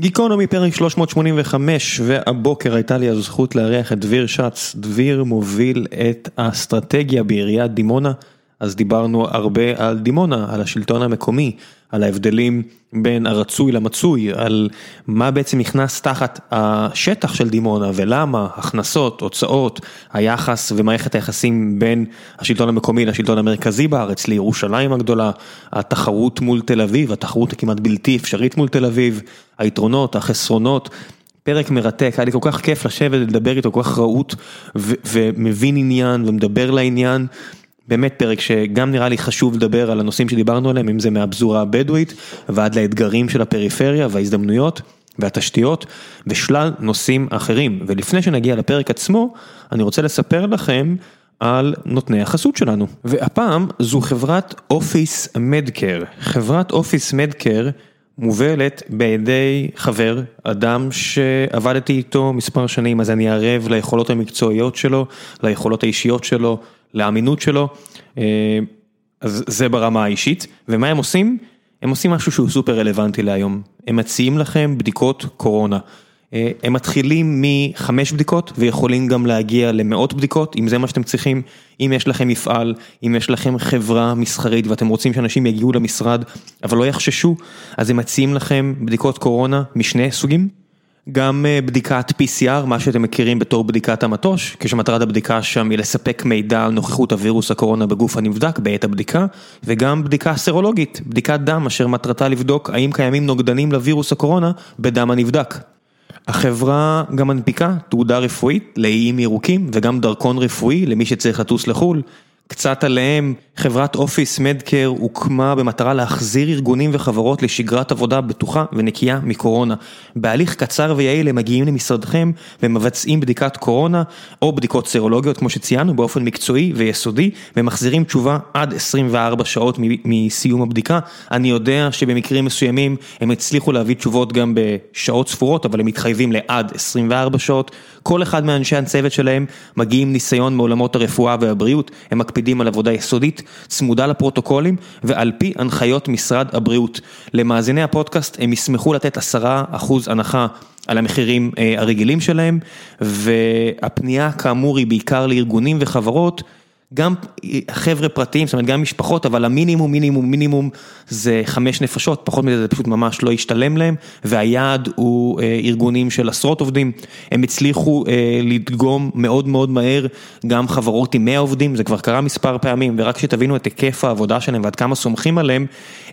גיקונומי פרק 385 והבוקר הייתה לי הזכות לארח את דביר שץ, דביר מוביל את האסטרטגיה בעיריית דימונה, אז דיברנו הרבה על דימונה, על השלטון המקומי, על ההבדלים בין הרצוי למצוי, על מה בעצם נכנס תחת השטח של דימונה ולמה, הכנסות, הוצאות, היחס ומערכת היחסים בין השלטון המקומי לשלטון המרכזי בארץ, לירושלים הגדולה, התחרות מול תל אביב, התחרות הכמעט בלתי אפשרית מול תל אביב, היתרונות, החסרונות. פרק מרתק, היה לי כל כך כיף לשבת ולדבר איתו, כל כך רהוט ומבין עניין ומדבר לעניין. באמת פרק שגם נראה לי חשוב לדבר על הנושאים שדיברנו עליהם, אם זה מהפזורה הבדואית ועד לאתגרים של הפריפריה וההזדמנויות והתשתיות ושלל נושאים אחרים. ולפני שנגיע לפרק עצמו, אני רוצה לספר לכם על נותני החסות שלנו. והפעם זו חברת אופיס מדקר. חברת אופיס מדקר מובלת בידי חבר, אדם שעבדתי איתו מספר שנים, אז אני ערב ליכולות המקצועיות שלו, ליכולות האישיות שלו. לאמינות שלו, אה, אז זה ברמה האישית, ומה הם עושים? הם עושים משהו שהוא סופר רלוונטי להיום, הם מציעים לכם בדיקות קורונה. אה, הם מתחילים מחמש בדיקות ויכולים גם להגיע למאות בדיקות, אם זה מה שאתם צריכים, אם יש לכם מפעל, אם יש לכם חברה מסחרית ואתם רוצים שאנשים יגיעו למשרד, אבל לא יחששו, אז הם מציעים לכם בדיקות קורונה משני סוגים. גם אה, בדיקת PCR, מה שאתם מכירים בתור בדיקת המטוש, כשמטרת הבדיקה שם היא לספק מידע על נוכחות הווירוס הקורונה בגוף הנבדק בעת הבדיקה, וגם בדיקה סרולוגית, בדיקת דם אשר מטרתה לבדוק האם קיימים נוגדנים לווירוס הקורונה בדם הנבדק. החברה גם מנפיקה תעודה רפואית לאיים ירוקים וגם דרכון רפואי למי שצריך לטוס לחו"ל. קצת עליהם, חברת אופיס מדקר הוקמה במטרה להחזיר ארגונים וחברות לשגרת עבודה בטוחה ונקייה מקורונה. בהליך קצר ויעיל הם מגיעים למשרדכם ומבצעים בדיקת קורונה או בדיקות סרולוגיות כמו שציינו באופן מקצועי ויסודי ומחזירים תשובה עד 24 שעות מסיום הבדיקה. אני יודע שבמקרים מסוימים הם הצליחו להביא תשובות גם בשעות ספורות אבל הם מתחייבים לעד 24 שעות. כל אחד מאנשי הצוות שלהם מגיעים ניסיון מעולמות הרפואה והבריאות, הם מקפידים על עבודה יסודית, צמודה לפרוטוקולים ועל פי הנחיות משרד הבריאות. למאזיני הפודקאסט הם ישמחו לתת עשרה אחוז הנחה על המחירים אה, הרגילים שלהם והפנייה כאמור היא בעיקר לארגונים וחברות. גם חבר'ה פרטיים, זאת אומרת גם משפחות, אבל המינימום, מינימום, מינימום זה חמש נפשות, פחות מזה זה פשוט ממש לא ישתלם להם, והיעד הוא אה, ארגונים של עשרות עובדים, הם הצליחו אה, לדגום מאוד מאוד מהר גם חברות עם 100 עובדים, זה כבר קרה מספר פעמים, ורק שתבינו את היקף העבודה שלהם ועד כמה סומכים עליהם,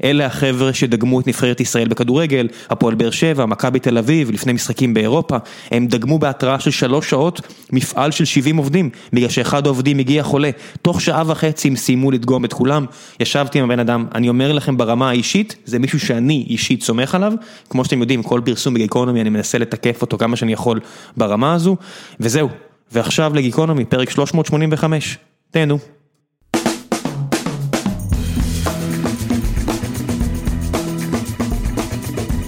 אלה החבר'ה שדגמו את נבחרת ישראל בכדורגל, הפועל באר שבע, מכבי תל אביב, לפני משחקים באירופה, הם דגמו בהתראה של שלוש שעות מפעל של 70 עובדים, בגלל שאחד העובדים הגיע חולה. תוך שעה וחצי הם סיימו לדגום את כולם, ישבתי עם הבן אדם, אני אומר לכם ברמה האישית, זה מישהו שאני אישית סומך עליו, כמו שאתם יודעים, כל פרסום בגיקונומי אני מנסה לתקף אותו כמה שאני יכול ברמה הזו, וזהו, ועכשיו לגיקונומי, פרק 385, תהנו.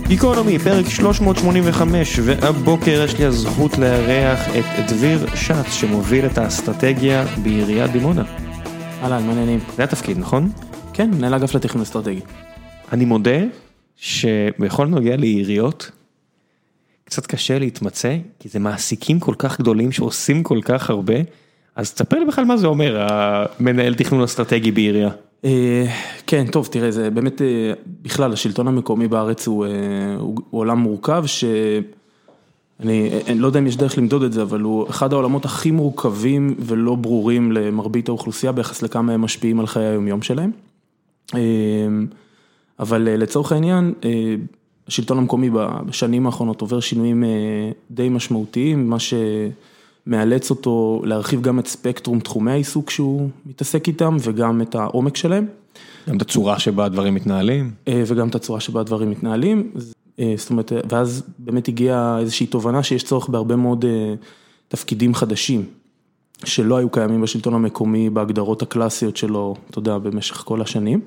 גיקונומי, פרק 385, והבוקר יש לי הזכות לארח את דביר שץ, שמוביל את האסטרטגיה בעיריית דימונה. אהלן, מעניינים. זה התפקיד, נכון? כן, מנהל אגף לתכנון אסטרטגי. אני מודה שבכל נוגע לעיריות, קצת קשה להתמצא, כי זה מעסיקים כל כך גדולים שעושים כל כך הרבה, אז תספר לי בכלל מה זה אומר, המנהל תכנון אסטרטגי בעירייה. אה, כן, טוב, תראה, זה באמת, אה, בכלל, השלטון המקומי בארץ הוא אה, הוא עולם מורכב, שאני לא יודע אם יש דרך למדוד את זה, אבל הוא אחד העולמות הכי מורכבים ולא ברורים למרבית האוכלוסייה ביחס לכמה הם משפיעים על חיי היומיום שלהם. אבל לצורך העניין, השלטון המקומי בשנים האחרונות עובר שינויים די משמעותיים, מה ש... מאלץ אותו להרחיב גם את ספקטרום תחומי העיסוק שהוא מתעסק איתם וגם את העומק שלהם. גם את הצורה שבה הדברים מתנהלים. אה, וגם את הצורה שבה הדברים מתנהלים, אה, זאת אומרת, ואז באמת הגיעה איזושהי תובנה שיש צורך בהרבה מאוד אה, תפקידים חדשים, שלא היו קיימים בשלטון המקומי בהגדרות הקלאסיות שלו, אתה יודע, במשך כל השנים.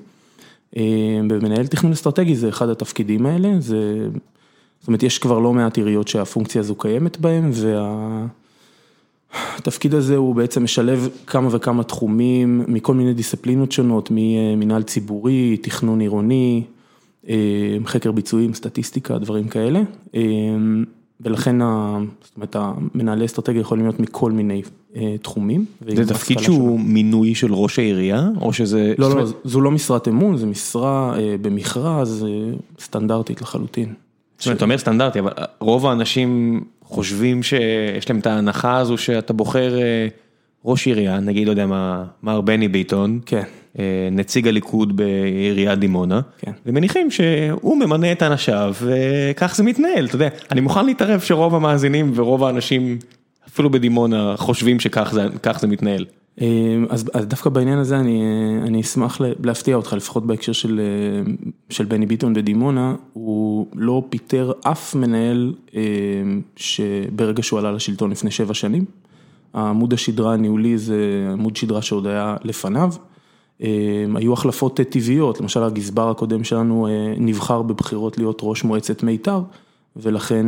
ומנהל תכנון אסטרטגי זה אחד התפקידים האלה, זה, זאת אומרת, יש כבר לא מעט עיריות שהפונקציה הזו קיימת בהן, וה... התפקיד הזה הוא בעצם משלב כמה וכמה תחומים מכל מיני דיסציפלינות שונות, ממנהל ציבורי, תכנון עירוני, חקר ביצועים, סטטיסטיקה, דברים כאלה. ולכן זאת אומרת, המנהלי אסטרטגיה יכולים להיות מכל מיני תחומים. זה תפקיד שהוא מינוי של ראש העירייה או שזה... לא, לא, זו לא משרת אמון, זו משרה במכרז סטנדרטית לחלוטין. זאת אומרת, אתה אומר סטנדרטי, אבל רוב האנשים חושבים שיש להם את ההנחה הזו שאתה בוחר ראש עירייה, נגיד, לא יודע מה, מר בני ביטון. כן. נציג הליכוד בעיריית דימונה, ומניחים שהוא ממנה את אנשיו וכך זה מתנהל, אתה יודע, אני מוכן להתערב שרוב המאזינים ורוב האנשים אפילו בדימונה חושבים שכך זה מתנהל. אז דווקא בעניין הזה אני אשמח להפתיע אותך, לפחות בהקשר של בני ביטון בדימונה, הוא לא פיטר אף מנהל שברגע שהוא עלה לשלטון לפני שבע שנים, העמוד השדרה הניהולי זה עמוד שדרה שעוד היה לפניו. היו החלפות טבעיות, למשל הגזבר הקודם שלנו נבחר בבחירות להיות ראש מועצת מיתר, ולכן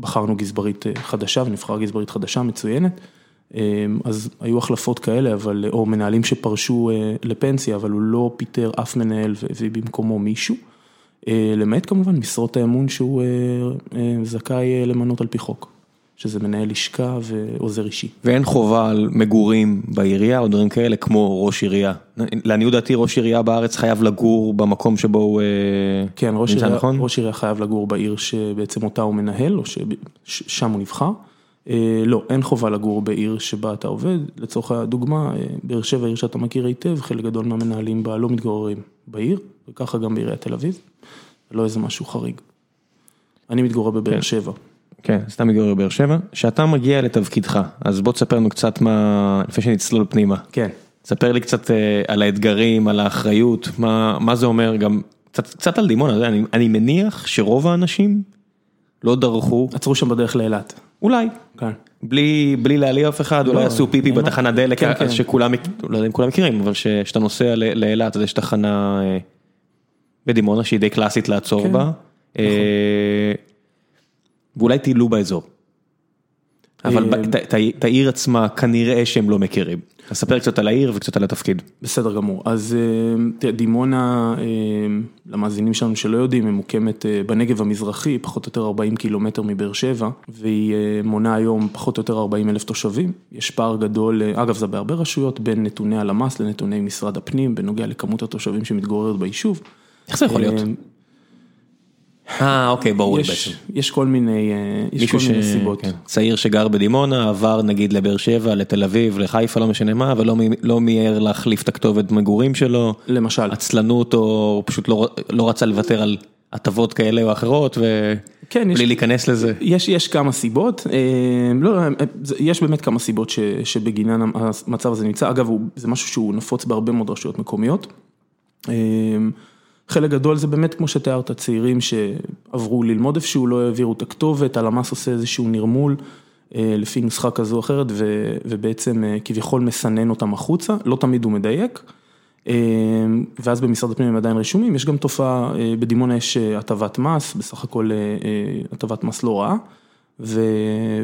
בחרנו גזברית חדשה ונבחרה גזברית חדשה מצוינת, אז היו החלפות כאלה, או מנהלים שפרשו לפנסיה, אבל הוא לא פיטר אף מנהל והביא במקומו מישהו, למעט כמובן משרות האמון שהוא זכאי למנות על פי חוק. שזה מנהל לשכה ועוזר אישי. ואין חובה על מגורים בעירייה או דברים כאלה כמו ראש עירייה. לעניות דעתי ראש עירייה בארץ חייב לגור במקום שבו הוא כן, נמצא נכון? ראש עירייה חייב לגור בעיר שבעצם אותה הוא מנהל או ששם הוא נבחר. לא, אין חובה לגור בעיר שבה אתה עובד, לצורך הדוגמה, באר שבע עיר שאתה מכיר היטב, חלק גדול מהמנהלים בה לא מתגוררים בעיר, וככה גם בעיריית תל אביב, לא איזה משהו חריג. אני מתגורר בבאר שבע. כן, אז אתה מתגורר בבאר שבע, כשאתה מגיע לתפקידך, אז בוא תספר לנו קצת מה, לפני שנצלול פנימה. כן. ספר לי קצת על האתגרים, על האחריות, מה זה אומר גם, קצת על דימונה, אני מניח שרוב האנשים לא דרכו. עצרו שם בדרך לאילת. אולי. כן. בלי להעליב אף אחד, אולי עשו פיפי בתחנת דלק, אז שכולם, לא יודע אם כולם מכירים, אבל כשאתה נוסע לאילת, אז יש תחנה בדימונה שהיא די קלאסית לעצור בה. ואולי טיילו באזור. אבל את העיר עצמה כנראה שהם לא מכירים. אז ספר קצת על העיר וקצת על התפקיד. בסדר גמור, אז דימונה, למאזינים שלנו שלא יודעים, ממוקמת בנגב המזרחי, פחות או יותר 40 קילומטר מבאר שבע, והיא מונה היום פחות או יותר 40 אלף תושבים. יש פער גדול, אגב זה בהרבה רשויות, בין נתוני הלמ"ס לנתוני משרד הפנים, בנוגע לכמות התושבים שמתגוררת ביישוב. איך זה יכול להיות? אה אוקיי ברור בעצם. יש כל מיני סיבות. צעיר שגר בדימונה עבר נגיד לבאר שבע, לתל אביב, לחיפה, לא משנה מה, ולא מיהר להחליף את הכתובת מגורים שלו. למשל. עצלנות או פשוט לא רצה לוותר על הטבות כאלה או אחרות ובלי להיכנס לזה. יש כמה סיבות, יש באמת כמה סיבות שבגינן המצב הזה נמצא, אגב זה משהו שהוא נפוץ בהרבה מאוד רשויות מקומיות. חלק גדול זה באמת כמו שתיארת, צעירים שעברו ללמוד איפשהו, לא העבירו את הכתובת, הלמ"ס עושה איזשהו נרמול לפי נוסחה כזו או אחרת ובעצם כביכול מסנן אותם החוצה, לא תמיד הוא מדייק. ואז במשרד הפנים הם עדיין רשומים, יש גם תופעה, בדימונה יש הטבת מס, בסך הכל הטבת מס לא רעה.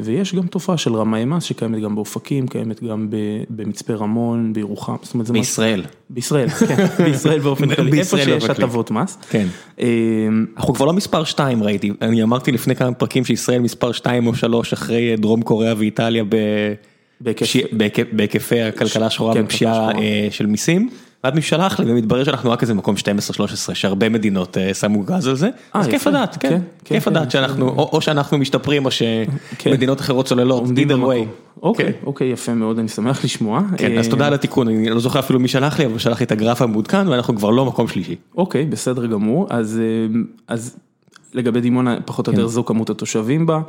ויש גם תופעה של רמאי מס שקיימת גם באופקים, קיימת גם במצפה רמון, בירוחם. בישראל. בישראל, כן, בישראל באופן כללי, איפה שיש הטבות מס. כן. אנחנו כבר לא מספר 2 ראיתי, אני אמרתי לפני כמה פרקים שישראל מספר 2 או 3 אחרי דרום קוריאה ואיטליה בהיקפי הכלכלה השחורה בפשיעה של מיסים. ואז מי שלח לי ומתברר שאנחנו רק איזה מקום 12-13 שהרבה מדינות שמו גז על זה, אז כיף לדעת, כן, כיף לדעת שאנחנו, או שאנחנו משתפרים או שמדינות אחרות צוללות, either way. אוקיי, אוקיי יפה מאוד, אני שמח לשמוע. כן, אז תודה על התיקון, אני לא זוכר אפילו מי שלח לי, אבל שלח לי את הגרף המעודכן ואנחנו כבר לא מקום שלישי. אוקיי, בסדר גמור, אז לגבי דימונה פחות או יותר זו כמות התושבים בה.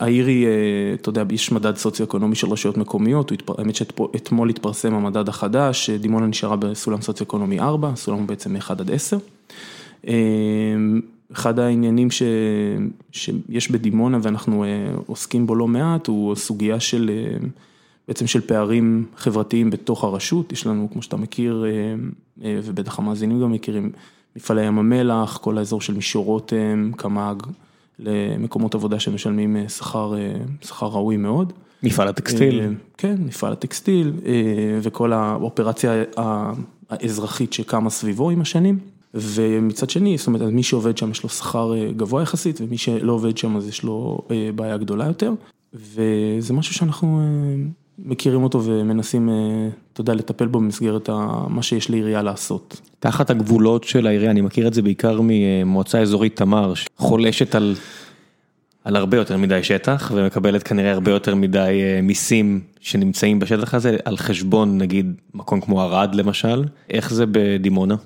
העיר היא, אתה יודע, יש מדד סוציו-אקונומי של רשויות מקומיות, האמת שאתמול התפרסם המדד החדש, דימונה נשארה בסולם סוציו-אקונומי 4, סולם בעצם מ-1 עד 10. אחד העניינים שיש בדימונה ואנחנו עוסקים בו לא מעט, הוא סוגיה של, בעצם של פערים חברתיים בתוך הרשות, יש לנו, כמו שאתה מכיר, ובטח המאזינים גם מכירים, מפעלי ים המלח, כל האזור של מישור רותם, קמ"ג. למקומות עבודה שמשלמים שכר ראוי מאוד. מפעל הטקסטיל. כן, מפעל הטקסטיל וכל האופרציה האזרחית שקמה סביבו עם השנים. ומצד שני, זאת אומרת, מי שעובד שם יש לו שכר גבוה יחסית, ומי שלא עובד שם אז יש לו בעיה גדולה יותר, וזה משהו שאנחנו מכירים אותו ומנסים, אתה יודע, לטפל בו במסגרת מה שיש לעירייה לעשות. תחת הגבולות של העירייה, אני מכיר את זה בעיקר ממועצה אזורית תמר, שחולשת על... על הרבה יותר מדי שטח ומקבלת כנראה הרבה יותר מדי מיסים שנמצאים בשטח הזה על חשבון נגיד מקום כמו ערד למשל, איך זה בדימונה?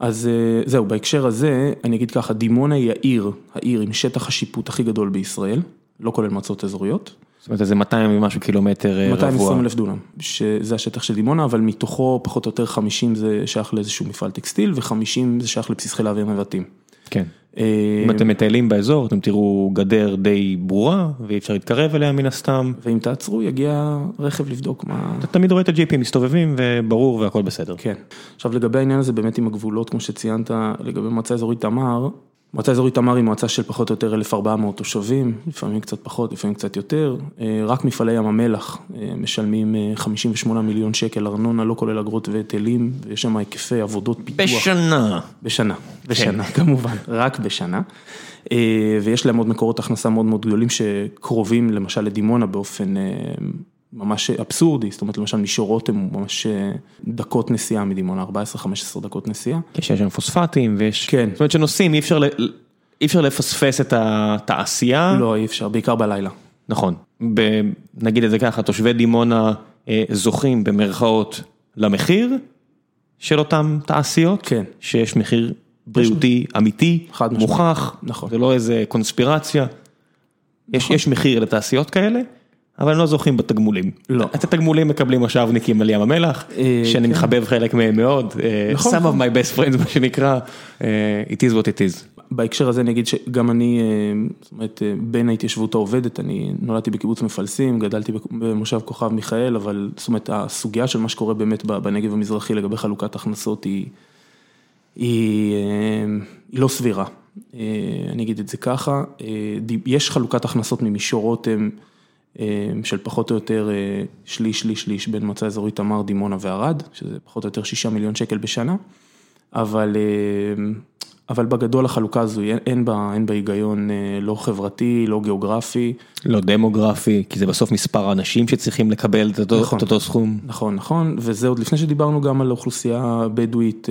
אז זהו, בהקשר הזה אני אגיד ככה, דימונה היא העיר, העיר עם שטח השיפוט הכי גדול בישראל, לא כולל מועצות אזוריות. זאת אומרת איזה 200 ומשהו קילומטר רבוע. 220 אלף דונם, שזה השטח של דימונה, אבל מתוכו פחות או יותר 50 זה שייך לאיזשהו מפעל טקסטיל ו-50 זה שייך לבסיס חיל האוויר נבטים. כן. אם אתם מטיילים באזור אתם תראו גדר די ברורה ואי אפשר להתקרב אליה מן הסתם. ואם תעצרו יגיע רכב לבדוק מה... אתה תמיד רואה את הג'יפים מסתובבים וברור והכל בסדר. כן. עכשיו לגבי העניין הזה באמת עם הגבולות כמו שציינת לגבי מועצה אזורית תמר. מועצה אזורית תמר היא מועצה של פחות או יותר 1,400 תושבים, לפעמים קצת פחות, לפעמים קצת יותר, רק מפעלי ים המלח משלמים 58 מיליון שקל ארנונה, לא כולל אגרות והיטלים, ויש שם היקפי עבודות פיתוח. בשנה. בשנה, בשנה כמובן, רק בשנה. ויש להם עוד מקורות הכנסה מאוד מאוד גדולים שקרובים למשל לדימונה באופן ממש אבסורדי, זאת אומרת למשל מישור רותם הוא ממש דקות נסיעה מדימונה, 14-15 דקות נסיעה. יש שם פוספטים ויש, כן. זאת אומרת שנוסעים אי אפשר לפספס את התעשייה. לא אי אפשר, בעיקר בלילה. נכון, נגיד את זה ככה, תושבי דימונה זוכים במרכאות למחיר של אותם תעשיות, כן. שיש מחיר בריאותי אמיתי, מוכח, נכון. זה לא איזה קונספירציה, יש מחיר לתעשיות כאלה. אבל הם לא זוכים בתגמולים. לא. את התגמולים מקבלים מושבניקים על ים המלח, שאני מחבב חלק מהם מאוד. נכון. Some of my best friends מה שנקרא, it is what it is. בהקשר הזה אני אגיד שגם אני, זאת אומרת, בין ההתיישבות העובדת, אני נולדתי בקיבוץ מפלסים, גדלתי במושב כוכב מיכאל, אבל זאת אומרת, הסוגיה של מה שקורה באמת בנגב המזרחי לגבי חלוקת הכנסות היא, היא, היא לא סבירה. אני אגיד את זה ככה, יש חלוקת הכנסות ממישור רותם, של פחות או יותר שליש, שליש, שליש בין מועצה אזורית תמר, דימונה וערד, שזה פחות או יותר שישה מיליון שקל בשנה, אבל, אבל בגדול החלוקה הזו אין בה, אין בה היגיון לא חברתי, לא גיאוגרפי. לא דמוגרפי, כי זה בסוף מספר האנשים שצריכים לקבל את אותו, נכון, את אותו סכום. נכון, נכון, וזה עוד לפני שדיברנו גם על אוכלוסייה בדואית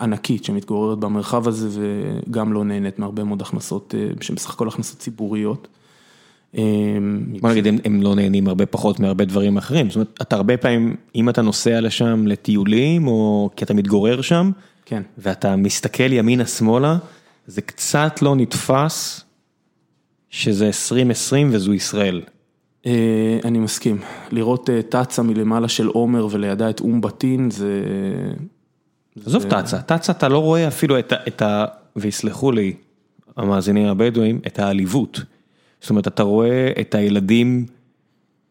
ענקית שמתגוררת במרחב הזה וגם לא נהנית מהרבה מאוד הכנסות, שהן בסך הכל הכנסות ציבוריות. בוא נגיד הם לא נהנים הרבה פחות מהרבה דברים אחרים, זאת אומרת אתה הרבה פעמים אם אתה נוסע לשם לטיולים או כי אתה מתגורר שם, כן, ואתה מסתכל ימינה שמאלה, זה קצת לא נתפס שזה 2020 וזו ישראל. אני מסכים, לראות תצ"א מלמעלה של עומר ולידה את אום בטין זה... עזוב תצ"א, תצ"א אתה לא רואה אפילו את ה... ויסלחו לי המאזינים הבדואים, את העליבות. זאת אומרת, אתה רואה את הילדים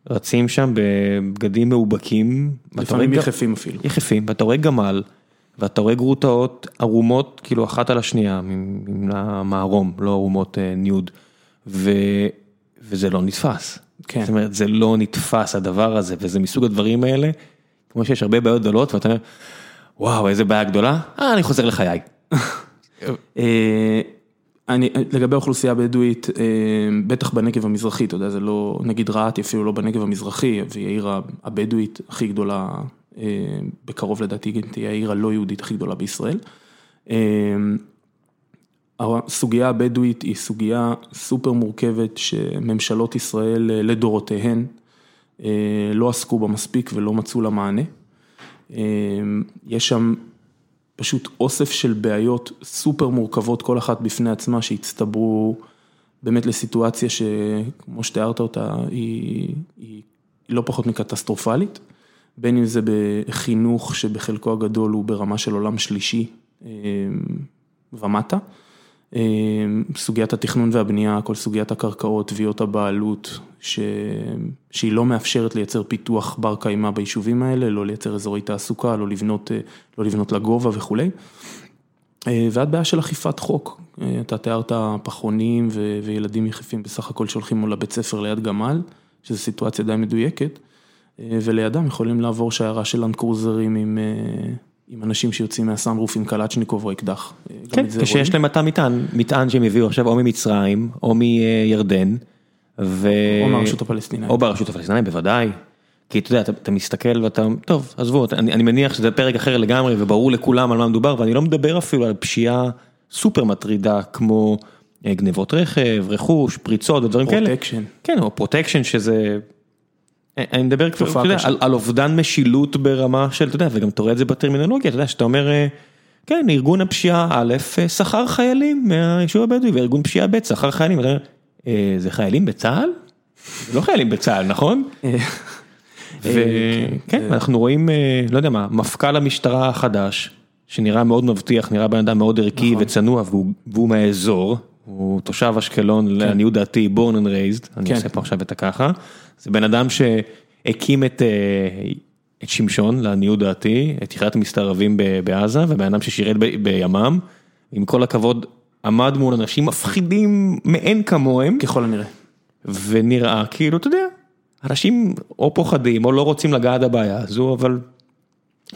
רצים שם בבגדים מאובקים. לפעמים יחפים אפילו. יחפים, ואתה רואה גמל, ואתה רואה גרוטאות ערומות, כאילו אחת על השנייה, עם המערום, לא ערומות ניוד, וזה לא נתפס. כן. זאת אומרת, זה לא נתפס הדבר הזה, וזה מסוג הדברים האלה, כמו שיש הרבה בעיות גדולות, ואתה אומר, וואו, איזה בעיה גדולה, אה, אני חוזר לחיי. אני, לגבי האוכלוסייה הבדואית, בטח בנגב המזרחי, אתה יודע, זה לא, נגיד רהט אפילו לא בנגב המזרחי, והיא העיר הבדואית הכי גדולה, בקרוב לדעתי תהיה העיר הלא יהודית הכי גדולה בישראל. הסוגיה הבדואית היא סוגיה סופר מורכבת שממשלות ישראל לדורותיהן לא עסקו בה מספיק ולא מצאו לה מענה. יש שם פשוט אוסף של בעיות סופר מורכבות, כל אחת בפני עצמה, שהצטברו באמת לסיטואציה שכמו שתיארת אותה, היא, היא לא פחות מקטסטרופלית, בין אם זה בחינוך שבחלקו הגדול הוא ברמה של עולם שלישי ומטה, סוגיית התכנון והבנייה, כל סוגיית הקרקעות, תביעות הבעלות, ש... שהיא לא מאפשרת לייצר פיתוח בר קיימא ביישובים האלה, לא לייצר אזורי תעסוקה, לא לבנות, לא לבנות לגובה וכולי. ועד בעיה של אכיפת חוק, אתה תיארת פחונים ו... וילדים יחפים בסך הכל שהולכים לבית ספר ליד גמל, שזו סיטואציה די מדויקת, ולידם יכולים לעבור שיירה של לנדקרוזרים עם... עם אנשים שיוצאים מהסאנרוף עם קלצ'ניקוב או אקדח. אה, כן, כשיש. להם מטע מטען, מטען שהם הביאו עכשיו או ממצרים או מירדן. ו... או מהרשות הפלסטינאית. או ברשות הפלסטינאית בוודאי. כי אתה יודע, אתה, אתה מסתכל ואתה, טוב, עזבו, אני, אני מניח שזה פרק אחר לגמרי וברור לכולם על מה מדובר, ואני לא מדבר אפילו על פשיעה סופר מטרידה כמו אה, גנבות רכב, רכוש, פריצות ודברים כאלה. פרוטקשן. כן, או פרוטקשן שזה... אה, אני מדבר כבר, קשה. על, אובדן משילות ברמה של, אתה יודע, וגם אתה רואה את זה בטרמינולוגיה, אתה יודע, שאתה אומר, אה, כן, ארגון הפשיעה א', אה, שכר חיילים מהיישוב הבדואי, וארגון פשיעה ב', שכר חיילים, אתה אומר, זה חיילים בצה"ל? זה לא חיילים בצה"ל, נכון? וכן, אנחנו רואים, לא יודע מה, מפכ"ל המשטרה החדש, שנראה מאוד מבטיח, נראה בן אדם מאוד ערכי נכון. וצנוע, והוא מהאזור, הוא תושב אשקלון, לעניות דעתי, born and raised, אני כן. עושה פה עכשיו את הככה, זה בן אדם שהקים את אה, את שמשון, לעניות דעתי, את יחידת המסתערבים בעזה, ובן אדם ששירת ב- בימ"מ, עם כל הכבוד, עמד מול אנשים מפחידים מאין כמוהם. ככל הנראה. ונראה כאילו, אתה יודע, אנשים או פוחדים או לא רוצים לגעת בבעיה הזו, אבל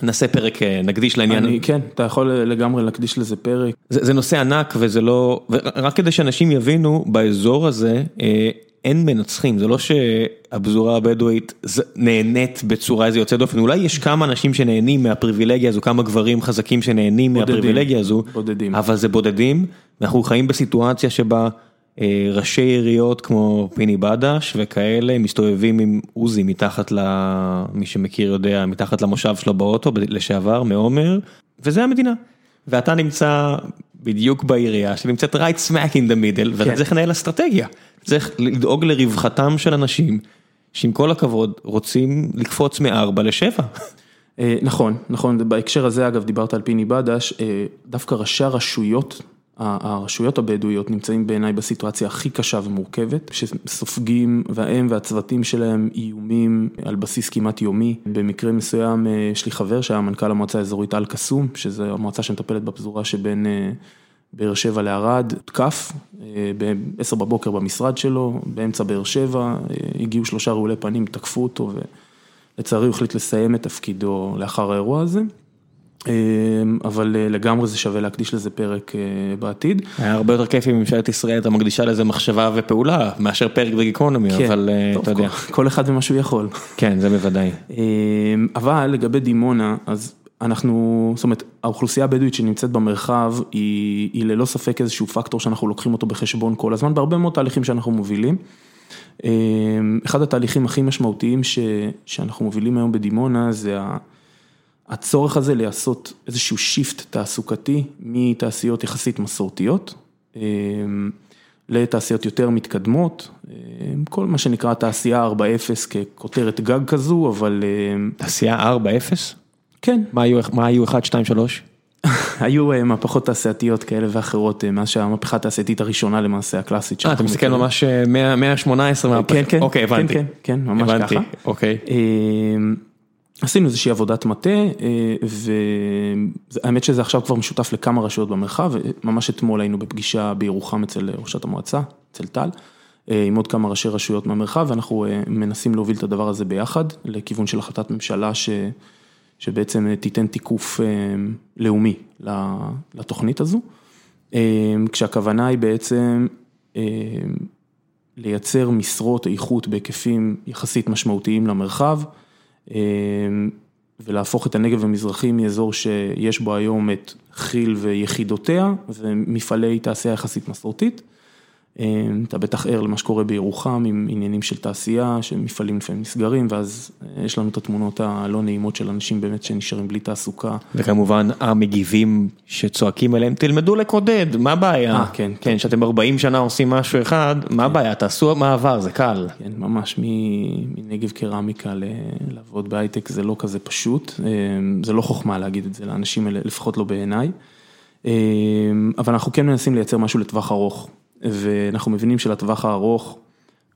נעשה פרק, אה, נקדיש לעניין. אני, כן, אתה יכול לגמרי להקדיש לזה פרק. זה, זה נושא ענק וזה לא, ורק כדי שאנשים יבינו, באזור הזה אה, אין מנצחים, זה לא שהפזורה הבדואית נהנית בצורה איזה יוצאת דופן, אולי יש כמה אנשים שנהנים מהפריבילגיה הזו, כמה גברים חזקים שנהנים בודדים. מהפריבילגיה הזו, בודדים. אבל זה בודדים, ואנחנו חיים בסיטואציה שבה ראשי עיריות כמו פיני בדש וכאלה מסתובבים עם עוזי מתחת ל... מי שמכיר יודע, מתחת למושב שלו באוטו לשעבר, מעומר, וזה המדינה. ואתה נמצא בדיוק בעירייה שנמצאת right smack in the middle, ואתה כן. צריך לנהל אסטרטגיה. צריך לדאוג לרווחתם של אנשים, שעם כל הכבוד רוצים לקפוץ מארבע לשבע. אה, נכון, נכון, בהקשר הזה אגב דיברת על פיני בדש, אה, דווקא ראשי הרשויות, הרשויות הבדואיות נמצאים בעיניי בסיטואציה הכי קשה ומורכבת, שסופגים והם והצוותים שלהם איומים על בסיס כמעט יומי. במקרה מסוים אה, יש לי חבר שהיה מנכ"ל המועצה האזורית אל קסום, שזו המועצה שמטפלת בפזורה שבין אה, באר שבע לערד, הותקף אה, ב-10 בבוקר במשרד שלו, באמצע באר שבע, הגיעו שלושה רעולי פנים, תקפו אותו. ו... לצערי הוא החליט לסיים את תפקידו לאחר האירוע הזה, אבל אה, לגמרי זה שווה להקדיש לזה פרק אה, בעתיד. היה הרבה יותר כיף אם ממשלת ישראל הייתה מקדישה לזה מחשבה ופעולה, מאשר פרק בגיקונומי, אבל אה, כן. אתה יודע, כל- כל אחד ומה שהוא יכול. כן, זה בוודאי. אמ, אבל לגבי דימונה, אז אנחנו, זאת אומרת, האוכלוסייה הבדואית שנמצאת במרחב היא, היא ללא ספק איזשהו פקטור שאנחנו לוקחים אותו בחשבון כל הזמן, בהרבה מאוד תהליכים שאנחנו מובילים. אמ, אחד התהליכים הכי משמעותיים ש, שאנחנו מובילים היום בדימונה זה ה- הצורך הזה לעשות איזשהו שיפט תעסוקתי מתעשיות יחסית מסורתיות. אמ, לתעשיות יותר מתקדמות, אמ, כל מה שנקרא תעשייה 4.0 ככותרת גג כזו, אבל אמ, תעשייה 4-0? כן, מה היו, מה היו 1, 2, 3? היו אה, מהפכות תעשייתיות כאלה ואחרות, אה, מאז שהמהפכה התעשייתית הראשונה למעשה, הקלאסית. אה, אתה מסתכל. ממש אה, 100, 118 מהפכה. כן, כן, אוקיי, כן, הבנתי. כן, כן, ממש הבנתי, ככה. אוקיי. עשינו איזושהי עבודת מטה, אה, והאמת שזה עכשיו כבר משותף לכמה רשויות במרחב, ממש אתמול היינו בפגישה בירוחם אצל ראשת המועצה, אצל טל, אה, עם עוד כמה ראשי רשויות מהמרחב, ואנחנו אה, מנסים להוביל את הדבר הזה ביחד, לכיוון של החלטת ממשלה ש... שבעצם תיתן תיקוף לאומי לתוכנית הזו, כשהכוונה היא בעצם לייצר משרות איכות בהיקפים יחסית משמעותיים למרחב, ולהפוך את הנגב המזרחי מאזור שיש בו היום את כי"ל ויחידותיה, ומפעלי תעשייה יחסית מסורתית. אה, אתה בטח ער למה שקורה בירוחם עם עניינים של תעשייה, שמפעלים לפעמים נסגרים, ואז אה, יש לנו את התמונות הלא נעימות של אנשים באמת שנשארים בלי תעסוקה. וכמובן המגיבים שצועקים עליהם, תלמדו לקודד, מה הבעיה? אה, כן. כן, שאתם 40 שנה עושים משהו אחד, מה הבעיה? תעשו מעבר, זה קל. כן, ממש מנגב קרמיקה לעבוד בהייטק זה לא כזה פשוט, אה, זה לא חוכמה להגיד את זה לאנשים האלה, לפחות לא בעיניי. אה, אבל אנחנו כן מנסים לייצר משהו לטווח ארוך, ואנחנו מבינים שלטווח הארוך,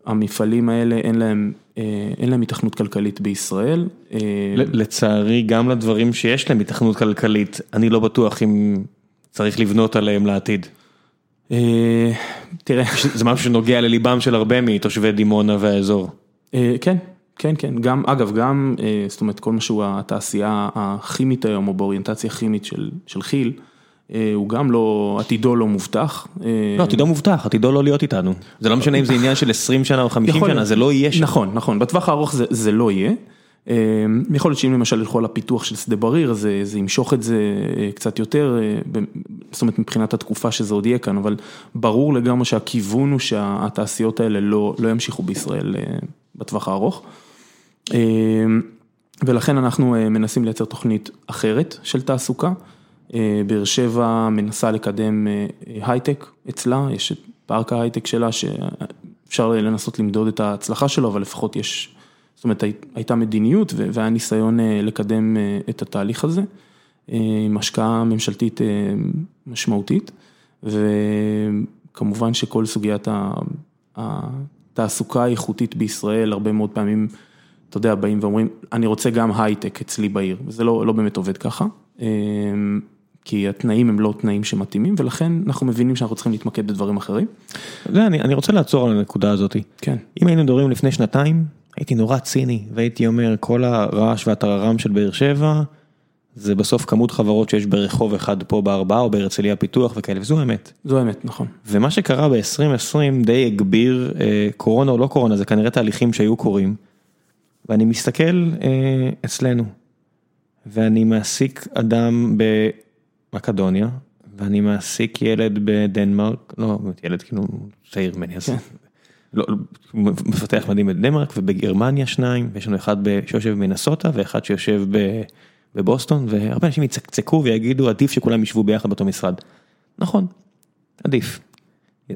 המפעלים האלה אין להם, אה, אין להם התכנות כלכלית בישראל. אה, לצערי, גם לדברים שיש להם התכנות כלכלית, אני לא בטוח אם צריך לבנות עליהם לעתיד. אה, תראה, זה משהו שנוגע לליבם של הרבה מתושבי דימונה והאזור. כן, כן, כן, גם, אגב, גם, זאת אומרת, כל מה שהוא התעשייה הכימית היום, או באוריינטציה כימית של, של כי"ל, הוא גם לא, עתידו לא מובטח. לא, עתידו מובטח, עתידו לא להיות איתנו. זה לא משנה אם זה עניין של 20 שנה או 50 שנה, זה לא יהיה שם. נכון, נכון, בטווח הארוך זה, זה לא יהיה. יכול להיות שאם למשל ילכו על הפיתוח של שדה בריר, זה, זה ימשוך את זה קצת יותר, זאת אומרת מבחינת התקופה שזה עוד יהיה כאן, אבל ברור לגמרי שהכיוון הוא שהתעשיות האלה לא, לא ימשיכו בישראל בטווח הארוך. ולכן אנחנו מנסים לייצר תוכנית אחרת של תעסוקה. באר שבע מנסה לקדם הייטק אצלה, יש את פארק ההייטק שלה שאפשר לנסות למדוד את ההצלחה שלו, אבל לפחות יש, זאת אומרת הייתה מדיניות והיה ניסיון לקדם את התהליך הזה, עם השקעה ממשלתית משמעותית, וכמובן שכל סוגיית התעסוקה האיכותית בישראל, הרבה מאוד פעמים, אתה יודע, באים ואומרים, אני רוצה גם הייטק אצלי בעיר, וזה לא, לא באמת עובד ככה. כי התנאים הם לא תנאים שמתאימים, ולכן אנחנו מבינים שאנחנו צריכים להתמקד בדברים אחרים. אני אני רוצה לעצור על הנקודה הזאת. כן. אם היינו מדברים לפני שנתיים, הייתי נורא ציני, והייתי אומר, כל הרעש והטררם של באר שבע, זה בסוף כמות חברות שיש ברחוב אחד פה בארבעה, או בהרצליה פיתוח וכאלה, וזו האמת. זו האמת, נכון. ומה שקרה ב-2020 די הגביר, קורונה או לא קורונה, זה כנראה תהליכים שהיו קורים, ואני מסתכל אצלנו, ואני מעסיק אדם ב... מקדוניה, ואני מעסיק ילד בדנמרק, לא ילד כאילו צעיר ממני, אז לא, מפתח מדהים בדנמרק ובגרמניה שניים, ויש לנו אחד שיושב במינסוטה ואחד שיושב בבוסטון, והרבה אנשים יצקצקו ויגידו עדיף שכולם ישבו ביחד באותו משרד. נכון, עדיף,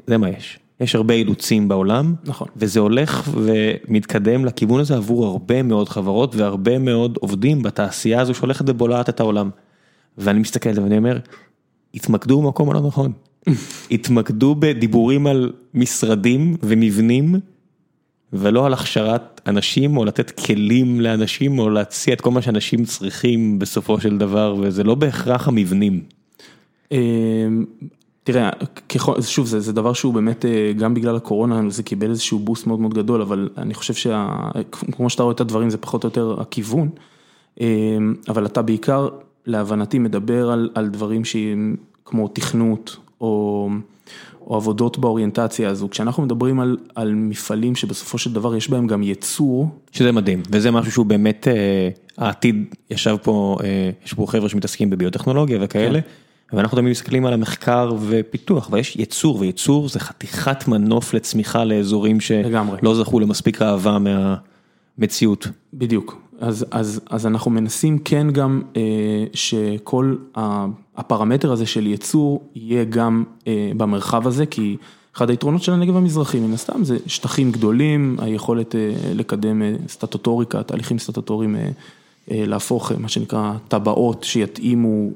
זה מה יש. יש הרבה אילוצים בעולם, נכון. וזה הולך ומתקדם לכיוון הזה עבור הרבה מאוד חברות והרבה מאוד עובדים בתעשייה הזו שהולכת ובולעת את העולם. ואני מסתכל ואני אומר, התמקדו במקום הלא נכון, התמקדו בדיבורים על משרדים ומבנים, ולא על הכשרת אנשים או לתת כלים לאנשים או להציע את כל מה שאנשים צריכים בסופו של דבר, וזה לא בהכרח המבנים. תראה, שוב זה דבר שהוא באמת גם בגלל הקורונה זה קיבל איזשהו בוסט מאוד מאוד גדול, אבל אני חושב שכמו שאתה רואה את הדברים זה פחות או יותר הכיוון, אבל אתה בעיקר להבנתי מדבר על על דברים שהם כמו תכנות או או עבודות באוריינטציה הזו, כשאנחנו מדברים על על מפעלים שבסופו של דבר יש בהם גם ייצור. שזה מדהים, וזה משהו שהוא באמת העתיד, ישב פה, יש פה חבר'ה שמתעסקים בביוטכנולוגיה וכאלה, ואנחנו תמיד מסתכלים על המחקר ופיתוח, ויש ייצור, וייצור זה חתיכת מנוף לצמיחה לאזורים שלא זכו למספיק אהבה מהמציאות. בדיוק. אז אז אז אנחנו מנסים כן גם שכל הפרמטר הזה של ייצור יהיה גם במרחב הזה, כי אחד היתרונות של הנגב המזרחי מן הסתם זה שטחים גדולים, היכולת לקדם סטטוטוריקה, תהליכים סטטוטוריים, להפוך מה שנקרא טבעות שיתאימו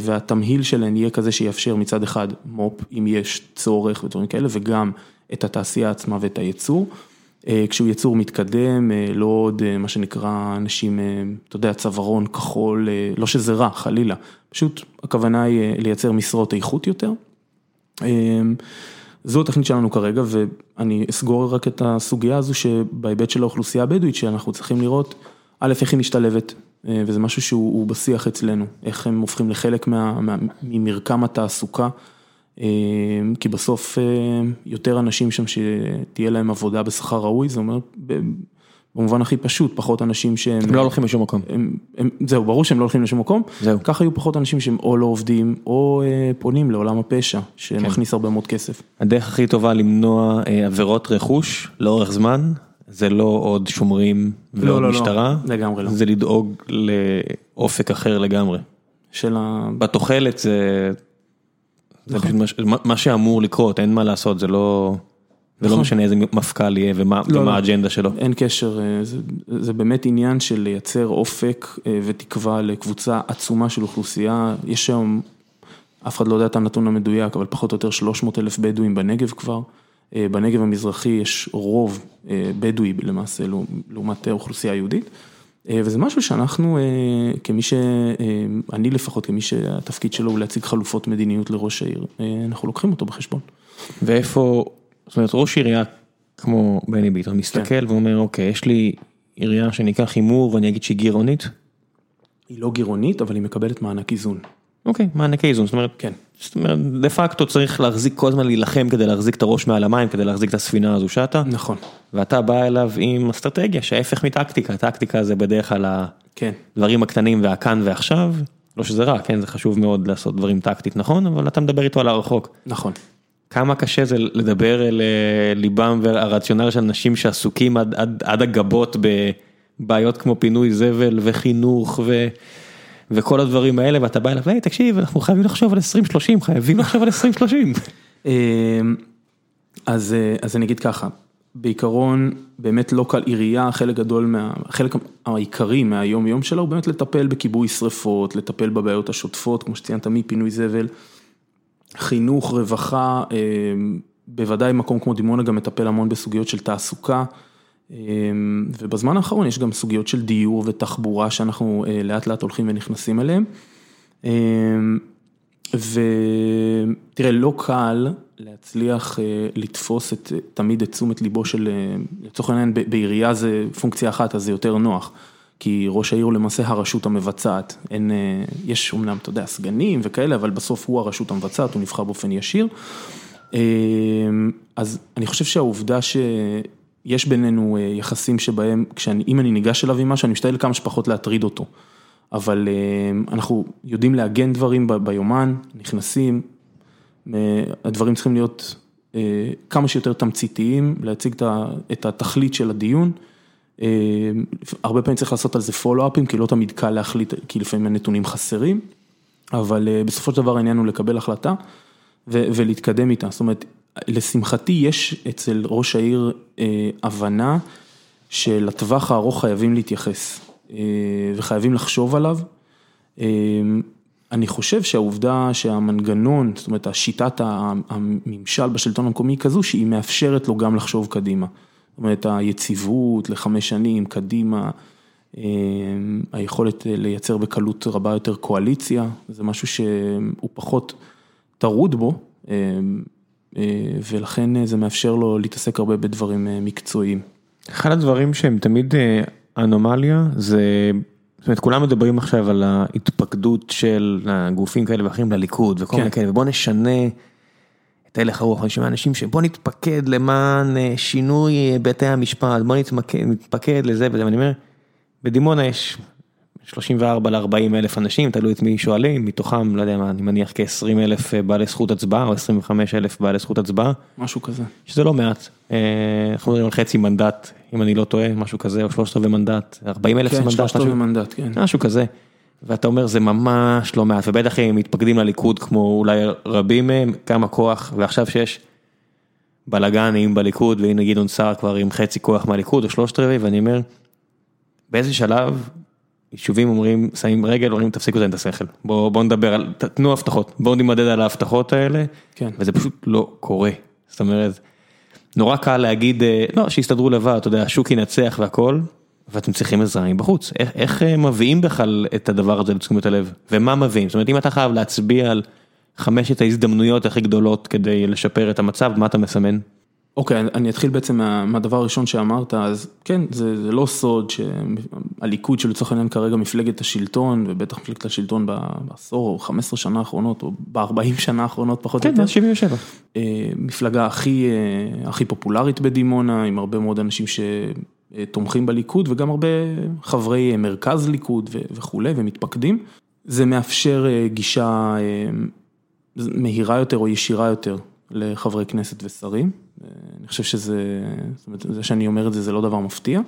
והתמהיל שלהן יהיה כזה שיאפשר מצד אחד מו"פ אם יש צורך ודברים כאלה וגם את התעשייה עצמה ואת הייצור. כשהוא יצור מתקדם, לא עוד מה שנקרא אנשים, אתה יודע, צווארון כחול, לא שזה רע, חלילה, פשוט הכוונה היא לייצר משרות איכות יותר. זו התכנית שלנו כרגע ואני אסגור רק את הסוגיה הזו שבהיבט של האוכלוסייה הבדואית שאנחנו צריכים לראות, א', איך היא משתלבת, וזה משהו שהוא בשיח אצלנו, איך הם הופכים לחלק ממרקם התעסוקה. כי בסוף יותר אנשים שם שתהיה להם עבודה בשכר ראוי, זה אומר במובן הכי פשוט, פחות אנשים שהם... הם לא הולכים לשום מקום. זהו, ברור שהם לא הולכים לשום מקום, זהו. ככה יהיו פחות אנשים שהם או לא עובדים או פונים לעולם הפשע, שמכניס הרבה מאוד כסף. הדרך הכי טובה למנוע עבירות רכוש לאורך זמן, זה לא עוד שומרים ולא משטרה, לגמרי לא. זה לדאוג לאופק אחר לגמרי. של ה... בתוחלת זה... זה מה שאמור לקרות, אין מה לעשות, זה לא משנה איזה מפכ"ל יהיה ומה האג'נדה שלו. אין קשר, זה באמת עניין של לייצר אופק ותקווה לקבוצה עצומה של אוכלוסייה, יש היום, אף אחד לא יודע את הנתון המדויק, אבל פחות או יותר 300 אלף בדואים בנגב כבר, בנגב המזרחי יש רוב בדואי למעשה, לעומת אוכלוסייה יהודית. וזה משהו שאנחנו כמי שאני לפחות כמי שהתפקיד שלו הוא להציג חלופות מדיניות לראש העיר, אנחנו לוקחים אותו בחשבון. ואיפה, זאת אומרת ראש עירייה כמו בני ביטון מסתכל ואומר אוקיי יש לי עירייה שניקח הימור ואני אגיד שהיא גירעונית? היא לא גירעונית, אבל היא מקבלת מענק איזון. אוקיי, מענקי איזון, זאת אומרת, כן. זאת אומרת, דה פקטו צריך להחזיק כל הזמן להילחם כדי להחזיק את הראש מעל המים, כדי להחזיק את הספינה הזו שטה, נכון, ואתה בא אליו עם אסטרטגיה שההפך מטקטיקה, טקטיקה זה בדרך כלל כן. הדברים הקטנים והכאן ועכשיו, לא שזה רע, כן, זה חשוב מאוד לעשות דברים טקטית, נכון? אבל אתה מדבר איתו על הרחוק. נכון. כמה קשה זה לדבר אל אה, ליבם והרציונל של אנשים שעסוקים עד, עד, עד הגבות בבעיות כמו פינוי זבל וחינוך ו, וכל הדברים האלה ואתה בא אליו, היי תקשיב אנחנו חייבים לחשוב על 2030 חייבים לחשוב על 2030. אמ, אז, אה, אז אני אגיד ככה, בעיקרון באמת לא קל עירייה, חלק גדול, מה, חלק העיקרי מהיום יום שלה הוא באמת לטפל בכיבוי שרפות, לטפל בבעיות השוטפות, כמו שציינת מפינוי זבל, חינוך, רווחה, אמ, בוודאי מקום כמו דימונה גם מטפל המון בסוגיות של תעסוקה. אמ, ובזמן האחרון יש גם סוגיות של דיור ותחבורה שאנחנו אה, לאט לאט הולכים ונכנסים אליהם. אמ, ותראה, לא קל להצליח אה, לתפוס את, תמיד את תשומת ליבו של, אה, לצורך העניין בעירייה זה פונקציה אחת, אז זה יותר נוח. כי ראש העיר הוא למעשה הרשות המבצעת, אין, יש אומנם, אתה יודע, סגנים וכאלה, אבל בסוף הוא הרשות המבצעת, הוא נבחר באופן ישיר. אז אני חושב שהעובדה ש... יש בינינו אה, יחסים שבהם, כשאני, אם אני ניגש אליו עם משהו, אני משתדל כמה שפחות להטריד אותו. אבל אה, אנחנו יודעים לעגן דברים ביומן, נכנסים, אה, הדברים צריכים להיות כמה שיותר תמציתיים, להציג את התכלית של הדיון. הרבה פעמים צריך לעשות על זה פולו-אפים, כי לא תמיד קל להחליט, כי לפעמים הנתונים חסרים, אבל בסופו של דבר העניין הוא לקבל החלטה ולהתקדם איתה. זאת אומרת, לשמחתי יש אצל ראש העיר אה, הבנה שלטווח הארוך חייבים להתייחס אה, וחייבים לחשוב עליו. אה, אני חושב שהעובדה שהמנגנון, זאת אומרת השיטת הממשל בשלטון המקומי היא כזו שהיא מאפשרת לו גם לחשוב קדימה. זאת אומרת היציבות לחמש שנים קדימה, היכולת לייצר בקלות רבה יותר קואליציה, זה משהו שהוא פחות טרוד בו. אה, ולכן אה, זה מאפשר לו להתעסק הרבה בדברים אה, מקצועיים. אחד הדברים שהם תמיד אנומליה זה, זאת אומרת כולם מדברים עכשיו על ההתפקדות של גופים כאלה ואחרים לליכוד וכל מיני כן. כאלה ובוא נשנה את הלך הרוח, אני שומע אנשים שבוא נתפקד למען שינוי בתי המשפט, בוא נתמקד, נתפקד לזה וזה, ואני אומר, בדימונה יש 34 ל-40 אלף אנשים, תלוי את מי שואלים, מתוכם, לא יודע מה, אני מניח כ-20 אלף אה, בעלי זכות הצבעה, או 25 אלף בעלי זכות הצבעה. משהו כזה. שזה לא מעט. אה, אנחנו מדברים על חצי מנדט, אם אני לא טועה, משהו כזה, או שלושת רבעי מנדט, 40 אלף כן, מנדט, שלושת רבעי מנדט, כן. משהו כזה. ואתה אומר זה ממש לא מעט, ובטח הם מתפקדים לליכוד כמו אולי רבים מהם, כמה כוח, ועכשיו שיש בלאגנים בליכוד, והנה גדעון סער כבר עם חצי כוח מהליכוד, או שלושת רבעי, ואני אומר, באיזה שלב יישובים אומרים, שמים רגל, אומרים תפסיקו לתת את השכל, בואו בוא נדבר על, תנו הבטחות, בואו נמדד על ההבטחות האלה, כן. וזה פשוט לא קורה, זאת אומרת, נורא קל להגיד, אה, לא, שיסתדרו לבד, אתה יודע, השוק ינצח והכל, ואתם צריכים עזרה מבחוץ, איך, איך אה, מביאים בכלל את הדבר הזה לתשומת הלב, ומה מביאים, זאת אומרת אם אתה חייב להצביע על חמשת ההזדמנויות הכי גדולות כדי לשפר את המצב, מה אתה מסמן? אוקיי, אני אתחיל בעצם מהדבר הראשון שאמרת, אז כן, זה זה לא סוד שהליכוד שלצורך העניין כרגע מפלגת השלטון, ובטח מפלגת השלטון בעשור או 15 שנה האחרונות, או ב-40 שנה האחרונות פחות או כן, יותר. כן, 77. מפלגה הכי אה, הכי פופולרית בדימונה, עם הרבה מאוד אנשים שתומכים בליכוד, וגם הרבה חברי מרכז ליכוד וכולי, ומתפקדים. זה מאפשר אה, גישה אה, מהירה יותר או ישירה יותר לחברי כנסת ושרים. אני חושב שזה, זאת אומרת, זה שאני אומר את זה, זה לא דבר מפתיע.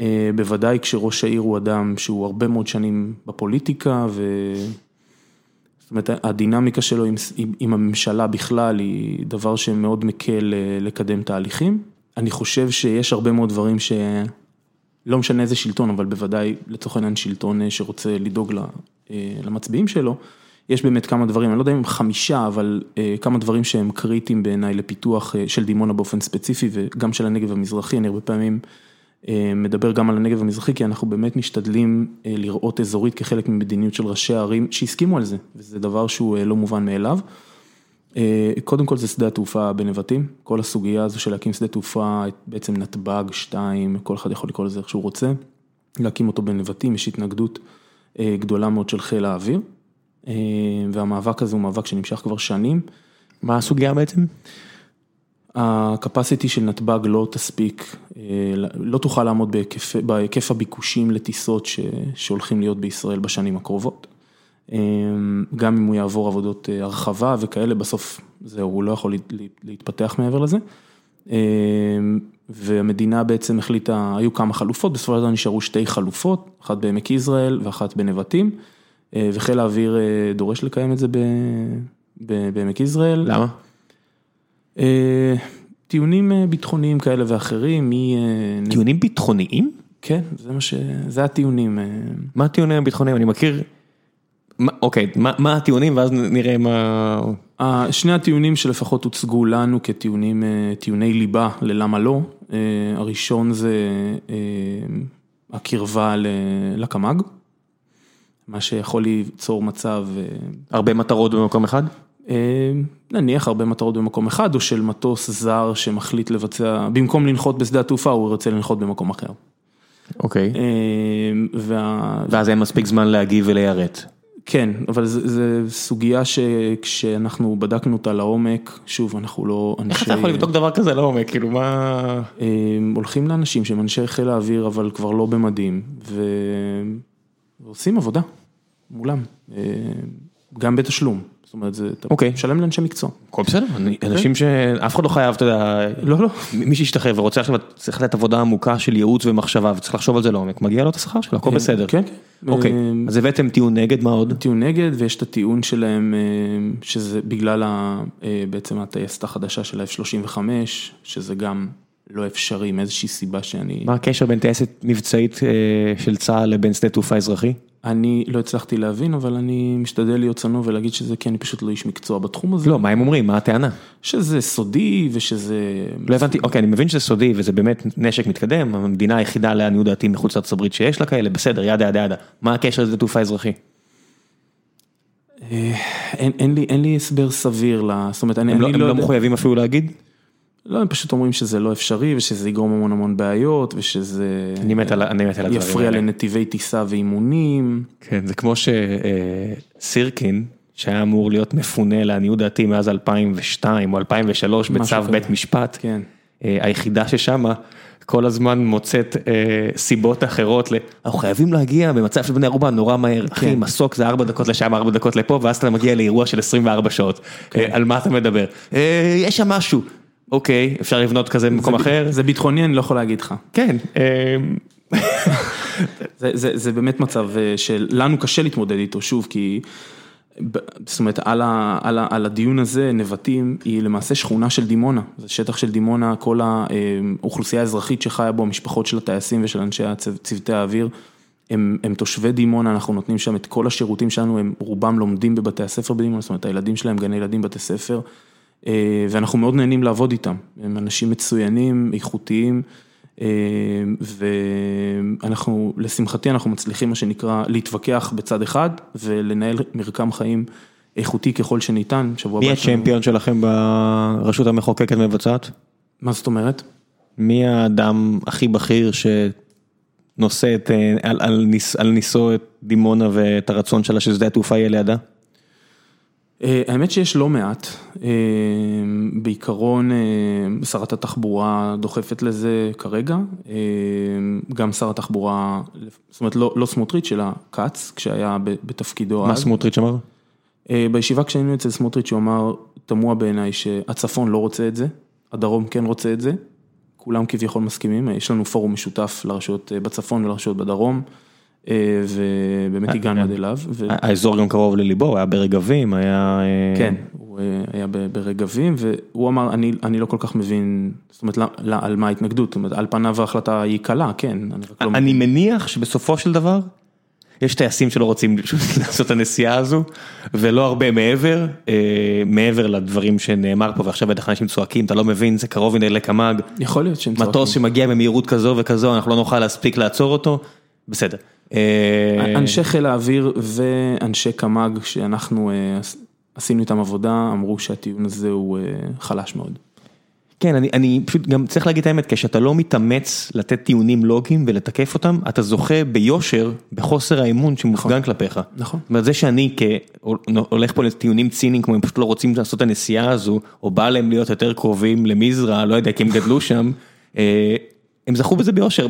אה, בוודאי כשראש העיר הוא אדם שהוא הרבה מאוד שנים בפוליטיקה, ו... זאת אומרת, הדינמיקה שלו עם, עם, עם הממשלה בכלל היא דבר שמאוד מקל אה, לקדם תהליכים. אני חושב שיש הרבה מאוד דברים שלא משנה איזה שלטון, אבל בוודאי לצורך העניין שלטון אה, שרוצה לדאוג למצביעים שלו. יש באמת כמה דברים, אני לא יודע אם חמישה, אבל אה, כמה דברים שהם קריטיים בעיניי לפיתוח אה, של דימונה באופן ספציפי וגם של הנגב המזרחי, אני הרבה פעמים אה, מדבר גם על הנגב המזרחי, כי אנחנו באמת משתדלים לראות אזורית כחלק ממדיניות של ראשי הערים שהסכימו על זה, וזה דבר שהוא לא מובן מאליו. קודם כל זה שדה התעופה בנבטים, כל הסוגיה הזו של להקים שדה תעופה, בעצם נתב"ג, שתיים, כל אחד יכול לקרוא לזה איך שהוא רוצה, להקים אותו בנבטים, יש התנגדות גדולה מאוד של חיל האוויר, והמאבק הזה הוא מאבק שנמשך כבר שנים. מה הסוגיה בעצם? הקפסיטי של נתב"ג לא תספיק, לא תוכל לעמוד בהיקף הביקושים לטיסות שהולכים להיות בישראל בשנים הקרובות. גם אם הוא יעבור עבודות הרחבה וכאלה, בסוף זהו, הוא לא יכול להתפתח מעבר לזה. והמדינה בעצם החליטה, היו כמה חלופות, בסופו של דבר נשארו שתי חלופות, אחת בעמק יזרעאל ואחת בנבטים, וחיל האוויר דורש לקיים את זה בעמק יזרעאל. למה? טיעונים ביטחוניים כאלה ואחרים. טיעונים ביטחוניים? כן, זה מה ש... זה הטיעונים. מה הטיעונים הביטחוניים? אני מכיר... אוקיי, מה הטיעונים ואז נראה מה... שני הטיעונים שלפחות הוצגו לנו כטיעונים, טיעוני ליבה ללמה לא, הראשון זה הקרבה לקמ"ג, מה שיכול ליצור מצב... הרבה מטרות במקום אחד? נניח הרבה מטרות במקום אחד, או של מטוס זר שמחליט לבצע, במקום לנחות בשדה התעופה הוא רוצה לנחות במקום אחר. אוקיי. ואז אין מספיק זמן להגיב וליירט. כן, אבל זו סוגיה שכשאנחנו בדקנו אותה לעומק, שוב, אנחנו לא אנשי... איך אתה יכול לבדוק דבר כזה לעומק, כאילו מה... הולכים לאנשים שהם אנשי חיל האוויר, אבל כבר לא במדים, ועושים עבודה מולם, גם בתשלום. זאת אומרת, אתה משלם לאנשי מקצוע. הכל בסדר, אנשים שאף אחד לא חייב, אתה יודע, לא, לא. מי שישתחרר ורוצה עכשיו, צריך לתת עבודה עמוקה של ייעוץ ומחשבה וצריך לחשוב על זה לעומק, מגיע לו את השכר שלו, הכל בסדר. כן. אוקיי, אז הבאתם טיעון נגד, מה עוד? טיעון נגד, ויש את הטיעון שלהם, שזה בגלל בעצם הטייסת החדשה של ה-F35, שזה גם לא אפשרי מאיזושהי סיבה שאני... מה הקשר בין טייסת מבצעית של צה"ל לבין שדה תעופה אזרחי? אני לא הצלחתי להבין, אבל אני משתדל להיות צנוע ולהגיד שזה כי אני פשוט לא איש מקצוע בתחום הזה. לא, מה הם אומרים? מה הטענה? שזה סודי ושזה... לא הבנתי, אוקיי, אני מבין שזה סודי וזה באמת נשק מתקדם, המדינה היחידה לעניות דעתי מחוץ לארצות הברית שיש לה כאלה, בסדר, ידה ידה ידה. מה הקשר לזה תעופה אזרחי? אין לי הסבר סביר, זאת אומרת, אני לא... הם לא מחויבים אפילו להגיד? לא, הם פשוט אומרים שזה לא אפשרי ושזה יגרום המון המון בעיות ושזה... אני מת על הדברים האלה. יפריע לנתיבי טיסה ואימונים. כן, זה כמו שסירקין, שהיה אמור להיות מפונה לעניות דעתי מאז 2002 או 2003 בצו בית משפט, היחידה ששמה כל הזמן מוצאת סיבות אחרות, אנחנו חייבים להגיע במצב של בני ערובה נורא מהר, אחי מסוק זה 4 דקות לשם 4 דקות לפה ואז אתה מגיע לאירוע של 24 שעות, על מה אתה מדבר? יש שם משהו. אוקיי, אפשר לבנות כזה במקום אחר? זה ביטחוני, אני לא יכול להגיד לך. כן. זה באמת מצב שלנו קשה להתמודד איתו, שוב, כי, זאת אומרת, על הדיון הזה, נבטים היא למעשה שכונה של דימונה, זה שטח של דימונה, כל האוכלוסייה האזרחית שחיה בו, המשפחות של הטייסים ושל אנשי צוותי האוויר, הם תושבי דימונה, אנחנו נותנים שם את כל השירותים שלנו, הם רובם לומדים בבתי הספר בדימונה, זאת אומרת, הילדים שלהם גני ילדים בתי ספר. ואנחנו מאוד נהנים לעבוד איתם, הם אנשים מצוינים, איכותיים, ואנחנו, לשמחתי אנחנו מצליחים מה שנקרא להתווכח בצד אחד ולנהל מרקם חיים איכותי ככל שניתן. מי הצ'מפיון שלכם ברשות המחוקקת מבצעת? מה זאת אומרת? מי האדם הכי בכיר שנושא על ניסו את דימונה ואת הרצון שלה ששדה התעופה יהיה לידה? האמת שיש לא מעט, בעיקרון שרת התחבורה דוחפת לזה כרגע, גם שר התחבורה, זאת אומרת לא סמוטריץ' אלא כץ, כשהיה בתפקידו אז. מה סמוטריץ' אמר? בישיבה כשהיינו אצל סמוטריץ' הוא אמר, תמוה בעיניי שהצפון לא רוצה את זה, הדרום כן רוצה את זה, כולם כביכול מסכימים, יש לנו פורום משותף לרשויות בצפון ולרשויות בדרום. ובאמת הגענו עד אליו. האזור גם קרוב לליבו, הוא היה ברגבים, היה... כן, הוא היה ברגבים, והוא אמר, אני לא כל כך מבין, זאת אומרת, על מה ההתנגדות, זאת אומרת, על פניו ההחלטה היא קלה, כן. אני מניח שבסופו של דבר, יש טייסים שלא רוצים לעשות את הנסיעה הזו, ולא הרבה מעבר, מעבר לדברים שנאמר פה, ועכשיו בטח אנשים צועקים, אתה לא מבין, זה קרוב מדי לקמ"ג. יכול להיות שהם צועקים. מטוס שמגיע במהירות כזו וכזו, אנחנו לא נוכל להספיק לעצור אותו, בסדר. אנשי חיל האוויר ואנשי קמ"ג שאנחנו עשינו איתם עבודה, אמרו שהטיעון הזה הוא חלש מאוד. כן, אני, אני פשוט גם צריך להגיד את האמת, כשאתה לא מתאמץ לתת טיעונים לוגיים ולתקף אותם, אתה זוכה ביושר, בחוסר האמון שמופגן נכון, כלפיך. נכון. זאת אומרת, זה שאני הולך פה לטיעונים ציניים, כמו הם פשוט לא רוצים לעשות את הנסיעה הזו, או בא להם להיות יותר קרובים למזרע, לא יודע, כי הם גדלו שם, אה, הם זכו בזה ביושר,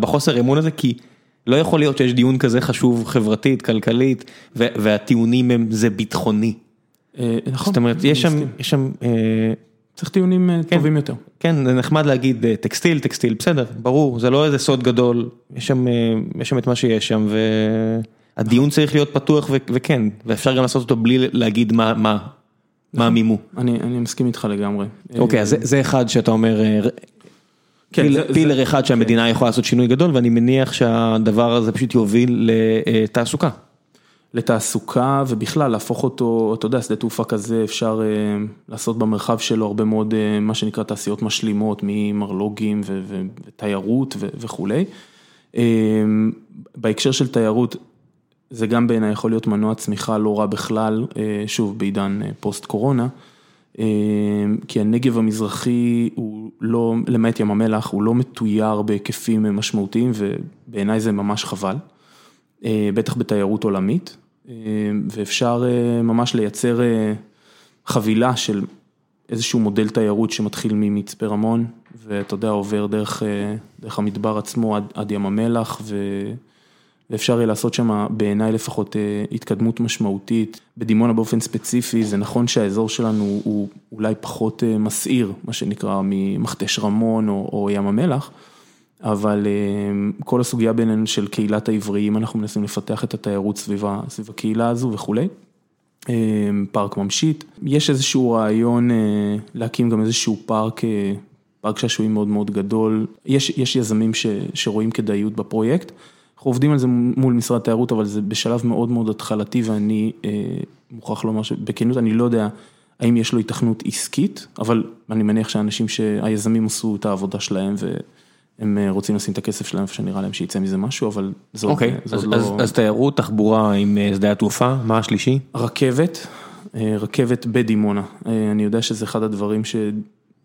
בחוסר האמון הזה, כי לא יכול להיות שיש דיון כזה חשוב חברתית, כלכלית, והטיעונים הם, זה ביטחוני. אה, נכון. זאת אומרת, יש שם, יש שם, אה, צריך טיעונים אה, כן, טובים יותר. כן, זה נחמד להגיד טקסטיל, טקסטיל, בסדר, ברור, זה לא איזה סוד גדול, יש שם, יש שם את מה שיש שם, והדיון צריך להיות פתוח וכן, ואפשר גם לעשות אותו בלי להגיד מה, מה, מה. נכון. אני, אני מסכים איתך לגמרי. אוקיי, אז זה, זה אחד שאתה אומר, פילר זה, אחד שהמדינה כן. יכולה לעשות שינוי גדול, ואני מניח שהדבר הזה פשוט יוביל לתעסוקה. לתעסוקה ובכלל להפוך אותו, אתה יודע, שדה תעופה כזה אפשר אה, לעשות במרחב שלו הרבה מאוד אה, מה שנקרא תעשיות משלימות ממרלוגים ותיירות וכולי. אה, בהקשר של תיירות, זה גם בעיניי יכול להיות מנוע צמיחה לא רע בכלל, שוב בעידן פוסט קורונה, כי הנגב המזרחי הוא לא, למעט ים המלח, הוא לא מתויר בהיקפים משמעותיים ובעיניי זה ממש חבל. בטח בתיירות עולמית, ואפשר אה, ממש לייצר אה, חבילה של איזשהו מודל תיירות שמתחיל ממצפה רמון, ואתה יודע, עובר דרך, אה, דרך המדבר עצמו עד, עד ים המלח, ו... ואפשר יהיה לעשות שם בעיניי לפחות התקדמות משמעותית. בדימונה באופן ספציפי, זה נכון שהאזור שלנו הוא אולי פחות מסעיר, מה שנקרא, ממכתש רמון או, או ים המלח. אבל אה, כל הסוגיה בינינו של קהילת העבריים, אנחנו מנסים לפתח את התיירות סביב סביב הקהילה הזו וכולי. אה, פארק ממשית, יש איזשהו רעיון אה, להקים גם איזשהו פארק, פארק שעשועים מאוד מאוד גדול, יש יש יזמים ש, שרואים כדאיות בפרויקט, אנחנו עובדים על זה מול משרד התיירות, אבל זה בשלב מאוד מאוד התחלתי ואני מוכרח לומר שבכנות אני לא יודע האם יש לו התכנות עסקית, אבל אני מניח שהאנשים, שהיזמים עשו את העבודה שלהם ו... הם אה, רוצים לשים את הכסף שלהם שנראה להם שיצא מזה משהו, אבל זה עוד לא... אז תיירות, תחבורה עם אה, שדה התעופה, מה השלישי? רכבת, אה, רכבת בדימונה. אני יודע שזה אחד הדברים ש...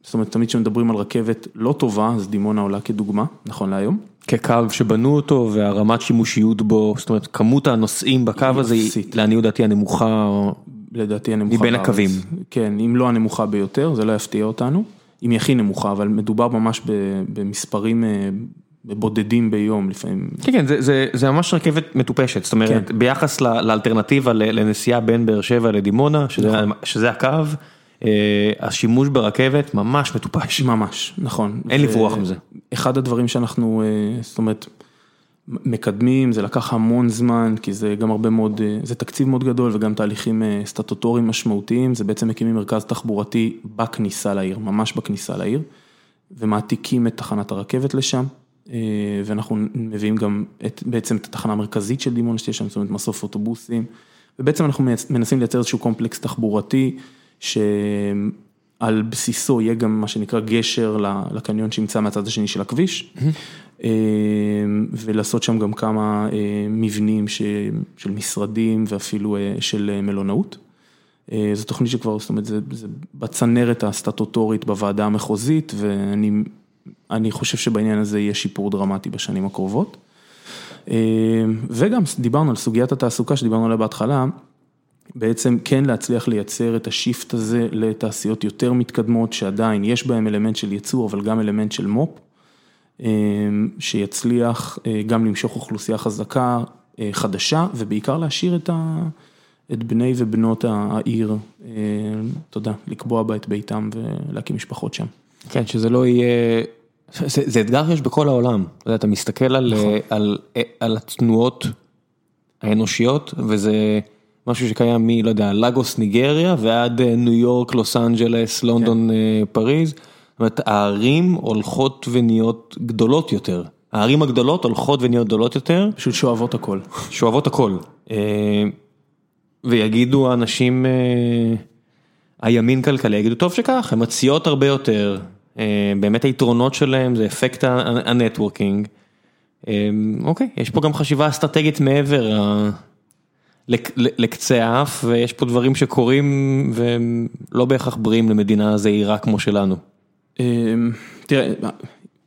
זאת אומרת, תמיד כשמדברים על רכבת לא טובה, אז דימונה עולה כדוגמה, נכון להיום. כקו שבנו אותו והרמת שימושיות בו, זאת אומרת, כמות הנוסעים בקו הזה היא לעניות דעתי הנמוכה. לדעתי הנמוכה בארץ. מבין הקווים. כן, אם לא הנמוכה ביותר, זה לא יפתיע אותנו. אם היא הכי נמוכה, אבל מדובר ממש במספרים אה, בודדים ביום לפעמים. כן, כן, זה זה, זה ממש רכבת מטופשת, זאת אומרת, כן. ביחס לאלטרנטיבה לנסיעה בין באר שבע לדימונה, שזה נכון. שזה הקו, השימוש ברכבת ממש מטופש. ממש, נכון. אין לברוח מזה. אחד הדברים שאנחנו, אה, זאת אומרת, מקדמים, זה לקח המון זמן, כי זה גם הרבה מאוד, אה, זה תקציב מאוד גדול וגם תהליכים אה, סטטוטוריים משמעותיים, זה בעצם מקימים מרכז תחבורתי בכניסה לעיר, ממש בכניסה לעיר, ומעתיקים את תחנת הרכבת לשם, אה, ואנחנו מביאים גם את, בעצם את התחנה המרכזית של דימון, שתהיה שם, זאת אומרת מסוף אוטובוסים, ובעצם אנחנו מנסים לייצר איזשהו קומפלקס תחבורתי, שעל בסיסו יהיה גם מה שנקרא גשר לקניון שנמצא מהצד השני של הכביש. אמ, ולעשות שם גם כמה אה, מבנים של משרדים ואפילו אה, של אה, מלונאות. זו תוכנית שכבר, זאת אומרת, זה זה בצנרת הסטטוטורית בוועדה המחוזית, ואני חושב שבעניין הזה יהיה שיפור דרמטי בשנים הקרובות. וגם דיברנו על סוגיית התעסוקה שדיברנו עליה בהתחלה, בעצם כן להצליח לייצר את השיפט הזה לתעשיות יותר מתקדמות, שעדיין יש בהם אלמנט של ייצור, אבל גם אלמנט של מו"פ. אמ, שיצליח אה, גם למשוך אוכלוסייה חזקה, אה, חדשה, ובעיקר להשאיר את ה... את בני ובנות העיר, אה, אתה יודע, לקבוע בה את ביתם ולהקים משפחות שם. כן, שזה לא יהיה, זה, זה אתגר שיש בכל העולם, אתה מסתכל על, נכון. על, על, על התנועות האנושיות, וזה משהו שקיים מ, לא יודע, לגוס ניגריה ועד ניו יורק, לוס אנג'לס, לונדון, כן. פריז. זאת אומרת, הערים הולכות ונהיות גדולות יותר. הערים הגדולות הולכות ונהיות גדולות יותר. פשוט שואבות הכל. שואבות הכל. אה, ויגידו האנשים, אה, הימין כלכלי, יגידו טוב שכך, הן מציעות הרבה יותר. אה, באמת היתרונות שלהם זה אפקט ה networking. אוקיי, יש פה גם חשיבה אסטרטגית מעבר לקצה האף ויש פה דברים שקורים והם לא בהכרח בריאים למדינה זהירה כמו שלנו. תראה,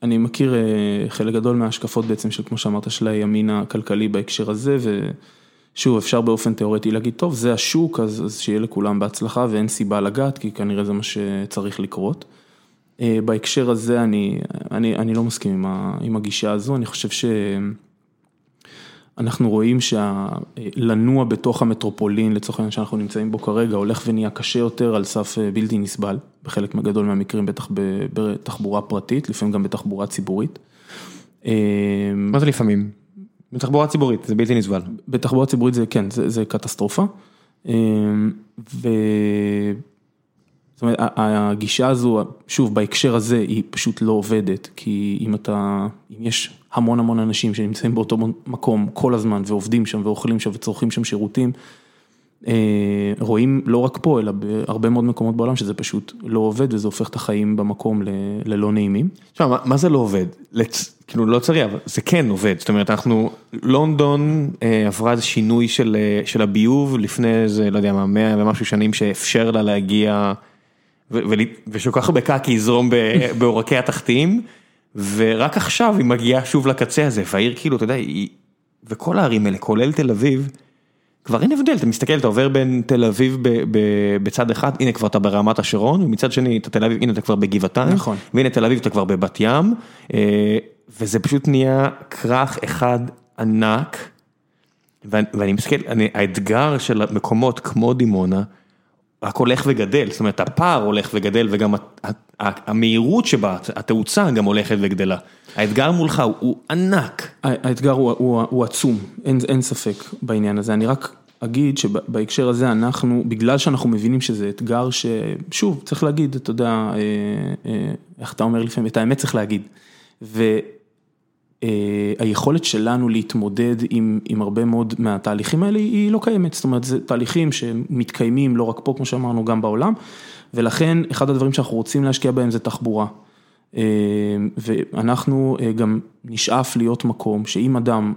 אני מכיר חלק גדול מההשקפות בעצם של כמו שאמרת של הימין הכלכלי בהקשר הזה ושוב אפשר באופן תיאורטי להגיד טוב זה השוק אז שיהיה לכולם בהצלחה ואין סיבה לגעת כי כנראה זה מה שצריך לקרות. בהקשר הזה אני, אני, אני לא מסכים עם הגישה הזו, אני חושב שאנחנו רואים שלנוע בתוך המטרופולין לצורך העניין שאנחנו נמצאים בו כרגע הולך ונהיה קשה יותר על סף בלתי נסבל, בחלק גדול מהמקרים בטח בתחבורה פרטית, לפעמים גם בתחבורה ציבורית. מה זה לפעמים? בתחבורה ציבורית זה בלתי נסבל. בתחבורה ציבורית זה כן, זה, זה קטסטרופה. ו... זאת אומרת, הגישה הזו, שוב, בהקשר הזה היא פשוט לא עובדת, כי אם אתה, אם יש המון המון אנשים שנמצאים באותו מקום כל הזמן ועובדים שם ואוכלים שם וצורכים שם שירותים, רואים לא רק פה, אלא בהרבה מאוד מקומות בעולם שזה פשוט לא עובד וזה הופך את החיים במקום ללא נעימים. תשמע, מה זה לא עובד? כאילו לא צריך, אבל זה כן עובד, זאת אומרת, אנחנו, לונדון עברה איזה שינוי של הביוב לפני איזה, לא יודע מה, מאה ומשהו שנים שאפשר לה להגיע. ושכל כך הרבה קקי יזרום בעורקי התחתיים, ורק עכשיו היא מגיעה שוב לקצה הזה, והעיר כאילו, אתה יודע, וכל הערים האלה, כולל תל אביב, כבר אין הבדל, אתה מסתכל, אתה עובר בין תל אביב בצד אחד, הנה כבר אתה ברמת השרון, ומצד שני, אתה תל אביב, הנה אתה כבר בגבעתיים, נכון, והנה תל אביב אתה כבר בבת ים, וזה פשוט נהיה כרך אחד ענק, ואני מסתכל, האתגר של מקומות כמו דימונה, רק הולך וגדל, זאת אומרת הפער הולך וגדל וגם המהירות שבה, התאוצה גם הולכת וגדלה. האתגר מולך הוא ענק. האתגר הוא עצום, אין ספק בעניין הזה, אני רק אגיד שבהקשר הזה אנחנו, בגלל שאנחנו מבינים שזה אתגר ששוב, צריך להגיד, אתה יודע, איך אתה אומר לפעמים, את האמת צריך להגיד. היכולת שלנו להתמודד עם הרבה מאוד מהתהליכים האלה היא לא קיימת, זאת אומרת זה תהליכים שמתקיימים לא רק פה כמו שאמרנו גם בעולם ולכן אחד הדברים שאנחנו רוצים להשקיע בהם זה תחבורה. ואנחנו גם נשאף להיות מקום שאם אדם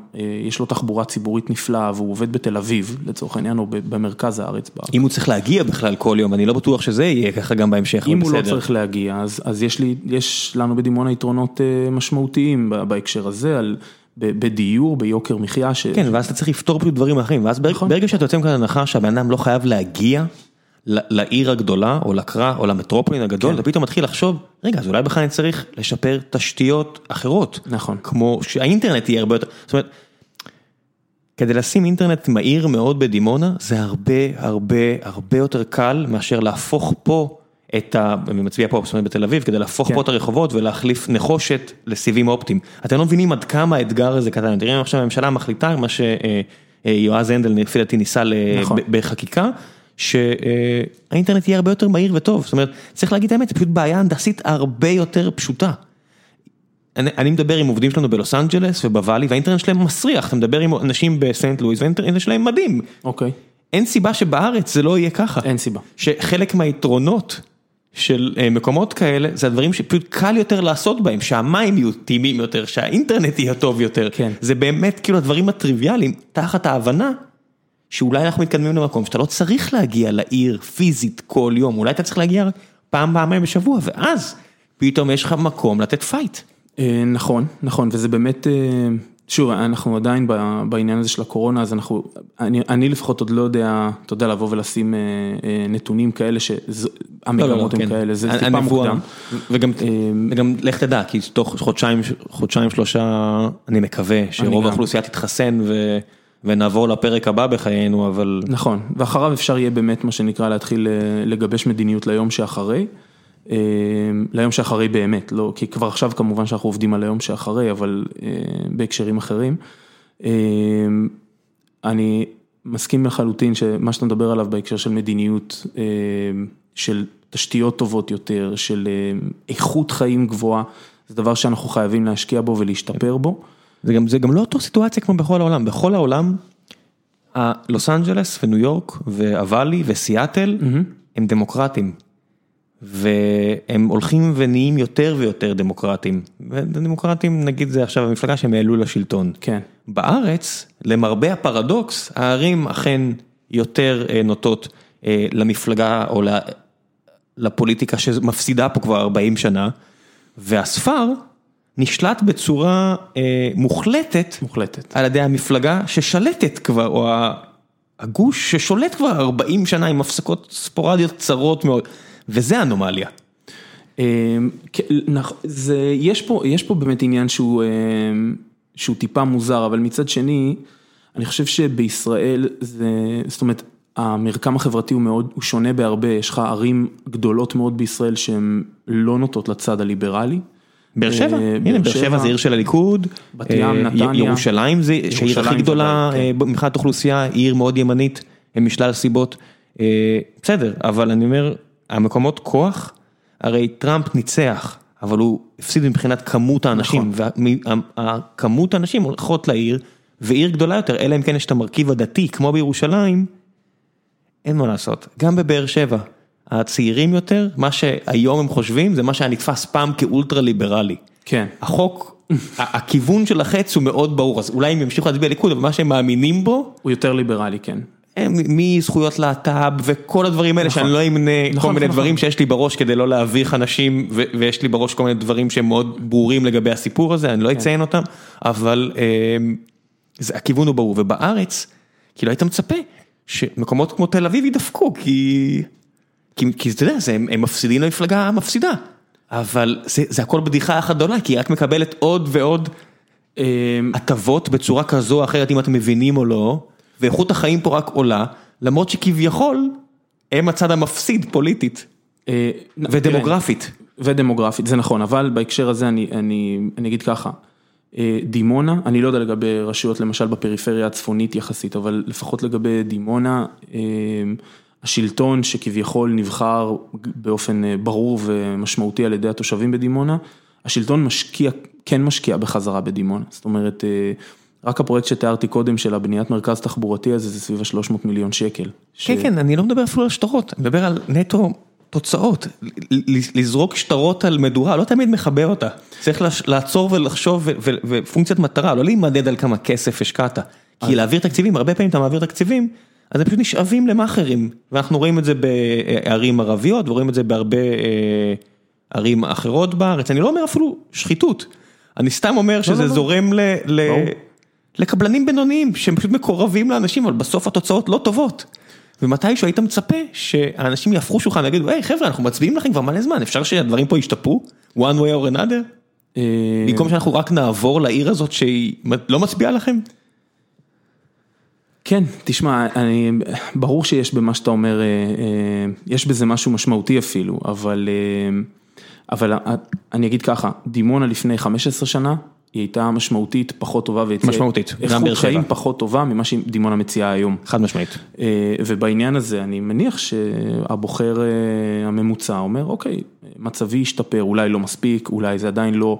יש לו תחבורה ציבורית נפלאה והוא עובד בתל אביב לצורך העניין או במרכז הארץ. אם הוא צריך להגיע בכלל כל יום, אני לא בטוח שזה יהיה ככה גם בהמשך. אם הוא לא צריך להגיע אז יש לנו בדימונה יתרונות משמעותיים בהקשר הזה על. בדיור, ביוקר מחיה. כן, ואז אתה צריך לפתור פשוט דברים אחרים, ואז ברגע שאתה יוצא מכאן הנחה שהבן אדם לא חייב להגיע. לעיר הגדולה או לקרא או למטרופולין הגדול, אתה פתאום מתחיל לחשוב, רגע, אז אולי בכלל אני צריך לשפר תשתיות אחרות. נכון. כמו שהאינטרנט יהיה הרבה יותר, זאת אומרת, כדי לשים אינטרנט מהיר מאוד בדימונה, זה הרבה הרבה הרבה יותר קל מאשר להפוך פה את ה... אני מצביע פה, זאת אומרת בתל אביב, כדי להפוך פה את הרחובות ולהחליף נחושת לסיבים אופטיים. אתם לא מבינים עד כמה האתגר הזה קטן, תראי עכשיו הממשלה מחליטה, מה שיועז הנדל לפי דעתי ניסה בחקיקה. שהאינטרנט יהיה הרבה יותר מהיר וטוב, זאת אומרת, צריך להגיד את האמת, זה פשוט בעיה הנדסית הרבה יותר פשוטה. אני מדבר עם עובדים שלנו בלוס אנג'לס ובוואלי והאינטרנט שלהם מסריח, אתה מדבר עם אנשים בסנט לואיס והאינטרנט שלהם מדהים. אוקיי. אין סיבה שבארץ זה לא יהיה ככה. אין סיבה. שחלק מהיתרונות של מקומות כאלה, זה הדברים שפשוט קל יותר לעשות בהם, שהמים יהיו טעימים יותר, שהאינטרנט יהיה טוב יותר. כן. זה באמת כאילו הדברים הטריוויאליים, תחת ההבנה. שאולי אנחנו מתקדמים למקום שאתה לא צריך להגיע לעיר פיזית כל יום, אולי אתה צריך להגיע פעם, פעמיים בשבוע, ואז פתאום יש לך מקום לתת פייט. נכון, נכון, וזה באמת, שוב, אנחנו עדיין בעניין הזה של הקורונה, אז אנחנו, אני, אני לפחות עוד לא יודע, אתה יודע, לבוא ולשים נתונים כאלה שהמגמות הן כאלה, זה טיפה מוקדם. וגם, וגם לך תדע, כי תוך חודשיים, חודשיים שלושה, אני מקווה שרוב האוכלוסייה תתחסן ו... ונעבור לפרק הבא בחיינו, אבל... נכון, ואחריו אפשר יהיה באמת מה שנקרא להתחיל לגבש מדיניות ליום שאחרי, ליום שאחרי באמת, לא, כי כבר עכשיו כמובן שאנחנו עובדים על היום שאחרי, אבל בהקשרים אחרים. אני מסכים לחלוטין שמה שאתה מדבר עליו בהקשר של מדיניות, של תשתיות טובות יותר, של איכות חיים גבוהה, זה דבר שאנחנו חייבים להשקיע בו ולהשתפר בו. זה גם, זה גם לא אותו סיטואציה כמו בכל העולם, בכל העולם, לוס אנג'לס וניו יורק והוואלי וסיאטל הם דמוקרטים. והם הולכים ונהיים יותר ויותר דמוקרטים. ודמוקרטים נגיד זה עכשיו המפלגה שהם העלו לשלטון. כן. בארץ, למרבה הפרדוקס, הערים אכן יותר נוטות למפלגה או לפוליטיקה שמפסידה פה כבר 40 שנה, והספר נשלט בצורה מוחלטת, מוחלטת, על ידי המפלגה ששלטת כבר, או הגוש ששולט כבר 40 שנה עם הפסקות ספורדיות קצרות מאוד, וזה אנומליה. יש פה באמת עניין שהוא טיפה מוזר, אבל מצד שני, אני חושב שבישראל, זאת אומרת, המרקם החברתי הוא מאוד, הוא שונה בהרבה, יש לך ערים גדולות מאוד בישראל שהן לא נוטות לצד הליברלי. באר שבע, הנה באר שבע זה עיר של הליכוד, בת ים, נתניה, ירושלים זה העיר הכי גדולה מבחינת אוכלוסייה, היא עיר מאוד ימנית, משלל סיבות, בסדר, אבל אני אומר, המקומות כוח, הרי טראמפ ניצח, אבל הוא הפסיד מבחינת כמות האנשים, וכמות האנשים הולכות לעיר, ועיר גדולה יותר, אלא אם כן יש את המרכיב הדתי, כמו בירושלים, אין מה לעשות, גם בבאר שבע. הצעירים יותר, מה שהיום הם חושבים זה מה שהיה נתפס פעם כאולטרה ליברלי. כן. החוק, הכיוון של החץ הוא מאוד ברור, אז אולי הם ימשיכו להצביע ליכוד, אבל מה שהם מאמינים בו... הוא יותר ליברלי, כן. מזכויות להט"ב וכל הדברים האלה, שאני לא אמנה כל מיני דברים שיש לי בראש כדי לא להביך אנשים, ויש לי בראש כל מיני דברים שהם מאוד ברורים לגבי הסיפור הזה, אני לא אציין אותם, אבל הכיוון הוא ברור, ובארץ, כאילו היית מצפה שמקומות כמו תל אביב ידפקו, כי... כי אתה יודע, הם מפסידים למפלגה המפסידה, אבל זה הכל בדיחה אחת גדולה, כי היא רק מקבלת עוד ועוד הטבות בצורה כזו או אחרת, אם אתם מבינים או לא, ואיכות החיים פה רק עולה, למרות שכביכול הם הצד המפסיד פוליטית. ודמוגרפית. ודמוגרפית, זה נכון, אבל בהקשר הזה אני אגיד ככה, דימונה, אני לא יודע לגבי רשויות למשל בפריפריה הצפונית יחסית, אבל לפחות לגבי דימונה, השלטון שכביכול נבחר באופן ברור ומשמעותי על ידי התושבים בדימונה, השלטון משקיע, כן משקיע בחזרה בדימונה, זאת אומרת, רק הפרויקט שתיארתי קודם של הבניית מרכז תחבורתי הזה, זה סביב ה-300 מיליון שקל. כן, כן, אני לא מדבר אפילו על שטרות, אני מדבר על נטו תוצאות, לזרוק שטרות על מדורה, לא תמיד מחבר אותה, צריך לעצור ולחשוב ופונקציית מטרה, לא להימדד על כמה כסף השקעת, כי להעביר תקציבים, הרבה פעמים אתה מעביר תקציבים, אז הם פשוט נשאבים למאכערים, ואנחנו רואים את זה בערים ערביות, ורואים את זה בהרבה ערים אחרות בארץ, אני לא אומר אפילו שחיתות, אני סתם אומר שזה זורם לקבלנים בינוניים, שהם פשוט מקורבים לאנשים, אבל בסוף התוצאות לא טובות. ומתישהו היית מצפה שהאנשים יהפכו שולחן ויגידו, היי חבר'ה, אנחנו מצביעים לכם כבר מלא זמן, אפשר שהדברים פה ישתפרו? one way or another? במקום שאנחנו רק נעבור לעיר הזאת שהיא לא מצביעה לכם? כן, תשמע, ברור שיש במה שאתה אומר, יש בזה משהו משמעותי אפילו, אבל אני אגיד ככה, דימונה לפני 15 שנה, היא הייתה משמעותית פחות טובה, משמעותית, גם באר שבע, איכות חיים פחות טובה ממה שדימונה מציעה היום. חד משמעית. ובעניין הזה אני מניח שהבוחר הממוצע אומר, אוקיי, מצבי השתפר, אולי לא מספיק, אולי זה עדיין לא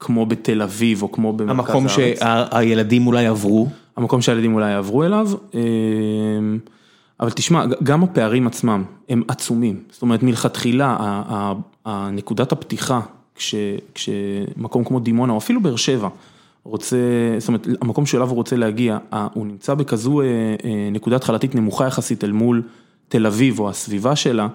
כמו בתל אביב או כמו במרכז הארץ. המקום שהילדים אולי עברו. המקום שהילדים אולי יעברו אליו, אבל תשמע, גם הפערים עצמם הם עצומים, זאת אומרת מלכתחילה, הנקודת הפתיחה, כשמקום כמו דימונה או אפילו באר שבע רוצה, זאת אומרת המקום שאליו הוא רוצה להגיע, הוא נמצא בכזו נקודה התחלתית נמוכה יחסית אל מול תל אביב או הסביבה שלה.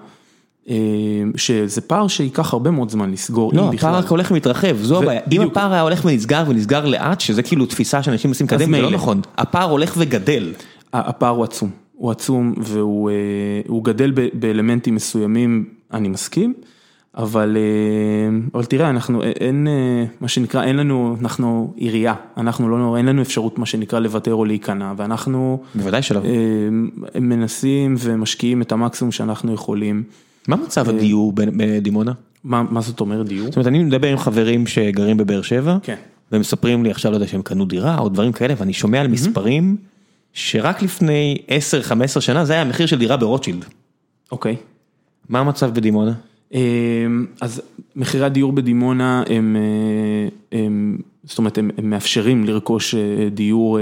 שזה פער שייקח הרבה מאוד זמן לסגור, לא, הפער רק הולך ומתרחב, זו הבעיה, אם הפער היה הולך ונסגר ונסגר לאט, שזה כאילו תפיסה שאנשים מנסים לקדם, זה לא נכון, הפער הולך וגדל. הפער הוא עצום, הוא עצום והוא גדל באלמנטים מסוימים, אני מסכים, אבל תראה, אנחנו, אין, מה שנקרא, אין לנו, אנחנו עירייה, אנחנו לא, אין לנו אפשרות מה שנקרא לוותר או להיכנע, ואנחנו, בוודאי שלא, מנסים ומשקיעים את המקסימום שאנחנו יכולים. מה מצב הדיור בדימונה? מה זאת אומרת דיור? זאת אומרת, אני מדבר עם חברים שגרים בבאר שבע, כן. ומספרים לי עכשיו, לא יודע, שהם קנו דירה או דברים כאלה, ואני שומע על מספרים שרק לפני 10-15 שנה זה היה המחיר של דירה ברוטשילד. אוקיי. מה המצב בדימונה? אז מחירי הדיור בדימונה הם, הם, זאת אומרת, הם מאפשרים לרכוש דיור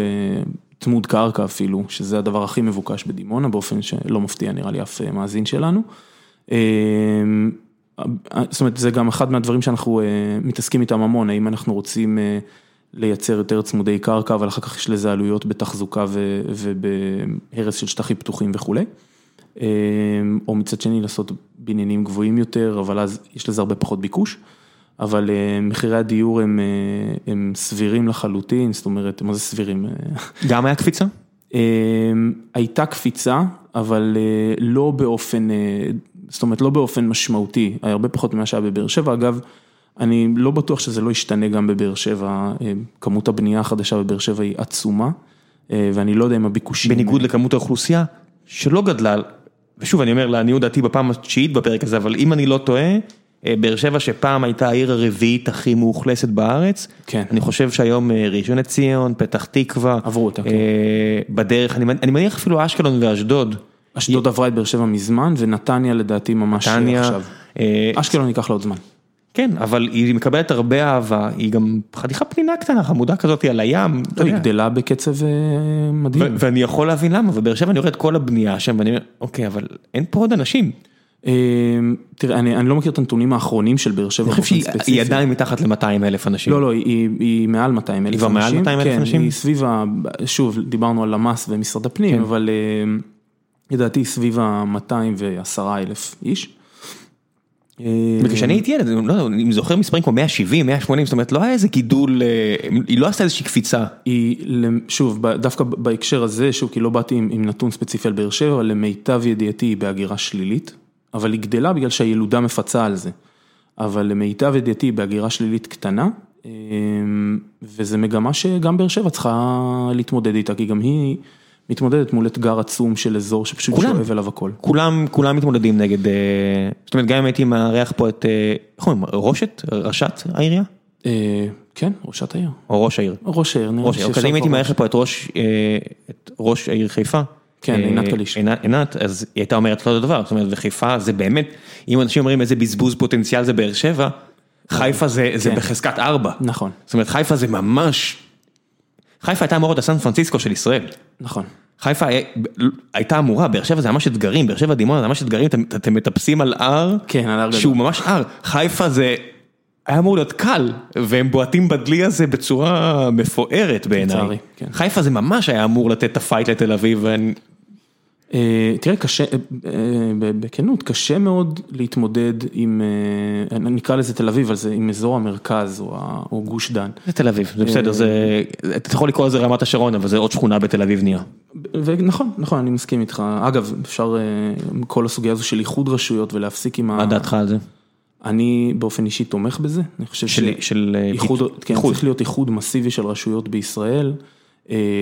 צמוד קרקע אפילו, שזה הדבר הכי מבוקש בדימונה, באופן שלא מפתיע נראה לי אף מאזין שלנו. זאת אומרת, זה גם אחד מהדברים שאנחנו מתעסקים איתם המון, האם אנחנו רוצים לייצר יותר צמודי קרקע, אבל אחר כך יש לזה עלויות בתחזוקה ובהרס של שטחים פתוחים וכולי. או מצד שני לעשות בניינים גבוהים יותר, אבל אז יש לזה הרבה פחות ביקוש. אבל מחירי הדיור הם הם סבירים לחלוטין, זאת אומרת, מה זה סבירים? גם היה קפיצה? הייתה קפיצה, אבל לא באופן, זאת אומרת לא באופן משמעותי, הרבה פחות ממה שהיה בבאר שבע, אגב, אני לא בטוח שזה לא ישתנה גם בבאר שבע, כמות הבנייה החדשה בבאר שבע היא עצומה, ואני לא יודע אם הביקושים... בניגוד לכמות האוכלוסייה, שלא גדלה, ושוב אני אומר לעניות דעתי בפעם התשיעית בפרק הזה, אבל אם אני לא טועה, באר שבע שפעם הייתה העיר הרביעית הכי מאוכלסת בארץ, כן. אני חושב שהיום ראשון לציון, פתח תקווה, עברו אותה, כן. בדרך, אני מניח אפילו אשקלון ואשדוד. אשדוד עברה את באר שבע מזמן, ונתניה לדעתי ממש נתניה, עכשיו. אשקלון ייקח לה עוד זמן. כן, אבל היא מקבלת הרבה אהבה, היא גם חתיכה פנינה קטנה, חמודה כזאת על הים. היא גדלה בקצב מדהים. ואני יכול להבין למה, ובאר שבע אני רואה את כל הבנייה שם, ואני אומר, אוקיי, אבל אין פה עוד אנשים. תראה, אני לא מכיר את הנתונים האחרונים של באר שבע. אני חושב שהיא עדיין מתחת ל-200 אלף אנשים. לא, לא, היא מעל 200 אלף אנשים. היא כבר מעל 200 אלף אנשים? כן, היא סביב, שוב, דיברנו על למ"ס ומשרד הפנים, אבל לדעתי סביב ה-210 אלף איש. וכשאני הייתי ילד, לא אני זוכר מספרים כמו 170, 180, זאת אומרת לא היה איזה גידול, היא לא עשתה איזושהי קפיצה. היא, שוב, דווקא בהקשר הזה, שוב, כי לא באתי עם נתון ספציפי על באר שבע, למיטב ידיעתי היא בהגירה שלילית, אבל היא גדלה בגלל שהילודה מפצה על זה. אבל למיטב ידיעתי היא בהגירה שלילית קטנה, וזה מגמה שגם באר שבע צריכה להתמודד איתה, כי גם היא מתמודדת מול אתגר עצום של אזור שפשוט שואב אליו הכל. כולם, כולם מתמודדים נגד, זאת אומרת גם אם הייתי מארח פה את, איך אומרים, ראשת, ראשת העירייה? כן, ראשת העיר. או ראש העיר. ראש העיר, נראה לי. אז אם הייתי מארח פה את ראש העיר חיפה. כן, עינת קליש. עינת, אז היא הייתה אומרת אותו דבר, זאת אומרת, וחיפה זה באמת, אם אנשים אומרים איזה בזבוז פוטנציאל זה באר שבע, חיפה זה בחזקת ארבע. נכון. זאת אומרת, חיפה זה ממש, חיפה הייתה אמורה להיות הסן פרנסיסקו של ישראל. נכון. חיפה הייתה אמורה, באר שבע זה ממש אתגרים, באר שבע דימונה זה ממש אתגרים, אתם מטפסים על הר, כן, על הר גדול. שהוא ממש הר, חיפה זה היה אמור להיות קל, והם בועטים בדלי הזה בצורה מפוארת בעיניי. כן. חיפה זה ממש היה אמור לתת את הפייט לתל אביב. תראה, קשה, בכנות, קשה מאוד להתמודד עם, נקרא לזה תל אביב, אבל זה עם אזור המרכז או גוש דן. זה תל אביב, זה בסדר, אתה יכול לקרוא לזה רמת השרון, אבל זה עוד שכונה בתל אביב נהיה. נכון, נכון, אני מסכים איתך. אגב, אפשר, כל הסוגיה הזו של איחוד רשויות ולהפסיק עם ה... מה דעתך על זה? אני באופן אישי תומך בזה, אני חושב שצריך להיות איחוד מסיבי של רשויות בישראל.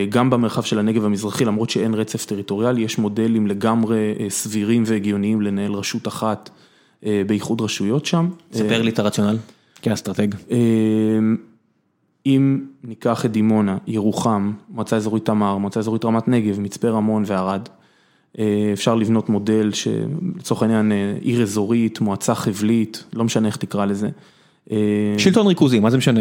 גם במרחב של הנגב המזרחי, למרות שאין רצף טריטוריאלי, יש מודלים לגמרי סבירים והגיוניים לנהל רשות אחת באיחוד רשויות שם. ספר לי את הרציונל, כאסטרטג. אם ניקח את דימונה, ירוחם, מועצה אזורית תמר, מועצה אזורית רמת נגב, מצפה רמון וערד, אפשר לבנות מודל שלצורך העניין עיר אזורית, מועצה חבלית, לא משנה איך תקרא לזה. שלטון ריכוזי, מה זה משנה?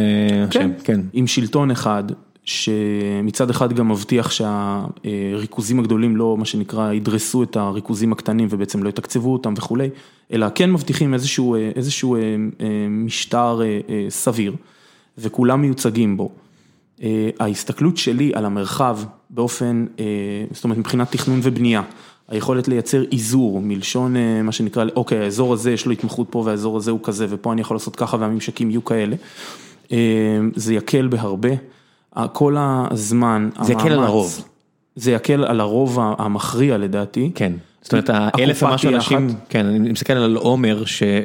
כן, עם שלטון אחד. שמצד אחד גם מבטיח שהריכוזים הגדולים לא, מה שנקרא, ידרסו את הריכוזים הקטנים ובעצם לא יתקצבו אותם וכולי, אלא כן מבטיחים איזשהו, איזשהו משטר סביר, וכולם מיוצגים בו. ההסתכלות שלי על המרחב באופן, זאת אומרת מבחינת תכנון ובנייה, היכולת לייצר איזור מלשון מה שנקרא, אוקיי, האזור הזה יש לו התמחות פה והאזור הזה הוא כזה ופה אני יכול לעשות ככה והממשקים יהיו כאלה, זה יקל בהרבה. כל הזמן, זה יקל על הרוב. זה יקל על הרוב המכריע לדעתי. כן, זאת אומרת האלף ומשהו אנשים, כן, אני מסתכל על עומר,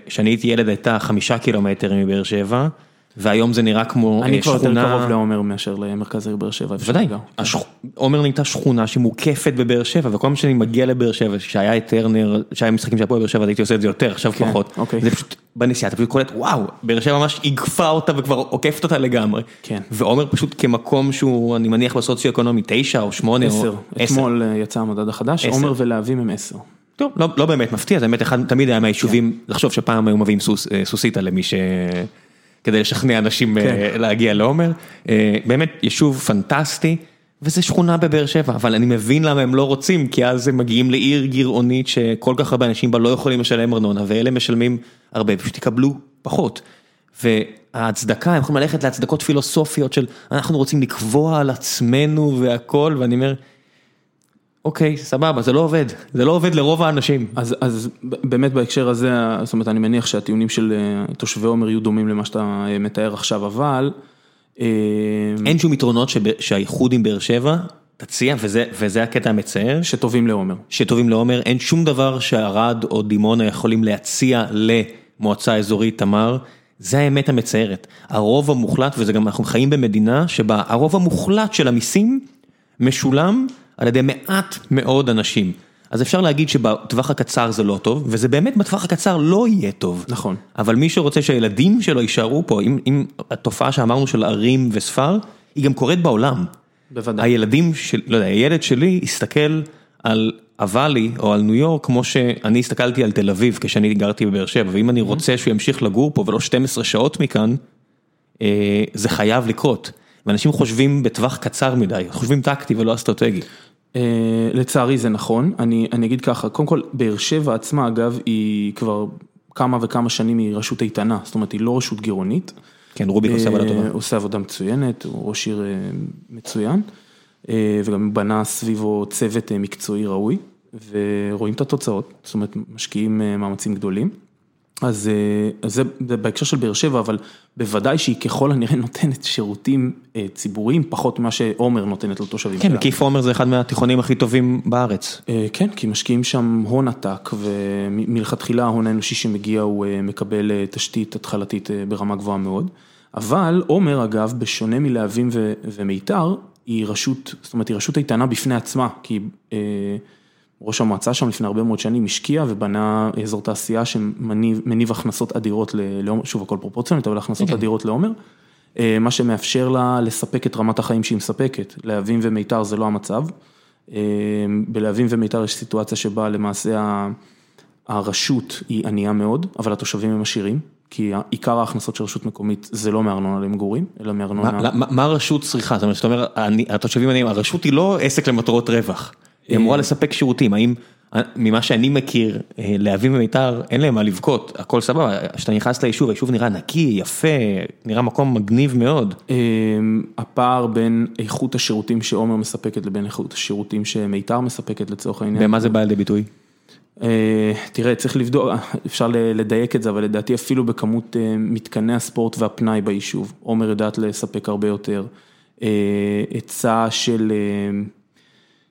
שאני הייתי ילד הייתה חמישה קילומטר מבאר שבע, והיום זה נראה כמו שכונה. אני כבר יותר קרוב לעומר מאשר למרכז העיר באר שבע. בוודאי, עומר נהייתה שכונה שמוקפת בבאר שבע, וכל פעם שאני מגיע לבאר שבע, שהיה את טרנר, שהיה משחקים של הפועל באר שבע, הייתי עושה את זה יותר, עכשיו פחות. זה פשוט בנסיעה, אתה פשוט קולט, וואו, באר שבע ממש עיגפה אותה וכבר עוקפת אותה לגמרי. כן. ועומר פשוט כמקום שהוא, אני מניח בסוציו-אקונומי, תשע או שמונה או עשר. אתמול יצא המדד החדש, עומר ולהבים הם עשר. טוב, לא באמת מפתיע, זה באמת אחד, תמיד היה מהיישובים, לחשוב שפעם היו מביאים סוסיתא למי ש... כדי לשכנע אנשים להגיע לעומר, באמת יישוב פנטסטי, וזה שכונה בבאר שבע, אבל אני מבין למה הם לא רוצים, כי אז הם מגיעים לעיר גירעונית שכל כך הרבה אנשים בה לא יכולים לשלם ארנונה, ואלה משלמים הרבה, פשוט יקבלו פחות. וההצדקה, הם יכולים ללכת להצדקות פילוסופיות של אנחנו רוצים לקבוע על עצמנו והכל, ואני אומר, אוקיי, סבבה, זה לא עובד, זה לא עובד לרוב האנשים. אז, אז באמת בהקשר הזה, זאת אומרת, אני מניח שהטיעונים של אה, תושבי עומר יהיו דומים למה שאתה אה, מתאר עכשיו, אבל... אה, אין שום יתרונות שהאיחוד עם באר שבע תציע, וזה, וזה הקטע המצער, שטובים לעומר. שטובים לעומר, אין שום דבר שערד או דימונה יכולים להציע למועצה אזורית תמר, זה האמת המצערת. הרוב המוחלט, וזה גם, אנחנו חיים במדינה שבה הרוב המוחלט של המיסים משולם על ידי מעט מאוד אנשים. אז אפשר להגיד שבטווח הקצר זה לא טוב, וזה באמת בטווח הקצר לא יהיה טוב. נכון. אבל מי שרוצה שהילדים שלו יישארו פה, אם, אם התופעה שאמרנו של ערים וספר, היא גם קורית בעולם. בוודאי. הילדים של, לא יודע, הילד שלי הסתכל על הוואלי או על ניו יורק כמו שאני הסתכלתי על תל אביב כשאני גרתי בבאר שבע, ואם אני רוצה שהוא ימשיך לגור פה ולא 12 שעות מכאן, אה, זה חייב לקרות. ואנשים חושבים בטווח קצר מדי, חושבים טקטי ולא אסטרטגי. אה, לצערי זה נכון, אני, אני אגיד ככה, קודם כל, באר שבע עצמה אגב, היא כבר כמה וכמה שנים היא רשות איתנה, זאת אומרת היא לא רשות גירעונית. כן, רוביק עושה עבודה טובה. אה, עושה עבודה מצוינת, הוא ראש עיר אה, מצוין, וגם בנה סביבו צוות מקצועי ראוי, ורואים את התוצאות, זאת אומרת משקיעים מאמצים גדולים. אז אה, אז זה זה בהקשר של באר שבע, אבל בוודאי שהיא ככל הנראה נותנת שירותים אה, ציבוריים פחות ממה שעומר נותנת לתושבים כן. מקיף עומר זה אחד מהתיכונים הכי טובים בארץ. אה, כן, כי משקיעים שם הון עתק, ומלכתחילה ההון האנושי שמגיע הוא מקבל תשתית התחלתית ברמה גבוהה מאוד. אבל עומר אגב, בשונה מלהבים ומיתר, היא רשות, זאת אומרת היא רשות איתנה בפני עצמה, כי ראש המועצה שם לפני הרבה מאוד שנים השקיע ובנה אזור תעשייה שמניב הכנסות אדירות לעומר, שוב הכל פרופורציונית, אבל הכנסות כן. אדירות לעומר. אה, מה שמאפשר לה לספק את רמת החיים שהיא מספקת, להבים ומיתר זה לא המצב. אה, בלהבים ומיתר יש סיטואציה שבה למעשה הרשות היא ענייה מאוד, אבל התושבים הם עשירים, כי עיקר ההכנסות של רשות מקומית זה לא מארנונה למגורים, אלא מארנונה... מה- הרשות צריכה? זאת אומרת, התושבים עניים, הרשות היא לא עסק למטרות רווח, היא אמורה לספק שירותים, האם, ממה שאני מכיר, אה, להבים ומיתר, אין להם מה לבכות, הכל סבבה, כשאתה נכנס ליישוב, היישוב נראה נקי, יפה, נראה מקום מגניב מאוד. אה, הפער בין איכות השירותים שעומר מספקת לבין איכות השירותים שמיתר מספקת לצורך העניין. במה זה בא לידי ביטוי? אה, תראה, צריך לבדוק, אפשר לדייק את זה, אבל לדעתי אפילו בכמות אה, מתקני הספורט והפנאי ביישוב, עומר יודעת לספק הרבה יותר. אה, היצע של, אה,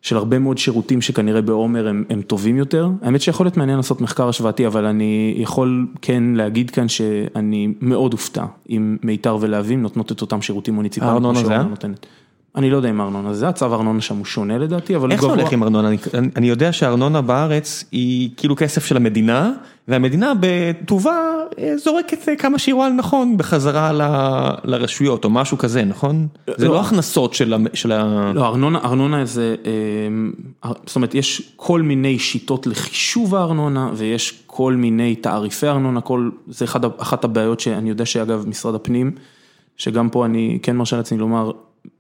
של הרבה מאוד שירותים שכנראה בעומר הם, הם טובים יותר. האמת שיכול להיות מעניין לעשות מחקר השוואתי, אבל אני יכול כן להגיד כאן שאני מאוד אופתע אם מיתר ולהבים נותנות את אותם שירותים מוניציפליים. אני לא יודע אם הארנונה זה, הצו הארנונה שם הוא שונה לדעתי, אבל הוא איך זה. הולך עם ארנונה? אני- יודע שהארנונה בארץ היא כאילו כסף של המדינה, והמדינה בטובה אה, זורקת אה, כמה שהיא רואה לנכון בחזרה לרשויות או משהו כזה, נכון? זה לא. לא הכנסות של ה... לא, ארנונה, ארנונה זה, אה, זאת אומרת, יש כל מיני שיטות לחישוב הארנונה ויש כל מיני תעריפי ארנונה, כל, זה אחת הבעיות שאני יודע שאגב משרד הפנים, שגם פה אני כן מרשה לעצמי לומר,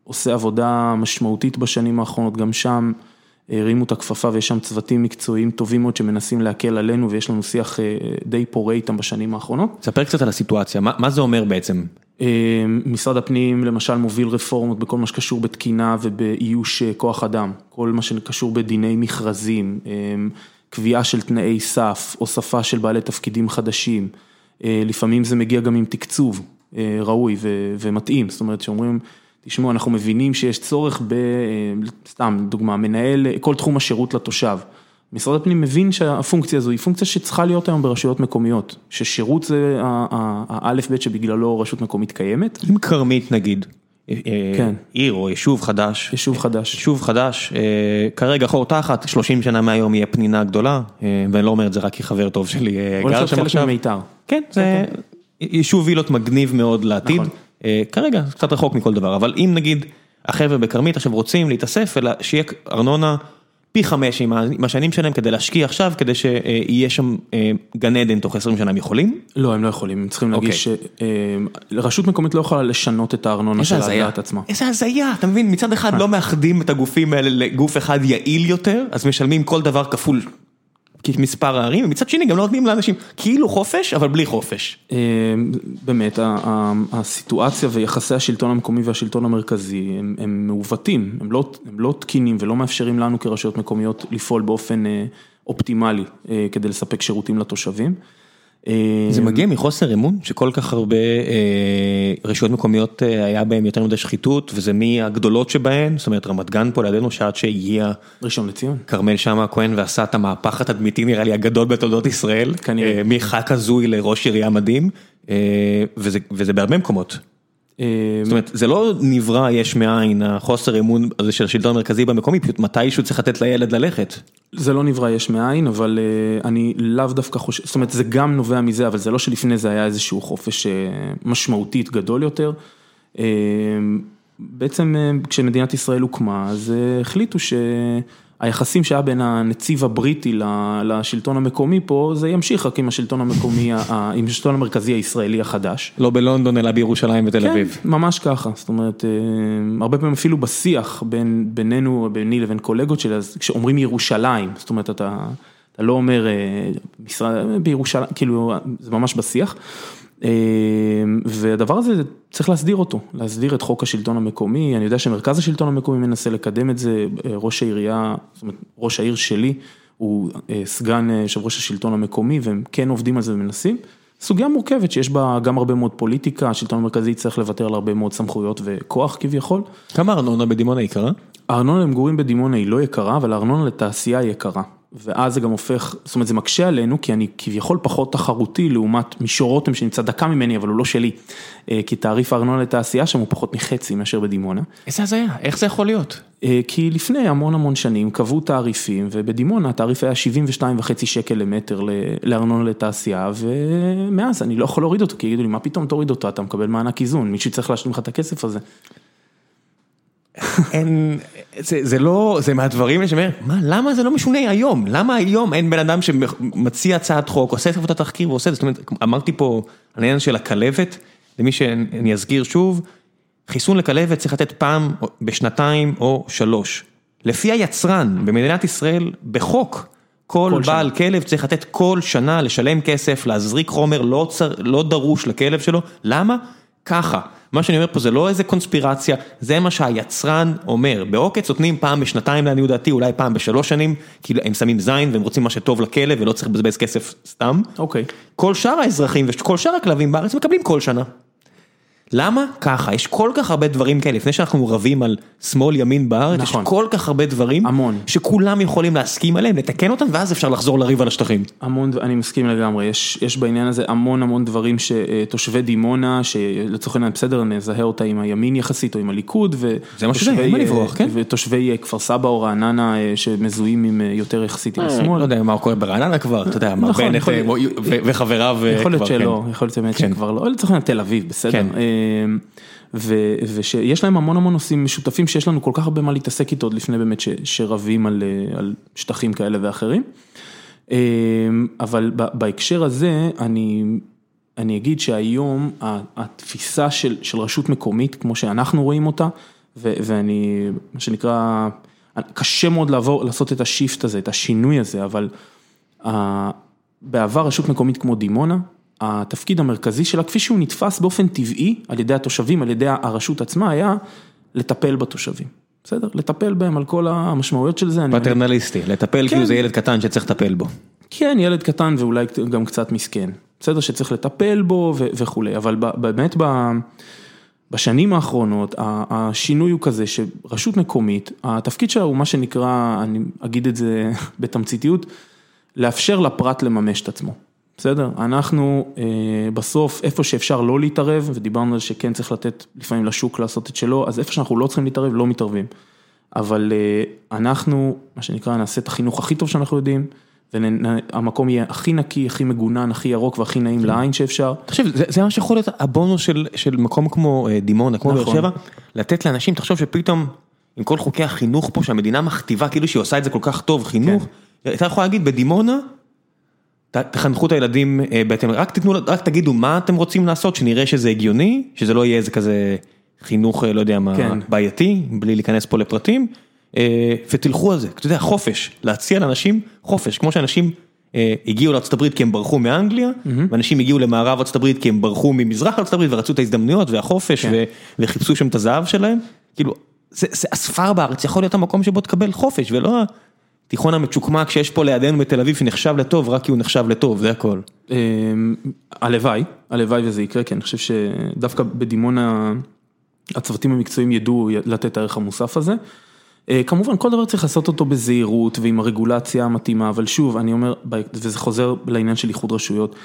עושה עבודה משמעותית בשנים האחרונות, גם שם הרימו את הכפפה ויש שם צוותים מקצועיים טובים מאוד שמנסים להקל עלינו ויש לנו שיח אה, די פורה איתם בשנים האחרונות. ספר קצת על הסיטואציה, מה מה זה אומר בעצם? אה, משרד הפנים למשל מוביל רפורמות בכל מה שקשור בתקינה ובאיוש אה, כוח אדם, כל מה שקשור בדיני מכרזים, אה, קביעה של תנאי סף, הוספה של בעלי תפקידים חדשים, אה, לפעמים זה מגיע גם עם תקצוב אה, ראוי ומתאים, זאת אומרת שאומרים, תשמעו, אנחנו מבינים שיש צורך ב... אה, סתם, דוגמה, מנהל כל תחום השירות לתושב. משרד הפנים מבין שהפונקציה הזו היא פונקציה שצריכה להיות היום ברשויות מקומיות, ששירות זה האלף בית שבגללו רשות מקומית קיימת, אם כרמית נגיד, אה, אה, כן. עיר או יישוב חדש, יישוב חדש. יישוב חדש, אה, כרגע חור תחת, 30 שנה מהיום יהיה פנינה גדולה, אה, ואני לא אומר את זה רק כי חבר טוב שלי אה, הולך גר להיות שם חלק עכשיו. ממיתר. כן, זה יישוב וילות מגניב מאוד לעתיד. נכון. אה, כרגע זה קצת רחוק מכל דבר, אבל אם נגיד החבר'ה בכרמית עכשיו רוצים להתאסף, אלא שיהיה ארנונה פי חמש עם השנים שלהם כדי להשקיע עכשיו, כדי שיהיה שם אה, גן עדן תוך 20 שנה, הם יכולים? לא, הם לא יכולים, הם צריכים אוקיי. להגיש, אה, רשות מקומית לא יכולה לשנות את הארנונה איזה שלה על הזיה, דעת עצמה. איזה הזיה, אתה מבין, מצד אחד לא מאחדים את הגופים האלה לגוף אחד יעיל יותר, אז משלמים כל דבר כפול מספר הערים, ומצד שני גם לא נותנים לאנשים כאילו חופש, אבל בלי חופש. אה, באמת, הסיטואציה ויחסי השלטון המקומי והשלטון המרכזי הם הם מעוותים, הם לא הם לא תקינים ולא מאפשרים לנו כרשויות מקומיות לפעול באופן אה, אופטימלי כדי לספק שירותים לתושבים. זה מגיע מחוסר אמון? שכל כך הרבה רשויות מקומיות היה בהם יותר מדי שחיתות וזה מהגדולות שבהן, זאת אומרת רמת גן פה לידינו שעד שהגיע ראשון לציון, כרמל שאמה הכהן ועשה את המהפך התדמיתי נראה לי הגדול בתולדות ישראל, כנראה, מח"כ הזוי לראש עירייה מדהים וזה וזה בהרבה מקומות. זאת אומרת זה לא נברא יש מאין החוסר אמון הזה של השלטון המרכזי במקומי, פשוט מתישהו צריך לתת לילד ללכת. זה לא נברא יש מאין, אבל אני לאו דווקא חושב, זאת אומרת זה גם נובע מזה, אבל זה לא שלפני זה היה איזשהו חופש משמעותית גדול יותר. בעצם כשמדינת ישראל הוקמה, אז החליטו שהיחסים שהיה בין הנציב הבריטי לשלטון המקומי פה, זה ימשיך רק עם השלטון המקומי, עם השלטון המרכזי הישראלי החדש. לא בלונדון אלא בירושלים ותל אביב. כן, ממש ככה, זאת אומרת, הרבה פעמים אפילו בשיח בינינו, ביני לבין קולגות שלי, כשאומרים ירושלים, זאת אומרת אתה לא אומר בירושלים, כאילו זה ממש בשיח. והדבר הזה צריך להסדיר אותו, להסדיר את חוק השלטון המקומי, אני יודע שמרכז השלטון המקומי מנסה לקדם את זה, ראש העירייה, זאת אומרת ראש העיר שלי הוא סגן יושב ראש השלטון המקומי והם כן עובדים על זה ומנסים, סוגיה מורכבת שיש בה גם הרבה מאוד פוליטיקה, השלטון המרכזי צריך לוותר על הרבה מאוד סמכויות וכוח כביכול. כמה ארנונה בדימונה יקרה? הארנונה למגורים בדימונה היא לא יקרה, אבל הארנונה לתעשייה היא יקרה. ואז זה גם הופך, זאת אומרת זה מקשה עלינו, כי אני כביכול פחות תחרותי לעומת מישור רותם שנמצא דקה ממני, אבל הוא לא שלי. כי תעריף הארנונה לתעשייה שם הוא פחות מחצי מאשר בדימונה. איזה הזיה, איך זה יכול להיות? כי לפני המון המון שנים קבעו תעריפים, ובדימונה התעריף היה 72 וחצי שקל למטר לארנונה לתעשייה, ומאז אני לא יכול להוריד אותו, כי יגידו לי מה פתאום תוריד אותו, אתה מקבל מענק איזון, מישהו צריך להשלים לך את הכסף הזה. אין, זה לא, זה מהדברים שאומר, מה, למה זה לא משונה היום? למה היום אין בן אדם שמציע הצעת חוק, עושה את עבודת התחקיר ועושה את זה, זאת אומרת, אמרתי פה על העניין של הכלבת, למי שאני אזכיר שוב, חיסון לכלבת צריך לתת פעם בשנתיים או שלוש. לפי היצרן במדינת ישראל, בחוק, כל בעל כלב צריך לתת כל שנה, לשלם כסף, להזריק חומר לא דרוש לכלב שלו, למה? ככה. מה שאני אומר פה זה לא איזה קונספירציה, זה מה שהיצרן אומר, בעוקץ נותנים פעם בשנתיים לעניות דעתי, אולי פעם בשלוש שנים, כי הם שמים זין והם רוצים מה שטוב לכלב ולא צריך לבזבז כסף סתם. אוקיי. כל שאר האזרחים וכל שאר הכלבים בארץ מקבלים כל שנה. למה? ככה, יש כל כך הרבה דברים כאלה, לפני שאנחנו רבים על שמאל ימין בארץ, נכון. יש כל כך הרבה דברים, המון, שכולם יכולים להסכים עליהם, לתקן אותם, ואז אפשר לחזור לריב על השטחים. המון, אני מסכים לגמרי, יש יש בעניין הזה המון המון דברים שתושבי דימונה, שלצורך העניין בסדר, נזהה אותה עם הימין יחסית או עם הליכוד, זה מה שזה, אין מה לברוח, כן? ותושבי כפר סבא או רעננה שמזוהים עם יותר יחסית עם השמאל. לא יודע מה קורה ברעננה כבר, אתה יודע, מר בנט וחבריו כבר, יכול להיות שלא, יכול להיות באמת שכבר לא, לצורך העניין תל אביב, בסדר. ושיש להם המון המון נושאים משותפים שיש לנו כל כך הרבה מה להתעסק איתו עוד לפני באמת שרבים על על שטחים כאלה ואחרים. אבל בהקשר הזה אני אני אגיד שהיום התפיסה של של רשות מקומית כמו שאנחנו רואים אותה ואני מה שנקרא קשה מאוד לעבור לעשות את השיפט הזה את השינוי הזה אבל בעבר רשות מקומית כמו דימונה. התפקיד המרכזי שלה, כפי שהוא נתפס באופן טבעי על ידי התושבים, על ידי הרשות עצמה, היה לטפל בתושבים. בסדר? לטפל בהם על כל המשמעויות של זה. פטרנליסטי, לטפל כאילו זה ילד קטן שצריך לטפל בו. כן, ילד קטן ואולי גם קצת מסכן. בסדר? שצריך לטפל בו וכולי, אבל באמת בשנים האחרונות השינוי הוא כזה שרשות מקומית, התפקיד שלה הוא מה שנקרא, אני אגיד את זה בתמציתיות, לאפשר לפרט לממש את עצמו. בסדר? אנחנו בסוף איפה שאפשר לא להתערב, ודיברנו על זה שכן צריך לתת לפעמים לשוק לעשות את שלו, אז איפה שאנחנו לא צריכים להתערב, לא מתערבים. אבל אנחנו, מה שנקרא, נעשה את החינוך הכי טוב שאנחנו יודעים, והמקום יהיה הכי נקי, הכי מגונן, הכי ירוק והכי נעים לעין שאפשר. תחשב, זה מה שיכול להיות הבונוס של מקום כמו דימונה, כמו באר שבע, לתת לאנשים, תחשוב שפתאום, עם כל חוקי החינוך פה, שהמדינה מכתיבה כאילו שהיא עושה את זה כל כך טוב, חינוך, אתה יכול להגיד בדימונה, תחנכו את הילדים בהתאם, רק תתנו, רק תגידו מה אתם רוצים לעשות, שנראה שזה הגיוני, שזה לא יהיה איזה כזה חינוך, לא יודע מה, בעייתי, בלי להיכנס פה לפרטים, ותלכו על זה, אתה יודע, חופש, להציע לאנשים חופש, כמו שאנשים הגיעו לארה"ב כי הם ברחו מאנגליה, ואנשים הגיעו למערב ארה"ב כי הם ברחו ממזרח ארה"ב ורצו את ההזדמנויות והחופש וחיפשו שם את הזהב שלהם, כאילו, זה הספר בארץ יכול להיות המקום שבו תקבל חופש ולא התיכון המצ'וקמק שיש פה לידינו בתל אביב שנחשב לטוב רק כי הוא נחשב לטוב, זה הכל. הלוואי, הלוואי וזה יקרה, כי אני חושב שדווקא בדימונה הצוותים המקצועיים ידעו לתת את הערך המוסף הזה. כמובן כל דבר צריך לעשות אותו בזהירות ועם הרגולציה המתאימה, אבל שוב, אני אומר, וזה חוזר לעניין של איחוד רשויות,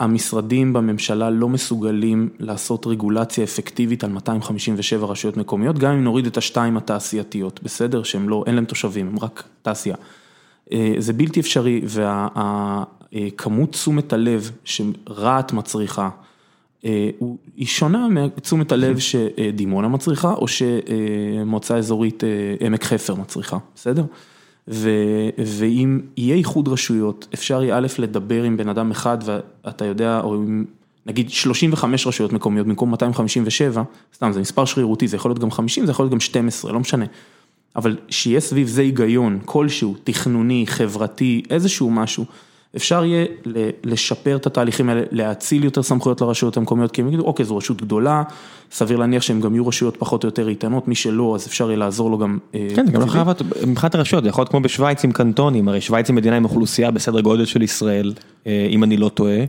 המשרדים בממשלה לא מסוגלים לעשות רגולציה אפקטיבית על 257 רשויות מקומיות, גם אם נוריד את השתיים התעשייתיות, בסדר? שהם לא, אין להם תושבים, הם רק תעשייה. זה בלתי אפשרי והכמות תשומת הלב שרהט מצריכה, היא שונה מתשומת הלב שדימונה מצריכה או שמועצה אזורית עמק חפר מצריכה, בסדר? ואם יהיה איחוד רשויות, אפשר יהיה א' לדבר עם בן אדם אחד ואתה יודע, או עם נגיד 35 רשויות מקומיות במקום 257, סתם זה מספר שרירותי, זה יכול להיות גם 50, זה יכול להיות גם 12, לא משנה. אבל שיהיה סביב זה היגיון כלשהו, תכנוני, חברתי, איזשהו משהו. אפשר יהיה לשפר את התהליכים האלה, להאציל יותר סמכויות לרשויות המקומיות, כי הם יגידו, אוקיי, זו רשות גדולה, סביר להניח שהם גם יהיו רשויות פחות או יותר איתנות, מי שלא, אז אפשר יהיה לעזור לו גם. כן, זה גם לא חייב להיות מבחינת הרשויות, זה יכול להיות כמו בשוויץ עם קנטונים, הרי שוויץ היא מדינה עם אוכלוסייה בסדר גודל של ישראל, אם אני לא טועה.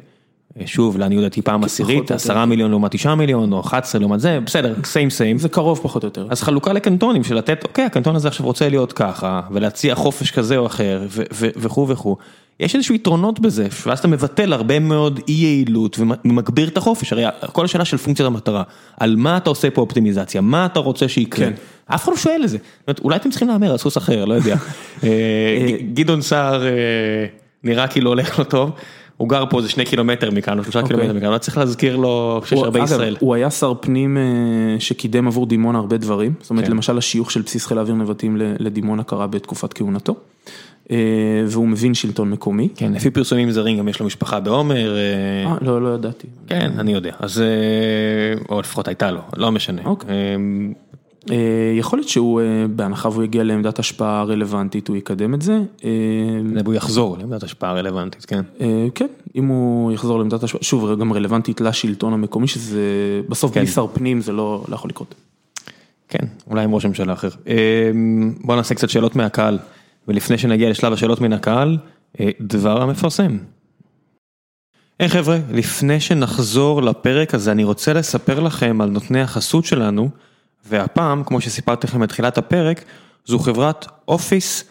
שוב, לעניות דעתי פעם עשירית, עשרה מיליון לעומת תשעה מיליון, או 11 לעומת זה, בסדר, סיים סיים. זה קרוב פחות או יותר. אז חלוקה לקנטונים של לתת, אוקיי, הקנטון הזה עכשיו רוצה להיות ככה, ולהציע חופש כזה או אחר, וכו' וכו'. יש איזשהו יתרונות בזה, ואז אתה מבטל הרבה מאוד אי יעילות ומגביר את החופש, הרי כל השאלה של פונקציית המטרה, על מה אתה עושה פה אופטימיזציה, מה אתה רוצה שיקרה, אף אחד לא שואל את זה, אולי אתם צריכים להמר על סוס אחר, לא יודע, גדעון סער נראה כאילו הולך לו טוב. הוא גר פה איזה שני קילומטר מכאן, או שלושה קילומטר מכאן, לא צריך להזכיר לו שיש הרבה ישראל. הוא היה שר פנים שקידם עבור דימונה הרבה דברים, זאת אומרת למשל השיוך של בסיס חיל האוויר נבטים לדימונה קרה בתקופת כהונתו. והוא מבין שלטון מקומי. כן, לפי פרסומים זרים גם יש לו משפחה בעומר. אה, לא, לא ידעתי. כן, אני יודע, אז, או לפחות הייתה לו, לא משנה. יכול להיות שהוא, בהנחה והוא יגיע לעמדת השפעה רלוונטית, הוא יקדם את זה. והוא יחזור לעמדת השפעה רלוונטית, כן. כן, אם הוא יחזור לעמדת השפעה, שוב, גם רלוונטית לשלטון המקומי, שזה בסוף בלי שר פנים זה לא יכול לקרות. כן, אולי עם ראש הממשלה אחר. בוא נעשה קצת שאלות מהקהל. ולפני שנגיע לשלב השאלות מן הקהל, דבר המפרסם. היי חבר'ה, לפני שנחזור לפרק הזה אני רוצה לספר לכם על נותני החסות שלנו, והפעם, כמו שסיפרתי לכם בתחילת הפרק, זו חברת אופיס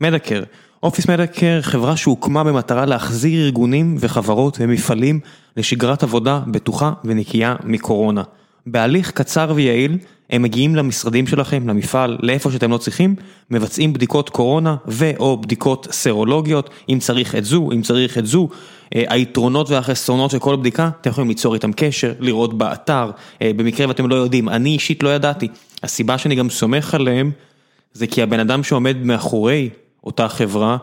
מדקר. אופיס מדקר חברה שהוקמה במטרה להחזיר ארגונים וחברות ומפעלים לשגרת עבודה בטוחה ונקייה מקורונה. בהליך קצר ויעיל, הם מגיעים למשרדים שלכם, למפעל, לאיפה שאתם לא צריכים, מבצעים בדיקות קורונה ו/או בדיקות סרולוגיות, אם צריך את זו, אם צריך את זו, היתרונות והחסרונות של כל בדיקה, אתם יכולים ליצור איתם קשר, לראות באתר, במקרה ואתם לא יודעים, אני אישית לא ידעתי, הסיבה שאני גם סומך עליהם, זה כי הבן אדם שעומד מאחורי אותה חברה,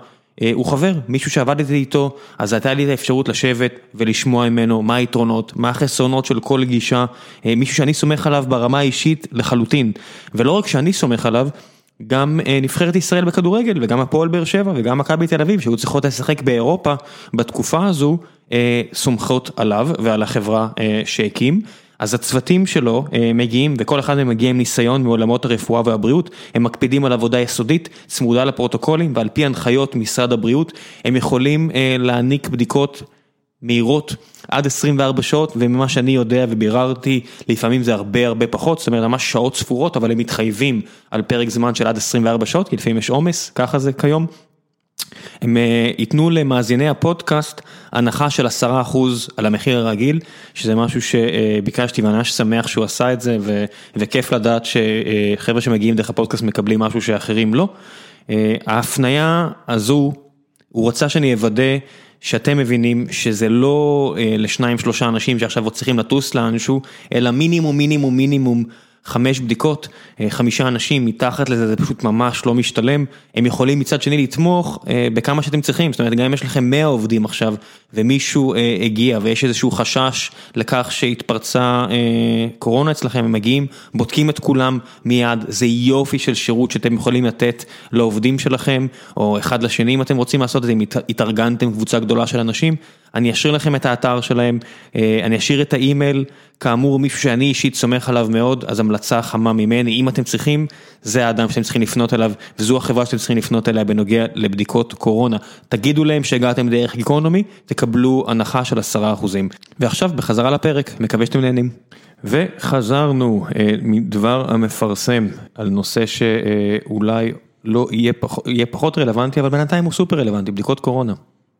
הוא חבר, מישהו שעבדתי איתו, אז הייתה לי את האפשרות לשבת ולשמוע ממנו מה היתרונות, מה החסרונות של כל גישה, מישהו שאני סומך עליו ברמה האישית לחלוטין, ולא רק שאני סומך עליו, גם נבחרת ישראל בכדורגל וגם הפועל באר שבע וגם מכבי תל אביב שהיו צריכות לשחק באירופה בתקופה הזו, סומכות עליו ועל החברה שהקים. אז הצוותים שלו מגיעים וכל אחד מהם מגיע עם ניסיון מעולמות הרפואה והבריאות, הם מקפידים על עבודה יסודית, צמודה לפרוטוקולים ועל פי הנחיות משרד הבריאות, הם יכולים להעניק בדיקות מהירות עד 24 שעות וממה שאני יודע וביררתי לפעמים זה הרבה הרבה פחות, זאת אומרת ממש שעות ספורות אבל הם מתחייבים על פרק זמן של עד 24 שעות כי לפעמים יש עומס, ככה זה כיום. הם ייתנו למאזיני הפודקאסט הנחה של עשרה אחוז על המחיר הרגיל, שזה משהו שביקשתי ואני ממש שמח שהוא עשה את זה וכיף לדעת שחבר'ה שמגיעים דרך הפודקאסט מקבלים משהו שאחרים לא. ההפניה הזו, הוא רצה שאני אוודא שאתם מבינים שזה לא לשניים שלושה אנשים שעכשיו עוד צריכים לטוס לאנשהו, אלא מינימום מינימום מינימום חמש בדיקות, חמישה אנשים, מתחת לזה זה פשוט ממש לא משתלם, הם יכולים מצד שני לתמוך בכמה שאתם צריכים, זאת אומרת גם אם יש לכם 100 עובדים עכשיו ומישהו הגיע ויש איזשהו חשש לכך שהתפרצה קורונה אצלכם, הם מגיעים, בודקים את כולם מיד, זה יופי של שירות שאתם יכולים לתת לעובדים שלכם, או אחד לשני אם אתם רוצים לעשות את זה, אם התארגנתם קבוצה גדולה של אנשים, אני אשאיר לכם את האתר שלהם, אני אשאיר את האימייל, כאמור מישהו שאני אישית סומך עליו מאוד, אז המלצה חמה ממני, אם אתם צריכים, זה האדם שאתם צריכים לפנות אליו, וזו החברה שאתם צריכים לפנות אליה בנוגע לבדיקות קורונה. תגידו להם שהגעתם דרך גיקונומי, תקבלו הנחה של עשרה אחוזים. ועכשיו בחזרה לפרק, מקווה שאתם נהנים. וחזרנו מדבר המפרסם על נושא שאולי לא יהיה פחות, יהיה פחות רלוונטי, אבל בינתיים הוא סופר רלוונטי, בדיקות קורונה.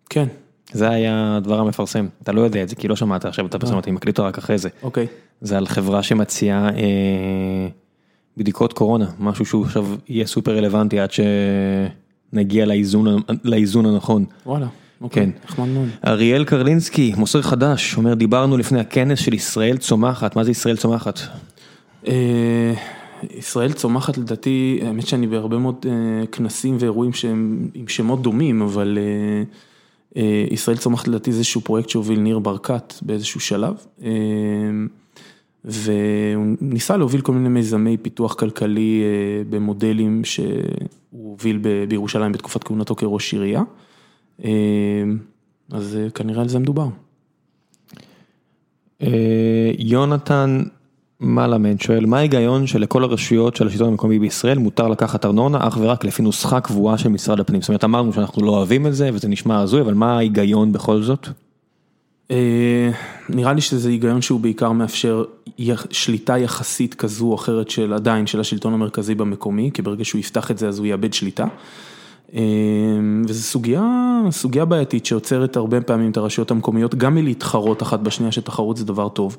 כן. זה היה הדבר המפרסם, אתה לא יודע את זה, כי לא שמעת עכשיו את הפרסומת, אני מקליט רק אחרי זה. אוקיי. זה על חברה שמציעה אה, בדיקות קורונה, משהו שהוא עכשיו יהיה סופר רלוונטי עד שנגיע לאיזון, לאיזון הנכון. וואלה. אוקיי, כן. נחמד מאוד. אריאל קרלינסקי, מוסר חדש, אומר דיברנו לפני הכנס של ישראל צומחת, מה זה ישראל צומחת? אה, ישראל צומחת לדעתי, האמת שאני בהרבה מאוד אה, כנסים ואירועים שהם עם שמות דומים, אבל אה, ישראל צומחת לדעתי זה איזשהו פרויקט שהוביל ניר ברקת באיזשהו שלב. והוא ניסה להוביל כל מיני מיזמי פיתוח כלכלי במודלים שהוא הוביל בירושלים בתקופת כהונתו כראש עירייה. אז כנראה על זה מדובר. יונתן מלאמן שואל, מה ההיגיון שלכל הרשויות של השלטון המקומי בישראל מותר לקחת ארנונה אך ורק לפי נוסחה קבועה של משרד הפנים? זאת אומרת, אמרנו שאנחנו לא אוהבים את זה וזה נשמע הזוי, אבל מה ההיגיון בכל זאת? נראה לי שזה היגיון שהוא בעיקר מאפשר שליטה יחסית כזו או אחרת של עדיין של השלטון המרכזי במקומי, כי ברגע שהוא יפתח את זה אז הוא יאבד שליטה. וזו סוגיה, סוגיה בעייתית שעוצרת הרבה פעמים את הרשויות המקומיות, גם מלהתחרות אחת בשנייה שתחרות זה דבר טוב,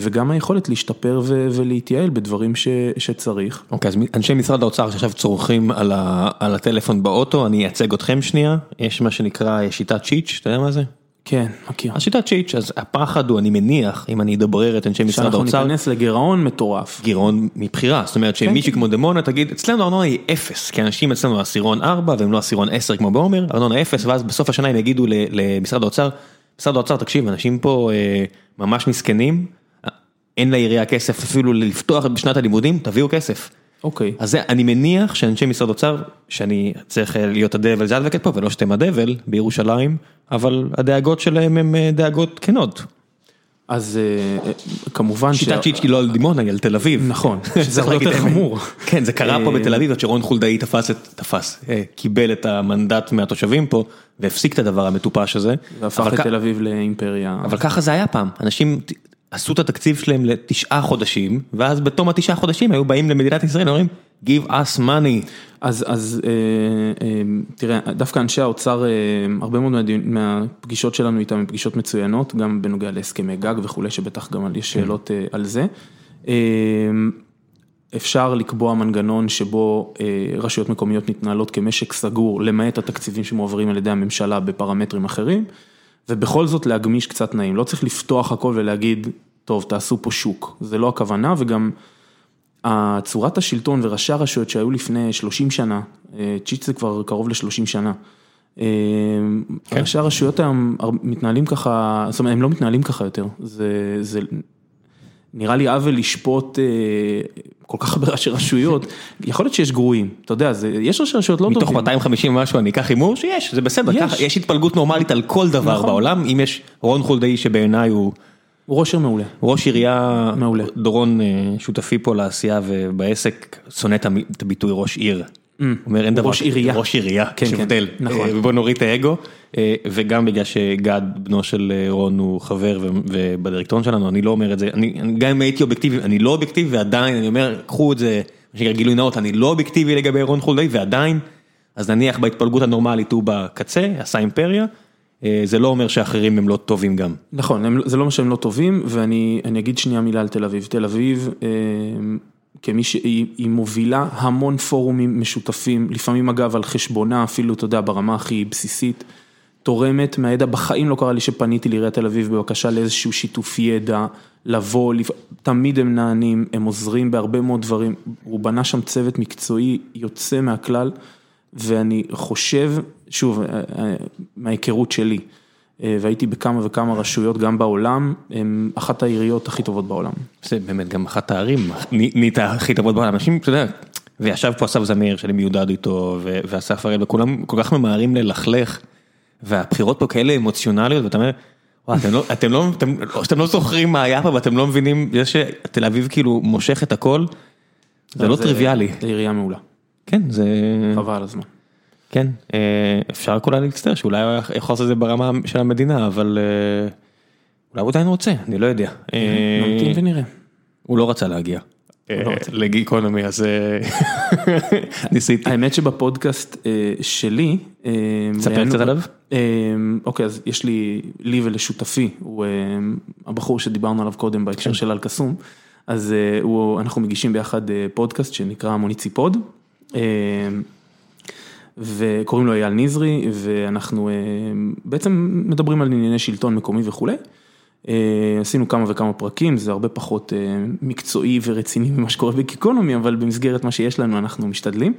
וגם היכולת להשתפר ולהתייעל בדברים שצריך. אוקיי, אז אנשי משרד האוצר שעכשיו צורכים על הטלפון באוטו, אני אייצג אתכם שנייה, יש מה שנקרא שיטת צ'יץ', אתה יודע מה זה? כן, מכיר. השיטת צ'יץ', אז הפחד הוא, אני מניח, אם אני אדברר את אנשי משרד האוצר. שאנחנו ניכנס לגירעון מטורף. גירעון מבחירה, זאת אומרת שמישהי כמו דמונה תגיד, אצלנו הארנונה היא אפס, כי אנשים אצלנו עשירון 4 והם לא עשירון 10 כמו בעומר, ארנונה אפס, ואז בסוף השנה הם יגידו למשרד האוצר, משרד האוצר, תקשיב, אנשים פה ממש מסכנים, אין לעירייה כסף אפילו לפתוח בשנת הלימודים, תביאו כסף. אוקיי. אז זה, אני מניח שאנשי משרד אוצר, שאני צריך להיות הדבל זה הדבקת פה ולא שאתם הדבל בירושלים, אבל הדאגות שלהם הם דאגות כנות. אז כמובן ש... שיטת צ'יצ'קי לא על דימונה, היא על תל אביב. נכון, שזה הרבה יותר חמור. כן, זה קרה פה בתל אביב, עד שרון חולדאי תפס, תפס, קיבל את המנדט מהתושבים פה, והפסיק את הדבר המטופש הזה. והפך את תל אביב לאימפריה. אבל ככה זה היה פעם, אנשים עשו את התקציב שלהם לתשעה חודשים, ואז בתום התשעה חודשים היו באים למדינת ישראל ואומרים, give us money. אז, אז תראה, דווקא אנשי האוצר, הרבה מאוד מהפגישות שלנו איתם הן פגישות מצוינות, גם בנוגע להסכמי גג וכולי, שבטח גם יש שאלות על זה. אפשר לקבוע מנגנון שבו רשויות מקומיות מתנהלות כמשק סגור, למעט התקציבים שמועברים על ידי הממשלה בפרמטרים אחרים. ובכל זאת להגמיש קצת תנאים, לא צריך לפתוח הכל ולהגיד, טוב, תעשו פה שוק, זה לא הכוונה, וגם צורת השלטון וראשי הרשויות שהיו לפני 30 שנה, צ'יט זה כבר קרוב ל-30 שנה, ראשי הרשויות היום מתנהלים ככה, זאת אומרת, הם לא מתנהלים ככה יותר, זה נראה לי עוול לשפוט כל כך הרבה ראשי רשויות, יכול להיות שיש גרועים, אתה יודע, יש ראשי רשויות לא טובים. מתוך 250 משהו אני אקח הימור שיש, זה בסדר, יש התפלגות נורמלית על כל דבר בעולם, אם יש רון חולדאי שבעיניי הוא... הוא ראש עיר מעולה. ראש עירייה, מעולה. דורון שותפי פה לעשייה ובעסק, שונא את הביטוי ראש עיר. אומר אין דבר, ראש עירייה, ראש עירייה, יש הבדל, ובוא נוריד את האגו, וגם בגלל שגד בנו של רון הוא חבר ובדירקטוריון שלנו, אני לא אומר את זה, גם אם הייתי אובייקטיבי, אני לא אובייקטיבי ועדיין אני אומר, קחו את זה, מה שנקרא גילוי נאות, אני לא אובייקטיבי לגבי רון חולדאי ועדיין, אז נניח בהתפלגות הנורמלית הוא בקצה, עשה אימפריה, זה לא אומר שאחרים הם לא טובים גם. נכון, זה לא אומר שהם לא טובים, ואני אגיד שנייה מילה על תל אביב, תל אביב כמי שהיא מובילה המון פורומים משותפים, לפעמים אגב על חשבונה אפילו, אתה יודע, ברמה הכי בסיסית, תורמת מהידע, בחיים לא קרה לי שפניתי לעיריית תל אביב בבקשה לאיזשהו שיתוף ידע, לבוא, תמיד הם נענים, הם עוזרים בהרבה מאוד דברים, הוא בנה שם צוות מקצועי יוצא מהכלל, ואני חושב, שוב, מההיכרות שלי, והייתי בכמה וכמה רשויות גם בעולם, הם אחת העיריות הכי טובות בעולם. זה באמת גם אחת הערים, נהיית הכי טובות בעולם, אנשים, אתה יודע, וישב פה אסף זמיר שאני מיודד איתו, ואסף הראל, וכולם כל כך ממהרים ללכלך. והבחירות פה כאלה אמוציונליות ואתה אומר, אתם לא, אתם לא זוכרים מה היה פה ואתם לא מבינים, זה שתל אביב כאילו מושך את הכל, זה לא טריוויאלי. זה עירייה מעולה. כן, זה... חבל הזמן. כן, אפשר כולה להצטער שאולי הוא יכול לעשות את זה ברמה של המדינה, אבל אולי הוא עדיין רוצה, אני לא יודע. נמתין ונראה. הוא לא רצה להגיע. לגיקונומי אז ניסיתי. האמת שבפודקאסט שלי, ספר קצת עליו. אוקיי אז יש לי, לי ולשותפי, הוא הבחור שדיברנו עליו קודם בהקשר של אל קסום, אז אנחנו מגישים ביחד פודקאסט שנקרא מוניציפוד. וקוראים לו אייל נזרי ואנחנו בעצם מדברים על ענייני שלטון מקומי וכולי. עשינו כמה וכמה פרקים, זה הרבה פחות מקצועי ורציני ממה שקורה בגיקונומי, אבל במסגרת מה שיש לנו אנחנו משתדלים.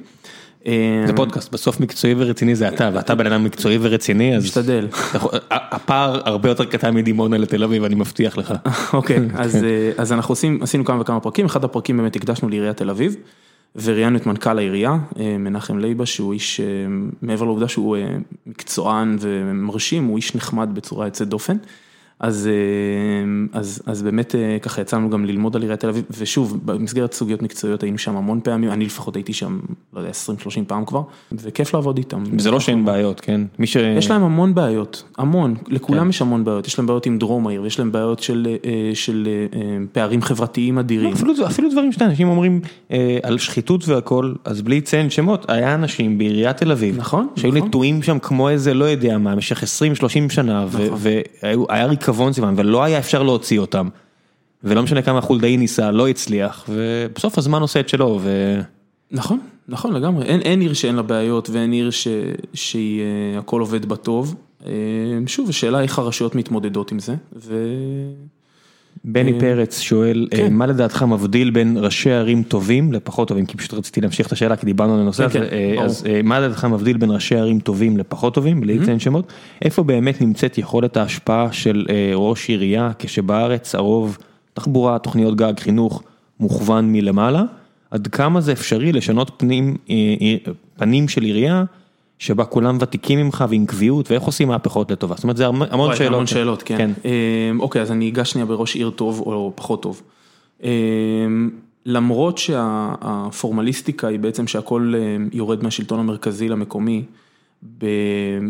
זה פודקאסט, בסוף מקצועי ורציני זה אתה, ואתה בן אדם מקצועי ורציני, אז... משתדל. הפער הרבה יותר קטן מדימונה לתל אביב, אני מבטיח לך. אוקיי, אז אנחנו עשינו כמה וכמה פרקים, אחד הפרקים באמת הקדשנו לעיריית תל אביב, וראיינו את מנכ"ל העירייה, מנחם לייבה, שהוא איש, מעבר לעובדה שהוא מקצוען ומרשים, הוא איש נחמד בצורה יוצאת דופן. אז אז אז באמת ככה יצאנו גם ללמוד על עיריית תל אביב, ושוב, במסגרת סוגיות מקצועיות היינו שם המון פעמים, אני לפחות הייתי שם, לא יודע, 20-30 פעם כבר, וכיף לעבוד איתם. זה לא שאין בעיות, כן? מי ש... יש להם המון בעיות, המון, לכולם יש המון בעיות, יש להם בעיות עם דרום העיר, יש להם בעיות של פערים חברתיים אדירים. אפילו דברים שאנשים אומרים על שחיתות והכל, אז בלי לציין שמות, היה אנשים בעיריית תל אביב, נכון, שהיו נטועים שם כמו איזה לא יודע מה, במשך 20-30 שנה, והיה ריקבון סביבם, ולא היה אפשר להוציא אותם. ולא משנה כמה חולדאי ניסה, לא הצליח, ובסוף הזמן עושה את שלו. ו... נכון, נכון לגמרי, אין, אין עיר שאין לה בעיות ואין עיר ש, שהכל עובד בטוב. שוב, השאלה איך הרשויות מתמודדות עם זה. ו... בני פרץ שואל, כן. מה לדעתך מבדיל בין ראשי ערים טובים לפחות טובים, כי פשוט רציתי להמשיך את השאלה, כי דיברנו על הנושא הזה, כן, אז מה לדעתך מבדיל בין ראשי ערים טובים לפחות טובים, בלי לציין שמות, איפה באמת נמצאת יכולת ההשפעה של ראש עירייה, כשבארץ הרוב תחבורה, תוכניות גג, חינוך, מוכוון מלמעלה, עד כמה זה אפשרי לשנות פנים, פנים של עירייה, שבה כולם ותיקים ממך ועם קביעות, ואיך עושים מהפכות לטובה, זאת אומרת זה המון שאלות. המון שאלות, כן. אוקיי, אז אני אגש שנייה בראש עיר טוב או פחות טוב. למרות שהפורמליסטיקה היא בעצם שהכל יורד מהשלטון המרכזי למקומי,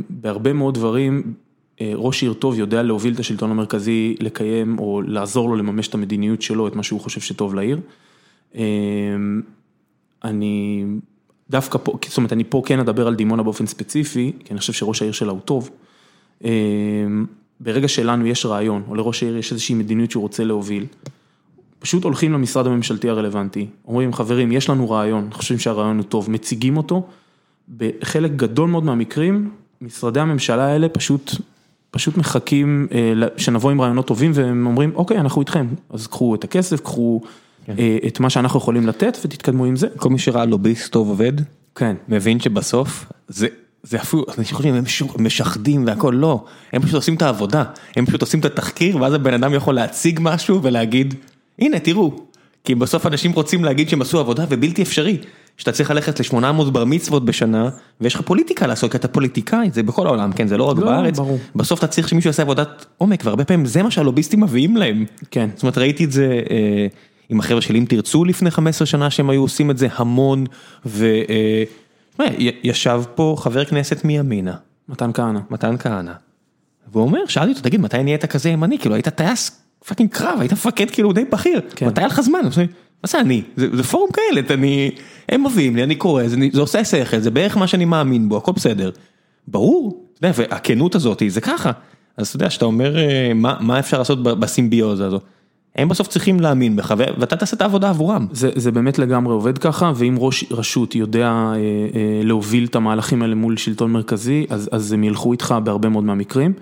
בהרבה מאוד דברים, ראש עיר טוב יודע להוביל את השלטון המרכזי לקיים או לעזור לו לממש את המדיניות שלו, את מה שהוא חושב שטוב לעיר. אני... דווקא פה, זאת אומרת, אני פה כן אדבר על דימונה באופן ספציפי, כי אני חושב שראש העיר שלה הוא טוב. ברגע שלנו יש רעיון, או לראש העיר יש איזושהי מדיניות שהוא רוצה להוביל, פשוט הולכים למשרד הממשלתי הרלוונטי, אומרים, חברים, יש לנו רעיון, חושבים שהרעיון הוא טוב, מציגים אותו, בחלק גדול מאוד מהמקרים, משרדי הממשלה האלה פשוט, פשוט מחכים שנבוא עם רעיונות טובים, והם אומרים, אוקיי, אנחנו איתכם, אז קחו את הכסף, קחו... את מה שאנחנו יכולים לתת ותתקדמו עם זה. כל מי שראה לוביסט טוב עובד, כן, מבין שבסוף זה זה אפילו, אנשים חושבים הם משחדים והכל, לא, הם פשוט עושים את העבודה, הם פשוט עושים את התחקיר ואז הבן אדם יכול להציג משהו ולהגיד, הנה תראו, כי בסוף אנשים רוצים להגיד שהם עשו עבודה ובלתי אפשרי, שאתה צריך ללכת ל-800 בר מצוות בשנה ויש לך פוליטיקה לעשות, כי אתה פוליטיקאי, זה בכל העולם, כן, זה לא רק בארץ, בסוף אתה צריך שמישהו יעשה עבודת עומק והרבה פעמים זה מה שהלוביסטים מביאים להם, כן, זאת אומרת ראיתי את זה. עם החבר'ה של אם תרצו לפני 15 שנה שהם היו עושים את זה המון, וישב פה חבר כנסת מימינה. מתן כהנא. מתן כהנא. והוא אומר, שאלתי אותו, תגיד, מתי נהיית כזה ימני? כאילו היית טייס fucking קרב, היית מפקד כאילו די בכיר, מתי היה לך זמן? מה זה אני? זה פורום כאלה, הם מביאים לי, אני קורא, זה עושה שכל, זה בערך מה שאני מאמין בו, הכל בסדר. ברור, והכנות הזאת זה ככה. אז אתה יודע, שאתה אומר, מה אפשר לעשות בסימביוזה הזו? הם בסוף צריכים להאמין בך ואתה תעשה את העבודה עבורם. זה זה באמת לגמרי עובד ככה, ואם ראש רשות יודע אה, אה, להוביל את המהלכים האלה מול שלטון מרכזי, אז אז הם ילכו איתך בהרבה מאוד מהמקרים.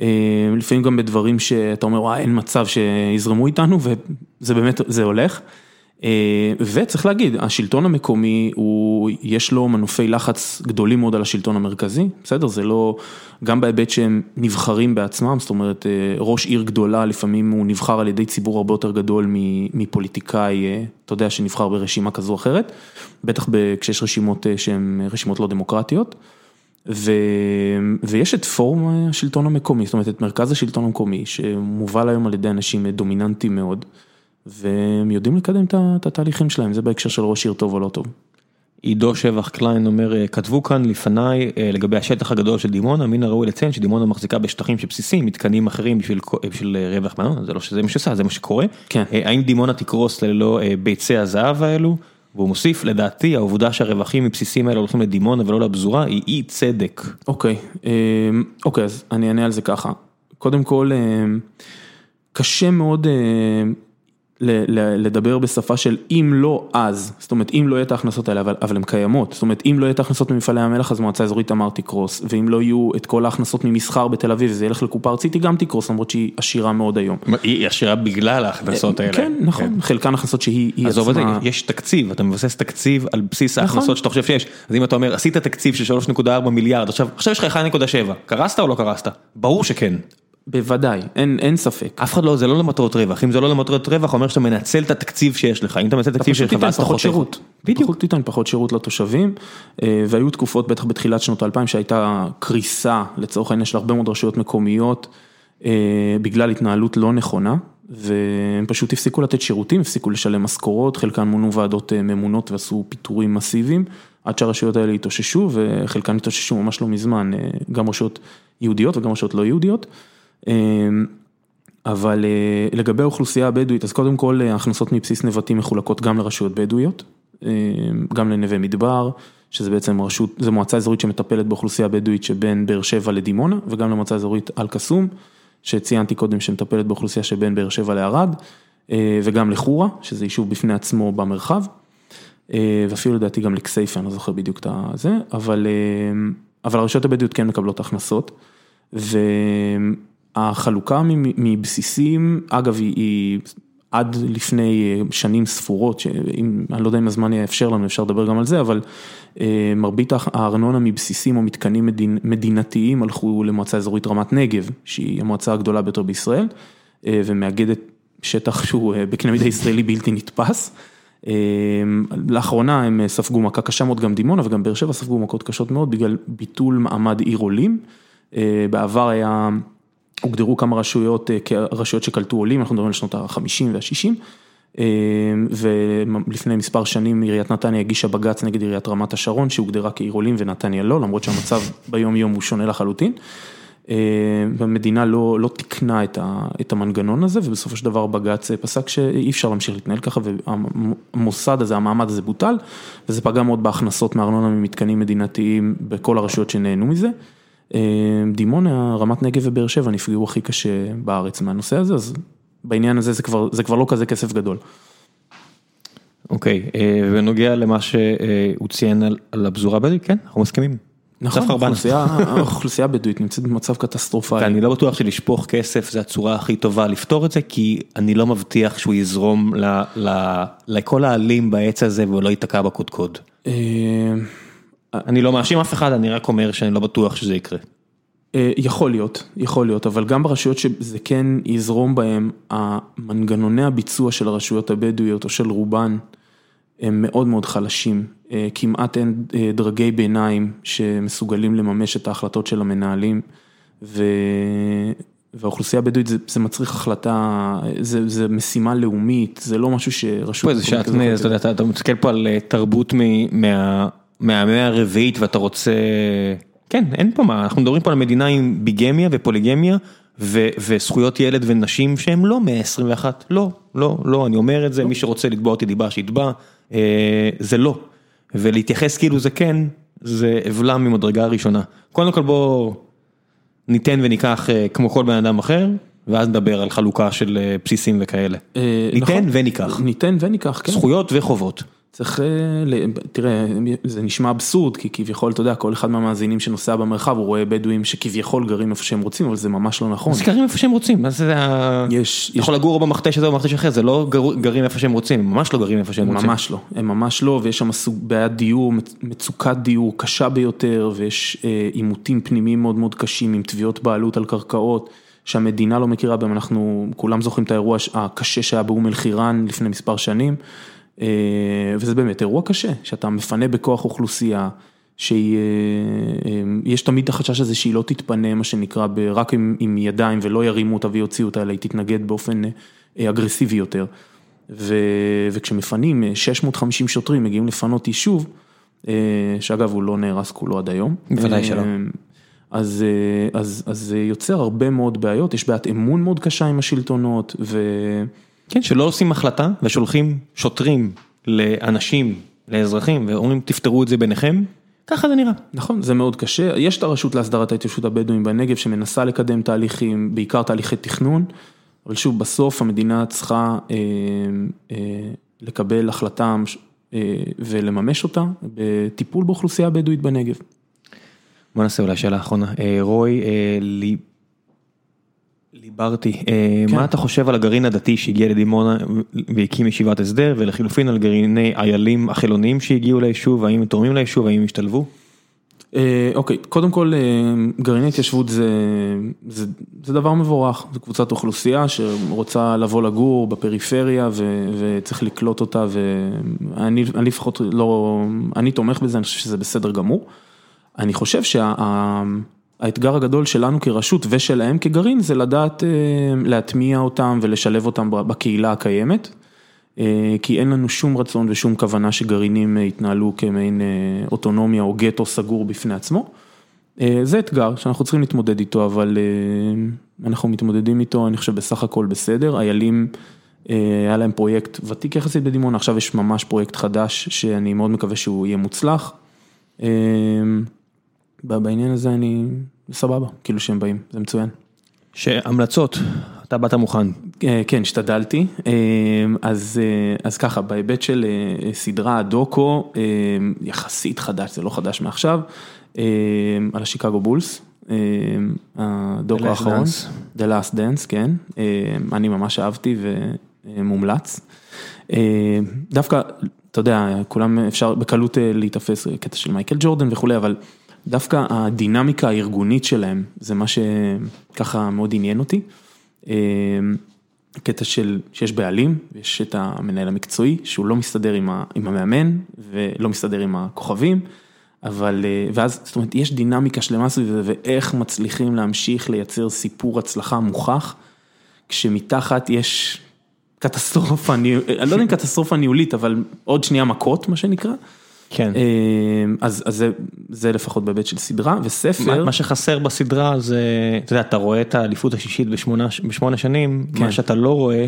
אה, לפעמים גם בדברים שאתה אומר, אין מצב שיזרמו איתנו, וזה באמת, זה הולך. אה, וצריך להגיד, השלטון המקומי, הוא, יש לו מנופי לחץ גדולים מאוד על השלטון המרכזי, בסדר? זה לא, גם בהיבט שהם נבחרים בעצמם, זאת אומרת, אה, ראש עיר גדולה, לפעמים הוא נבחר על ידי ציבור הרבה יותר גדול מפוליטיקאי, אה, אתה יודע, שנבחר ברשימה כזו או אחרת, בטח כשיש רשימות שהן רשימות לא דמוקרטיות. ו... ויש את פורום השלטון המקומי, זאת אומרת את מרכז השלטון המקומי, שמובל היום על ידי אנשים דומיננטיים מאוד. והם יודעים לקדם את התהליכים שלהם, זה בהקשר של ראש עיר טוב או לא טוב. עידו שבח קליין אומר, כתבו כאן לפניי לגבי השטח הגדול של דימונה, מן הראוי לציין שדימונה מחזיקה בשטחים שבסיסיים, מתקנים אחרים בשביל בשביל רווח, זה לא שזה מה שעושה, זה מה שקורה. כן. האם דימונה תקרוס ללא ביצי הזהב האלו? והוא מוסיף, לדעתי העובדה שהרווחים מבסיסים האלה הולכים לדימונה ולא לפזורה היא אי צדק. אוקיי, אוקיי, אז אני אענה על זה ככה. קודם כל, קשה מאוד לדבר בשפה של אם לא אז, זאת אומרת אם לא יהיה את ההכנסות האלה, אבל אבל הן קיימות, זאת אומרת אם לא יהיה את ההכנסות ממפעלי המלח אז מועצה אזורית תמר תקרוס, ואם לא יהיו את כל ההכנסות ממסחר בתל אביב וזה ילך לקופה ארצית היא גם תקרוס למרות שהיא עשירה מאוד היום. היא עשירה בגלל ההכנסות האלה. כן, נכון, חלקן הכנסות שהיא עצמה. יש תקציב, אתה מבסס תקציב על בסיס ההכנסות שאתה חושב שיש, אז אם אתה אומר עשית תקציב של 3.4 מיליארד, עכשיו יש לך 1.7, קרסת או לא קרסת? ברור שכן. בוודאי, אין אין ספק. אף אחד לא, זה לא למטרות רווח, אם זה לא למטרות רווח, אומר שאתה מנצל את התקציב שיש לך, אם אתה מנצל את התקציב שלך, ואז אתה פחות שירות. בדיוק. תיתן פחות שירות לתושבים, והיו תקופות, בטח בתחילת שנות האלפיים, שהייתה קריסה, לצורך העניין של הרבה מאוד רשויות מקומיות, בגלל התנהלות לא נכונה, והם פשוט הפסיקו לתת שירותים, הפסיקו לשלם משכורות, חלקם מונו ועדות ממונות ועשו פיטורים מסיביים, עד שהרשויות האלה התאוששו, וחלקם התאוששו ממש לא מזמן, גם רשויות יהודיות וגם רשויות לא יהודיות. אבל לגבי האוכלוסייה הבדואית, אז קודם כל ההכנסות מבסיס נבטים מחולקות גם לרשויות בדואיות, גם לנווה מדבר, שזה בעצם רשות, זו מועצה אזורית שמטפלת באוכלוסייה הבדואית שבין באר שבע לדימונה, וגם למועצה אזורית אל קסום, שציינתי קודם שמטפלת באוכלוסייה שבין באר שבע לערד, וגם לחורה, שזה יישוב בפני עצמו במרחב, ואפילו לדעתי גם לכסייפה, אני לא זוכר בדיוק את זה, אבל הרשויות הבדואיות כן מקבלות הכנסות. החלוקה מבסיסים, אגב היא עד לפני שנים ספורות, שאם, אני לא יודע אם הזמן יאפשר לנו, אפשר לדבר גם על זה, אבל מרבית הארנונה מבסיסים או מתקנים מדינתיים הלכו למועצה אזורית רמת נגב, שהיא המועצה הגדולה ביותר בישראל, ומאגדת שטח שהוא בקנה מידה ישראלי בלתי נתפס. לאחרונה הם ספגו מכה קשה מאוד, גם דימונה וגם באר שבע ספגו מכות קשות מאוד בגלל ביטול מעמד עיר עולים. בעבר היה... הוגדרו כמה רשויות כרשויות שקלטו עולים, אנחנו מדברים על שנות ה-50 וה-60, ולפני מספר שנים עיריית נתניה הגישה בג"ץ נגד עיריית רמת השרון, שהוגדרה כעיר עולים ונתניה לא, למרות שהמצב ביום יום הוא שונה לחלוטין. והמדינה לא לא תיקנה את המנגנון הזה, ובסופו של דבר בג"ץ פסק שאי אפשר להמשיך להתנהל ככה, והמוסד הזה, המעמד הזה בוטל, וזה פגע מאוד בהכנסות מארנונה ממתקנים מדינתיים בכל הרשויות שנהנו מזה. דימונה, רמת נגב ובאר שבע נפגעו הכי קשה בארץ מהנושא הזה, אז בעניין הזה זה כבר זה כבר לא כזה כסף גדול. אוקיי, ונוגע למה שהוא ציין על הפזורה הבדואית, כן, אנחנו מסכימים. נכון, האוכלוסייה הבדואית נמצאת במצב קטסטרופלי. אני לא בטוח שלשפוך כסף זה הצורה הכי טובה לפתור את זה, כי אני לא מבטיח שהוא יזרום לכל העלים בעץ הזה והוא לא ייתקע בקודקוד. אני לא מאשים אף אחד, אני רק אומר שאני לא בטוח שזה יקרה. יכול להיות, יכול להיות, אבל גם ברשויות שזה כן יזרום בהם, המנגנוני הביצוע של הרשויות הבדואיות או של רובן, הם מאוד מאוד חלשים, כמעט אין דרגי ביניים שמסוגלים לממש את ההחלטות של המנהלים, והאוכלוסייה הבדואית זה מצריך החלטה, זה משימה לאומית, זה לא משהו שרשות... זה שעטנז, אתה יודע, אתה מסתכל פה על תרבות מה... מהמאה הרביעית ואתה רוצה, כן, אין פה מה, אנחנו מדברים פה על מדינה עם ביגמיה ופוליגמיה וזכויות ילד ונשים שהם לא מאה 21, לא, לא, לא, אני אומר את זה, מי שרוצה לתבוע אותי דיבה שיתבע, זה לא, ולהתייחס כאילו זה כן, זה אבלה ממדרגה ראשונה. קודם כל בוא ניתן וניקח כמו כל בן אדם אחר, ואז נדבר על חלוקה של אה, בסיסים וכאלה. אה, ניתן נכון. וניקח. ניתן וניקח, כן. זכויות וחובות. צריך, אה, תראה, זה נשמע אבסורד, כי כביכול, אתה יודע, כל אחד מהמאזינים שנוסע במרחב, הוא רואה בדואים שכביכול גרים איפה שהם רוצים, אבל זה ממש לא נכון. אז גרים איפה שהם רוצים, מה זה ה... יש, אתה יכול לגור במכתש הזה או במכתש אחר, זה לא גר- גרים איפה שהם רוצים, הם ממש לא גרים איפה שהם רוצים. ממש לא, הם ממש לא, ויש שם סוג בעיית דיור, מצ- מצוקת דיור קשה ביותר, ויש אה, עימותים פנימיים מאוד מאוד קשים עם תביעות בעלות על קרקעות, שהמדינה לא מכירה בהם, אנחנו כולם זוכרים את האירוע הקשה שהיה באום אל חיראן לפני מספר שנים, אה, וזה באמת אירוע קשה, שאתה מפנה בכוח אוכלוסייה, שהיא, אה, אה, תמיד את החשש הזה שהיא לא תתפנה, מה שנקרא, רק עם, עם ידיים ולא ירימו אותה ויוציאו אותה, אלא היא תתנגד באופן אה, אגרסיבי יותר. ו, וכשמפנים אה, 650 שוטרים מגיעים לפנות יישוב, אה, שאגב הוא לא נהרס כולו עד היום. בוודאי אה, שלא. אז, אה, אז, אז זה יוצר הרבה מאוד בעיות, יש בעיית אמון מאוד קשה עם השלטונות, ו... כן, שלא עושים החלטה ושולחים שוטרים לאנשים, לאזרחים, ואומרים תפתרו את זה ביניכם, ככה זה נראה. נכון, זה מאוד קשה. יש את הרשות להסדרת ההתיישבות הבדואים בנגב שמנסה לקדם תהליכים, בעיקר תהליכי תכנון, אבל שוב, בסוף המדינה צריכה אה, אה, לקבל החלטה אה, ולממש אותה בטיפול באוכלוסייה הבדואית בנגב. בוא נעשה אולי שאלה אחרונה. אה, רוי אה, לי- ליברטי, אה, כן. מה אתה חושב על הגרעין הדתי שהגיע לדימונה והקים ישיבת הסדר, ולחילופין על גרעיני איילים החילוניים שהגיעו ליישוב, האם הם תורמים ליישוב, האם הם השתלבו? אה, אוקיי, קודם כל אה, גרעיני התיישבות זה, זה, זה דבר מבורך, זו קבוצת אוכלוסייה שרוצה לבוא לגור בפריפריה ו, וצריך לקלוט אותה ואני אני לפחות לא, אני תומך בזה, אני חושב שזה בסדר גמור. אני חושב שהאתגר הגדול שלנו כרשות ושלהם כגרעין זה לדעת אה, להטמיע אותם ולשלב אותם בקהילה הקיימת. אה, כי אין לנו שום רצון ושום כוונה שגרעינים אה, יתנהלו כמעין אוטונומיה או גטו סגור בפני עצמו. זה אתגר שאנחנו צריכים להתמודד איתו, אבל אנחנו מתמודדים איתו, אני חושב בסך הכל בסדר. איילים, היה להם פרויקט ותיק יחסית בדימונה, עכשיו יש ממש פרויקט חדש שאני מאוד מקווה שהוא יהיה מוצלח. בעניין הזה אני סבבה, כאילו שהם באים, זה מצוין. שהמלצות, אתה באת מוכן. אה, כן, השתדלתי. אה, אז, אה, אז ככה, בהיבט של סדרה הדוקו, אה, יחסית חדש, זה לא חדש מעכשיו, על השיקגו בולס, הדוקו האחרון, Dance. The Last Dance, כן, אני ממש אהבתי ומומלץ. דווקא, אתה יודע, כולם אפשר בקלות להיתפס, קטע של מייקל ג'ורדן וכולי, אבל דווקא הדינמיקה הארגונית שלהם, זה מה שככה מאוד עניין אותי. אה, קטע של, שיש בעלים, יש את המנהל המקצועי, שהוא לא מסתדר עם, ה, עם המאמן, ולא מסתדר עם הכוכבים, אבל, אה, ואז, זאת אומרת, יש דינמיקה שלמה סביב זה, ואיך מצליחים להמשיך לייצר סיפור הצלחה מוכח, כשמתחת יש קטסטרופה, אני לא יודע אם קטסטרופה ניהולית, אבל עוד שנייה מכות, מה שנקרא. כן. אה, אז, אז זה, זה לפחות בהיבט של סדרה, מה וספר, מה שחסר בסדרה זה, אתה יודע, אתה רואה את האליפות השישית בשמונה בשמונה שנים, כן. מה שאתה לא רואה,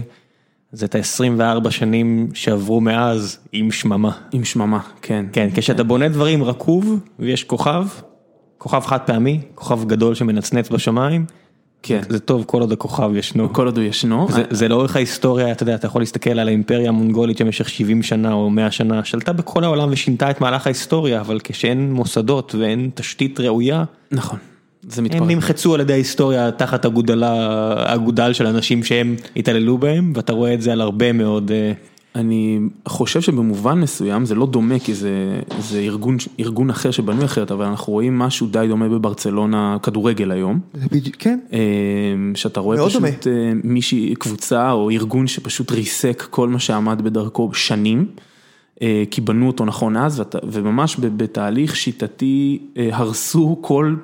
זה את ה-24 שנים שעברו מאז עם שממה. עם שממה, כן. כן, כשאתה בונה דברים רקוב ויש כוכב, כוכב חד פעמי, כוכב גדול שמנצנץ בשמיים, כן. זה טוב כל עוד הכוכב ישנו. כל עוד הוא ישנו. זה, זה לאורך ההיסטוריה, אתה יודע, אתה יכול להסתכל על האימפריה המונגולית שבמשך 70 שנה או 100 שנה שלטה בכל העולם ושינתה את מהלך ההיסטוריה, אבל כשאין מוסדות ואין תשתית ראויה, נכון, זה הם מתפרק. נמחצו על ידי ההיסטוריה תחת הגודלה, הגודל של אנשים שהם התעללו בהם, ואתה רואה את זה על הרבה מאוד... אני חושב שבמובן מסוים זה לא דומה כי זה, זה ארגון, ארגון אחר שבנוי אחרת, אבל אנחנו רואים משהו די דומה בברצלונה כדורגל היום. כן. אה, שאתה רואה פשוט. אה, מישהי, קבוצה או ארגון שפשוט ריסק כל מה שעמד בדרכו שנים, אה, כי בנו אותו נכון אז, וממש בתהליך שיטתי הרסו כל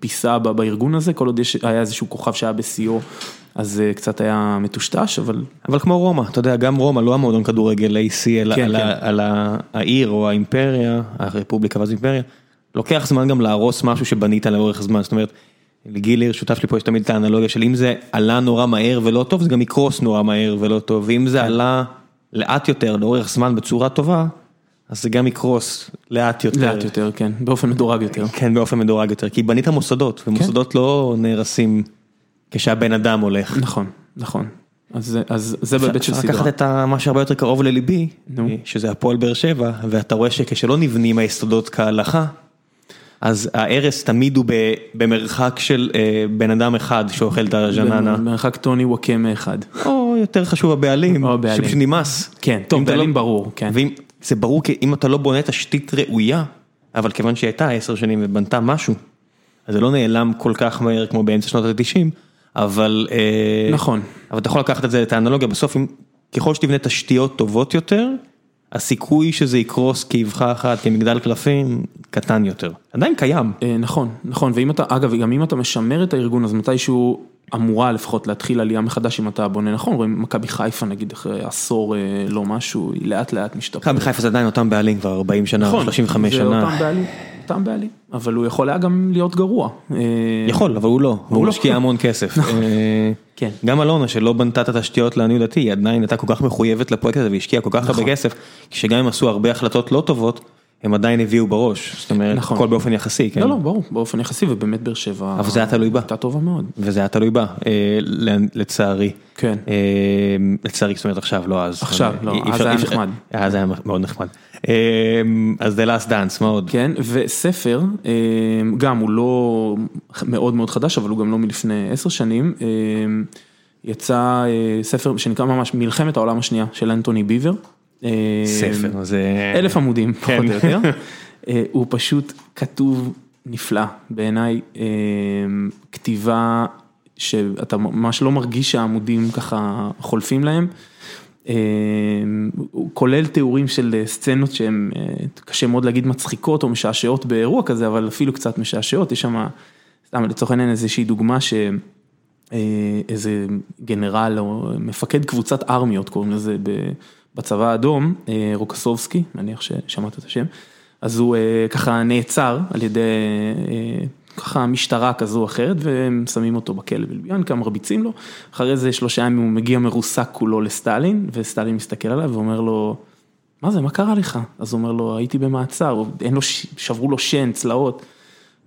פיסה בארגון הזה, כל עוד יש, היה איזשהו כוכב שהיה בשיאו, אז זה קצת היה מטושטש, אבל אבל כמו רומא, אתה יודע, גם רומא, לא המועדון כדורגל AC, אלא כן, על, כן. על ה- העיר או האימפריה, הרפובליקה ואז אימפריה, לוקח זמן גם להרוס משהו שבנית לאורך זמן, זאת אומרת, גילי, שותף שלי פה, יש תמיד את האנלוגיה של אם זה עלה נורא מהר ולא טוב, זה גם יקרוס נורא מהר ולא טוב, ואם כן. זה עלה לאט יותר, לאורך זמן בצורה טובה, אז זה גם יקרוס לאט יותר. לאט יותר, כן, באופן מדורג יותר. כן, באופן מדורג יותר, כי בנית מוסדות, ומוסדות לא נהרסים כשהבן אדם הולך. נכון, נכון. אז אז זה בהיבט של סדרה. לקחת את מה שהרבה יותר קרוב לליבי, נו. שזה הפועל באר שבע, ואתה רואה שכשלא נבנים היסודות כהלכה, אז ההרס תמיד הוא ב- במרחק של אה, בן אדם אחד שאוכל את הז'ננה, במרחק טוני וואקמה אחד. או יותר חשוב הבעלים, או הבעלים. שפשוט נמאס. כן, טוב, אתה בעלים לא- ברור, כן. ואם, זה ברור כי אם אתה לא בונה תשתית ראויה, אבל כיוון שהיא הייתה עשר שנים ובנתה משהו, אז זה לא נעלם כל כך מהר כמו באמצע שנות ה-90, אבל... אה, נכון. אבל אתה יכול לקחת את זה, את האנלוגיה, בסוף אם, ככל שתבנה תשתיות טובות יותר, הסיכוי שזה יקרוס כאבחה אחת, כמגדל קלפים, קטן יותר. עדיין קיים. אה, נכון, נכון, ואם אתה, אגב, גם אם אתה משמר את הארגון, אז מתישהו אמורה לפחות להתחיל עלייה מחדש אם אתה בונה נכון, רואים מכבי חיפה נגיד אחרי עשור אה, לא משהו, היא לאט לאט משתפרת. מכבי חיפה זה עדיין אותם בעלים כבר 40 שנה, 35 נכון, זה שנה. אותם בעלים, אותם בעלים, אבל הוא יכול היה גם להיות גרוע. אה, יכול, אבל הוא לא, הוא לא. משקיע המון כסף. אה, כן. גם אלונה שלא בנתה את התשתיות לעניות דעתי, היא עדיין הייתה כל כך מחויבת לפרויקט הזה והשקיעה כל כך הרבה נכון. כסף, שגם אם עשו הרבה החלטות לא טובות, הם עדיין הביאו בראש, זאת אומרת, נכון. הכל באופן יחסי, כן? לא, לא, ברור, באופן יחסי, ובאמת באר שבע... אבל זה היה תלוי בה. הייתה טובה מאוד. וזה היה תלוי בה, אה, לצערי. כן. אה, לצערי, זאת אומרת עכשיו, לא אז. עכשיו, לא, אי אז אפשר- היה אי נחמד. אז היה מאוד נחמד. אה, אז The Last Dance, מה עוד? כן, וספר, אה, גם הוא לא מאוד מאוד חדש, אבל הוא גם לא מלפני עשר שנים, אה, יצא אה, ספר שנקרא ממש מלחמת העולם השנייה של אנטוני ביבר. אה, ספר, זה... אלף עמודים, כן. פחות או יותר. אה, הוא פשוט כתוב נפלא בעיניי, אה, כתיבה שאתה ממש לא מרגיש שהעמודים ככה חולפים להם. אה, הוא כולל תיאורים של סצנות שהן, אה, קשה מאוד להגיד מצחיקות או משעשעות באירוע כזה, אבל אפילו קצת משעשעות, יש שם, סתם לצורך העניין איזושהי דוגמה ש... אה, איזה גנרל או מפקד קבוצת ארמיות קוראים לזה בצבא האדום, אה, רוקסובסקי, נניח ששמעת את השם, אז הוא אה, ככה נעצר על ידי אה, ככה משטרה כזו או אחרת והם שמים אותו בכלא בלביאנקה, מרביצים לו, אחרי זה שלושה ימים הוא מגיע מרוסק כולו לסטלין וסטלין מסתכל עליו ואומר לו, מה זה, מה קרה לך? אז הוא אומר לו, הייתי במעצר, לו, שברו לו שן, צלעות.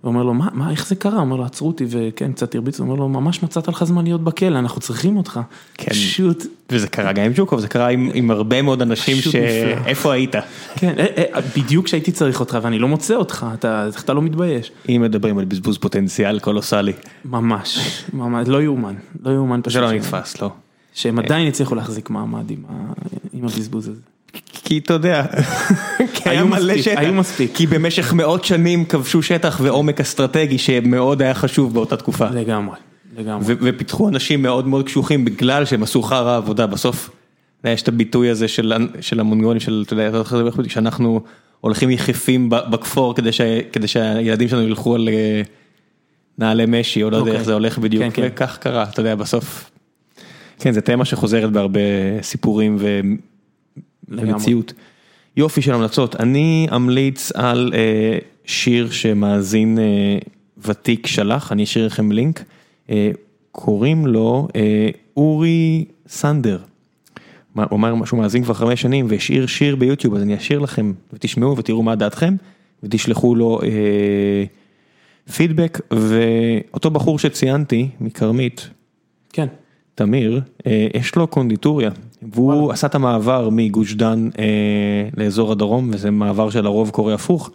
הוא אומר לו, מה, מה, איך זה קרה? אומר לו, עצרו אותי וכן, קצת הרביצו, אומר לו, ממש מצאת לך זמן להיות בכלא, אנחנו צריכים אותך. כן. פשוט, וזה קרה גם עם ג'וקוב, זה קרה עם, עם הרבה מאוד אנשים ש... נפלא. איפה היית? כן, אה, אה, בדיוק כשהייתי צריך אותך ואני לא מוצא אותך, אתה, אתה לא מתבייש? אם מדברים על בזבוז פוטנציאל קולוסלי, ממש, ממש, לא יאומן, לא יאומן פשוט. זה לא נתפס, לא. שהם עדיין הצליחו להחזיק מעמד עם ה- עם הבזבוז הזה. כי אתה יודע, היה מלא שטח, היו מספיק. כי במשך מאות שנים כבשו שטח ועומק אסטרטגי שמאוד היה חשוב באותה תקופה. לגמרי, לגמרי. ופיתחו אנשים מאוד מאוד קשוחים בגלל שהם עשו חרא עבודה בסוף. יודע, יש את הביטוי הזה של, של המונגולים של אתה יודע, שאנחנו הולכים יחפים בכפור כדי, ש, כדי שהילדים שלנו ילכו על אה, נעלי משי או לא יודע אוקיי. איך זה הולך בדיוק כן, כן. וכך קרה אתה יודע בסוף. כן זה תמה שחוזרת בהרבה סיפורים ו-. ומציאות. יופי של המלצות. אני אמליץ על אה, שיר שמאזין אה, ותיק שלח אני אשאיר לכם לינק אה, קוראים לו אה, אורי סנדר. הוא אמר שהוא מאזין כבר חמש שנים והשאיר שיר ביוטיוב אז אני אשאיר לכם ותשמעו ותראו מה דעתכם ותשלחו לו אה, פידבק. ואותו בחור שציינתי מכרמית כן, תמיר, אה, יש לו קונדיטוריה, והוא. עשה את המעבר מגוש דן אה, לאזור הדרום, וזה מעבר שלרוב קורה הפוך.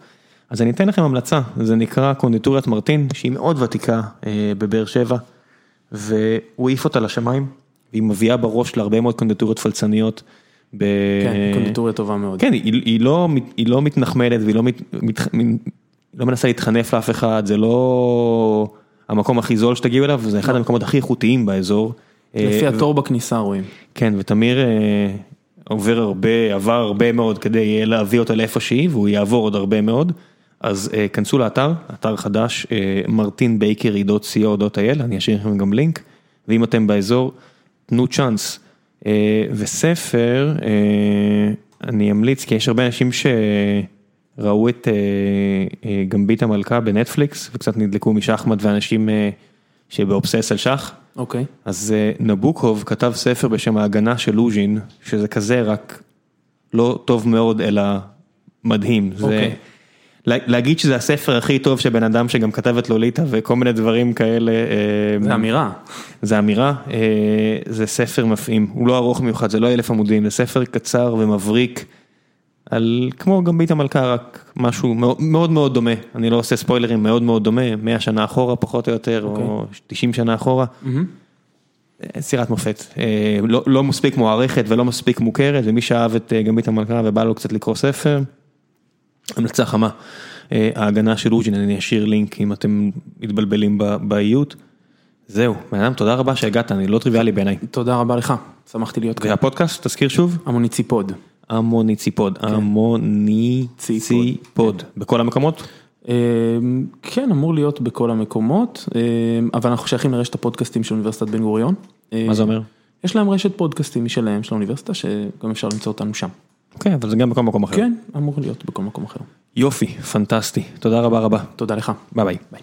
אז אני אתן לכם המלצה, זה נקרא קונדיטוריית מרטין, שהיא מאוד ותיקה אה, בבאר שבע, והוא העיף אותה לשמיים, והיא מביאה בראש להרבה מאוד קונדיטוריות פלצניות. ב... כן, קונדיטוריה טובה מאוד. כן, היא, היא, לא, היא לא מתנחמדת והיא לא, מת, מת, לא מנסה להתחנף לאף אחד, זה לא המקום הכי זול שתגיעו אליו, זה אחד המקומות הכי איכותיים באזור. לפי אה, התור בכניסה רואים. כן, ותמיר אה, עובר הרבה, עבר הרבה מאוד כדי להביא אותה לאיפה שהיא, והוא יעבור עוד הרבה מאוד. אז אה, כנסו לאתר, אתר חדש, אה, martinbakery.co.il, אני אשאיר לכם גם לינק, ואם אתם באזור, תנו צ'אנס. אה, וספר, אה, אני אמליץ, כי יש הרבה אנשים שראו את אה, אה, גמבית המלכה בנטפליקס, וקצת נדלקו משחמט, ואנשים אה, שבאובסס על שח. אוקיי. אז אה, נבוקוב כתב ספר בשם ההגנה של לוז'ין, שזה כזה רק לא טוב מאוד אלא מדהים. זה אוקיי. להגיד שזה הספר הכי טוב של בן אדם שגם כתב את לוליטה וכל מיני דברים כאלה. זה אמירה. זה אמירה, זה ספר מפעים, הוא לא ארוך מיוחד, זה לא אלף עמודים, זה ספר קצר ומבריק, על כמו גמבית המלכה, רק משהו מאוד מאוד דומה, אני לא עושה ספוילרים, מאוד מאוד דומה, 100 שנה אחורה פחות או יותר, או 90 שנה אחורה. סירת מופת, לא מספיק מוערכת ולא מספיק מוכרת, ומי שאהב את גמבית המלכה ובא לו קצת לקרוא ספר, המלצה חמה, ההגנה של אוג'ין, אני אשאיר לינק אם אתם מתבלבלים באיות. זהו, בן אדם תודה רבה שהגעת, אני לא טריוויאלי בעיניי. תודה רבה לך, שמחתי להיות כאן. והפודקאסט, תזכיר שוב? המוניציפוד. המוניציפוד, המוניציפוד, בכל המקומות? כן, אמור להיות בכל המקומות, אבל אנחנו שייכים לרשת הפודקאסטים של אוניברסיטת בן גוריון. מה זה אומר? יש להם רשת פודקאסטים משלהם, של האוניברסיטה, שגם אפשר למצוא אותנו שם. כן, אבל זה גם בכל מקום אחר. כן, אמור להיות בכל מקום אחר. יופי, פנטסטי, תודה רבה רבה. תודה לך. ביי ביי.